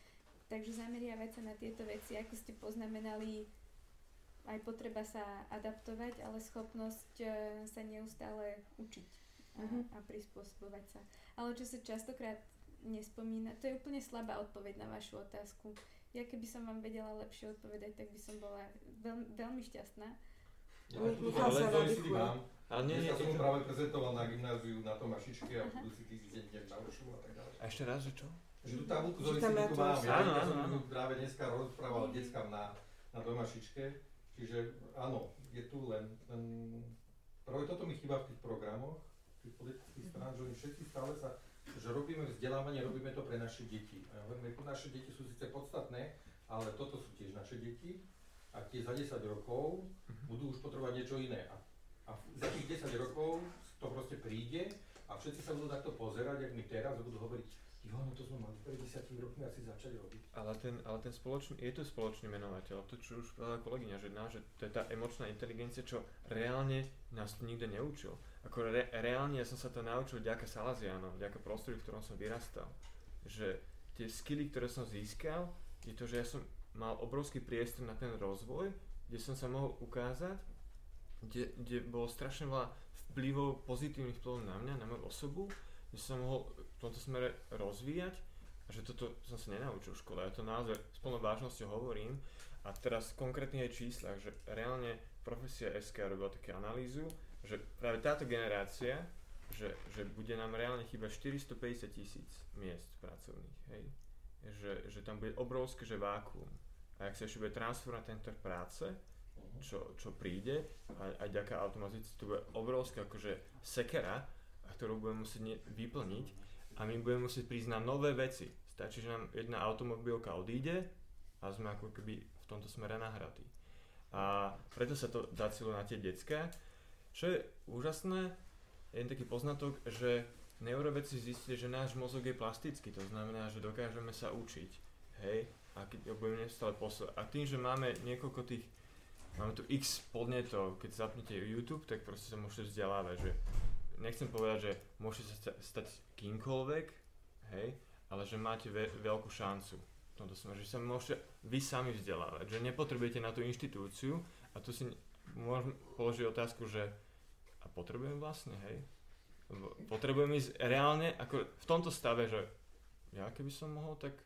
Takže zameriavať sa na tieto veci, ako ste poznamenali, aj potreba sa adaptovať, ale schopnosť uh, sa neustále učiť a, mm-hmm. a prispôsobovať sa. Ale čo sa častokrát nespomína, to je úplne slabá odpoveď na vašu otázku. Ja keby som vám vedela lepšie odpovedať, tak by som bola veľ, veľmi šťastná. Ja, ale to mám. Ale nie, nie, som práve prezentoval na gymnáziu na Tomašičke a budúci týždeň idem na Uršu a tak ďalej. A ešte raz, že čo? Že tú tabulku z tu mám. Ja, áno, som áno. práve dneska rozprával deckám na, na Tomašičke. Čiže áno, je tu len, len práve toto mi chýba v tých programoch, tých politických strán, že oni všetci stále sa že robíme vzdelávanie, robíme to pre naše deti. A ja hovorím, naše deti sú síce podstatné, ale toto sú tiež naše deti a tie za 10 rokov mhm. budú už potrebovať niečo iné. A, a za tých 10 rokov to proste príde a všetci sa budú takto pozerať, jak my teraz, budú hovoriť, jo, no to sme mali pred 10 rokmi asi začať robiť. Ale ten, ale ten spoločný, je to spoločný menovateľ, to čo už povedala kolegyňa, že, ná, že to je tá emočná inteligencia, čo reálne nás to nikde neučil. Ako re, reálne ja som sa to naučil ďaká Salazianom, ďaká prostrediu, v ktorom som vyrastal. Že tie skily, ktoré som získal, je to, že ja som mal obrovský priestor na ten rozvoj, kde som sa mohol ukázať, kde, kde bolo strašne veľa vplyvov, pozitívnych vplyvov na mňa, na moju osobu, kde som mohol v tomto smere rozvíjať a že toto som sa nenaučil v škole. Ja to naozaj s plnou vážnosťou hovorím a teraz konkrétne aj číslach, že reálne profesia SK robila také analýzu, že práve táto generácia, že, že bude nám reálne chýbať 450 tisíc miest pracovných, hej? Že, že tam bude obrovské že vákuum a ak sa ešte bude transformovať tento práce, čo, čo príde a, a ďaká automaticky to bude obrovská akože sekera, ktorú budeme musieť vyplniť a my budeme musieť prísť na nové veci. Stačí, že nám jedna automobilka odíde a sme ako keby v tomto smere nahratí. A preto sa to zacilo na tie decka. Čo je úžasné, jeden taký poznatok, že neurovedci zistili, že náš mozog je plastický, to znamená, že dokážeme sa učiť. Hej? a keď ho budeme neustále posúvať. A tým, že máme niekoľko tých, máme tu x podnetov, keď zapnete YouTube, tak proste sa môžete vzdelávať, že nechcem povedať, že môžete sa stať kýmkoľvek, hej, ale že máte ve- veľkú šancu v tomto smere, že sa môžete vy sami vzdelávať, že nepotrebujete na tú inštitúciu a tu si môžem položiť otázku, že a potrebujem vlastne, hej, potrebujem ísť reálne, ako v tomto stave, že ja keby som mohol, tak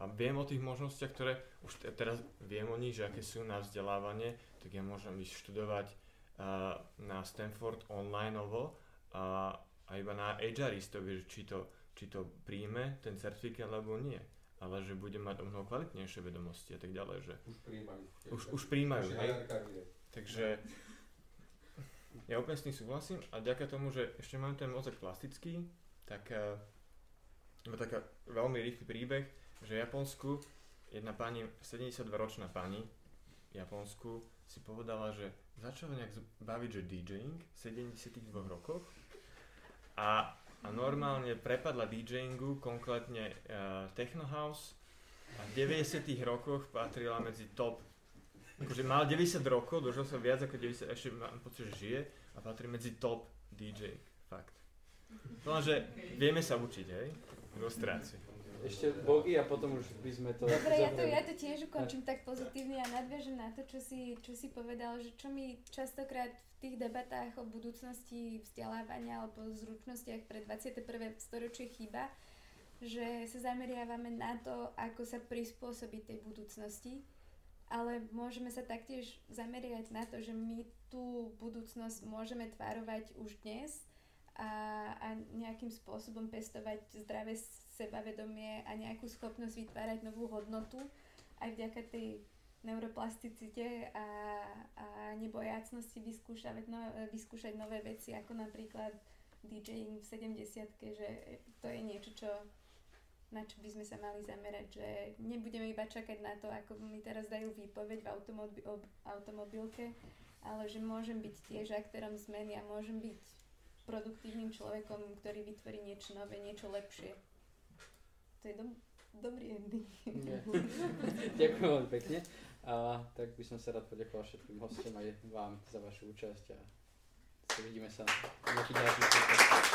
a viem o tých možnostiach, ktoré už te, teraz viem o nich, že aké sú na vzdelávanie, tak ja môžem ísť študovať uh, na Stanford online a, a iba na HRistovi, či to, či to príjme ten certifikát alebo nie ale že bude mať o mnoho kvalitnejšie vedomosti a tak ďalej, že... Už príjmajú. Už, už príjmajú, hej? Takže ja úplne s tým súhlasím a ďaká tomu, že ešte mám ten mozek plastický, tak uh, taká veľmi rýchly príbeh, že v Japonsku jedna pani, 72-ročná pani v Japonsku si povedala, že začala nejak baviť, že DJing v 72 rokoch a, a normálne prepadla DJingu, konkrétne uh, Techno House a v 90 rokoch patrila medzi top akože mal 90 rokov, dožil sa viac ako 90, ešte mám pocit, že žije a patrí medzi top DJ, fakt. že vieme sa učiť, hej, ilustrácie. Ešte bogy a potom už by sme to... Dobre, ja to, ja to tiež ukončím tak pozitívne a nadviažem na to, čo si, čo si povedal, že čo mi častokrát v tých debatách o budúcnosti vzdelávania alebo zručnostiach pre 21. storočie chýba, že sa zameriavame na to, ako sa prispôsobiť tej budúcnosti, ale môžeme sa taktiež zameriať na to, že my tú budúcnosť môžeme tvárovať už dnes a, a nejakým spôsobom pestovať zdravé sebavedomie a nejakú schopnosť vytvárať novú hodnotu aj vďaka tej neuroplasticite a, a nebojácnosti vyskúšať, no, vyskúšať nové veci, ako napríklad DJing v 70 že to je niečo, čo na čo by sme sa mali zamerať, že nebudeme iba čakať na to, ako mi teraz dajú výpoveď v automobi- ob- automobilke, ale že môžem byť tiež aktérom zmeny a môžem byť produktívnym človekom, ktorý vytvorí niečo nové, niečo lepšie. To je do- dobrý ending. Nie. Ďakujem veľmi pekne. A tak by som sa rád poďakoval všetkým hostom aj vám za vašu účasť a vidíme sa na ďalších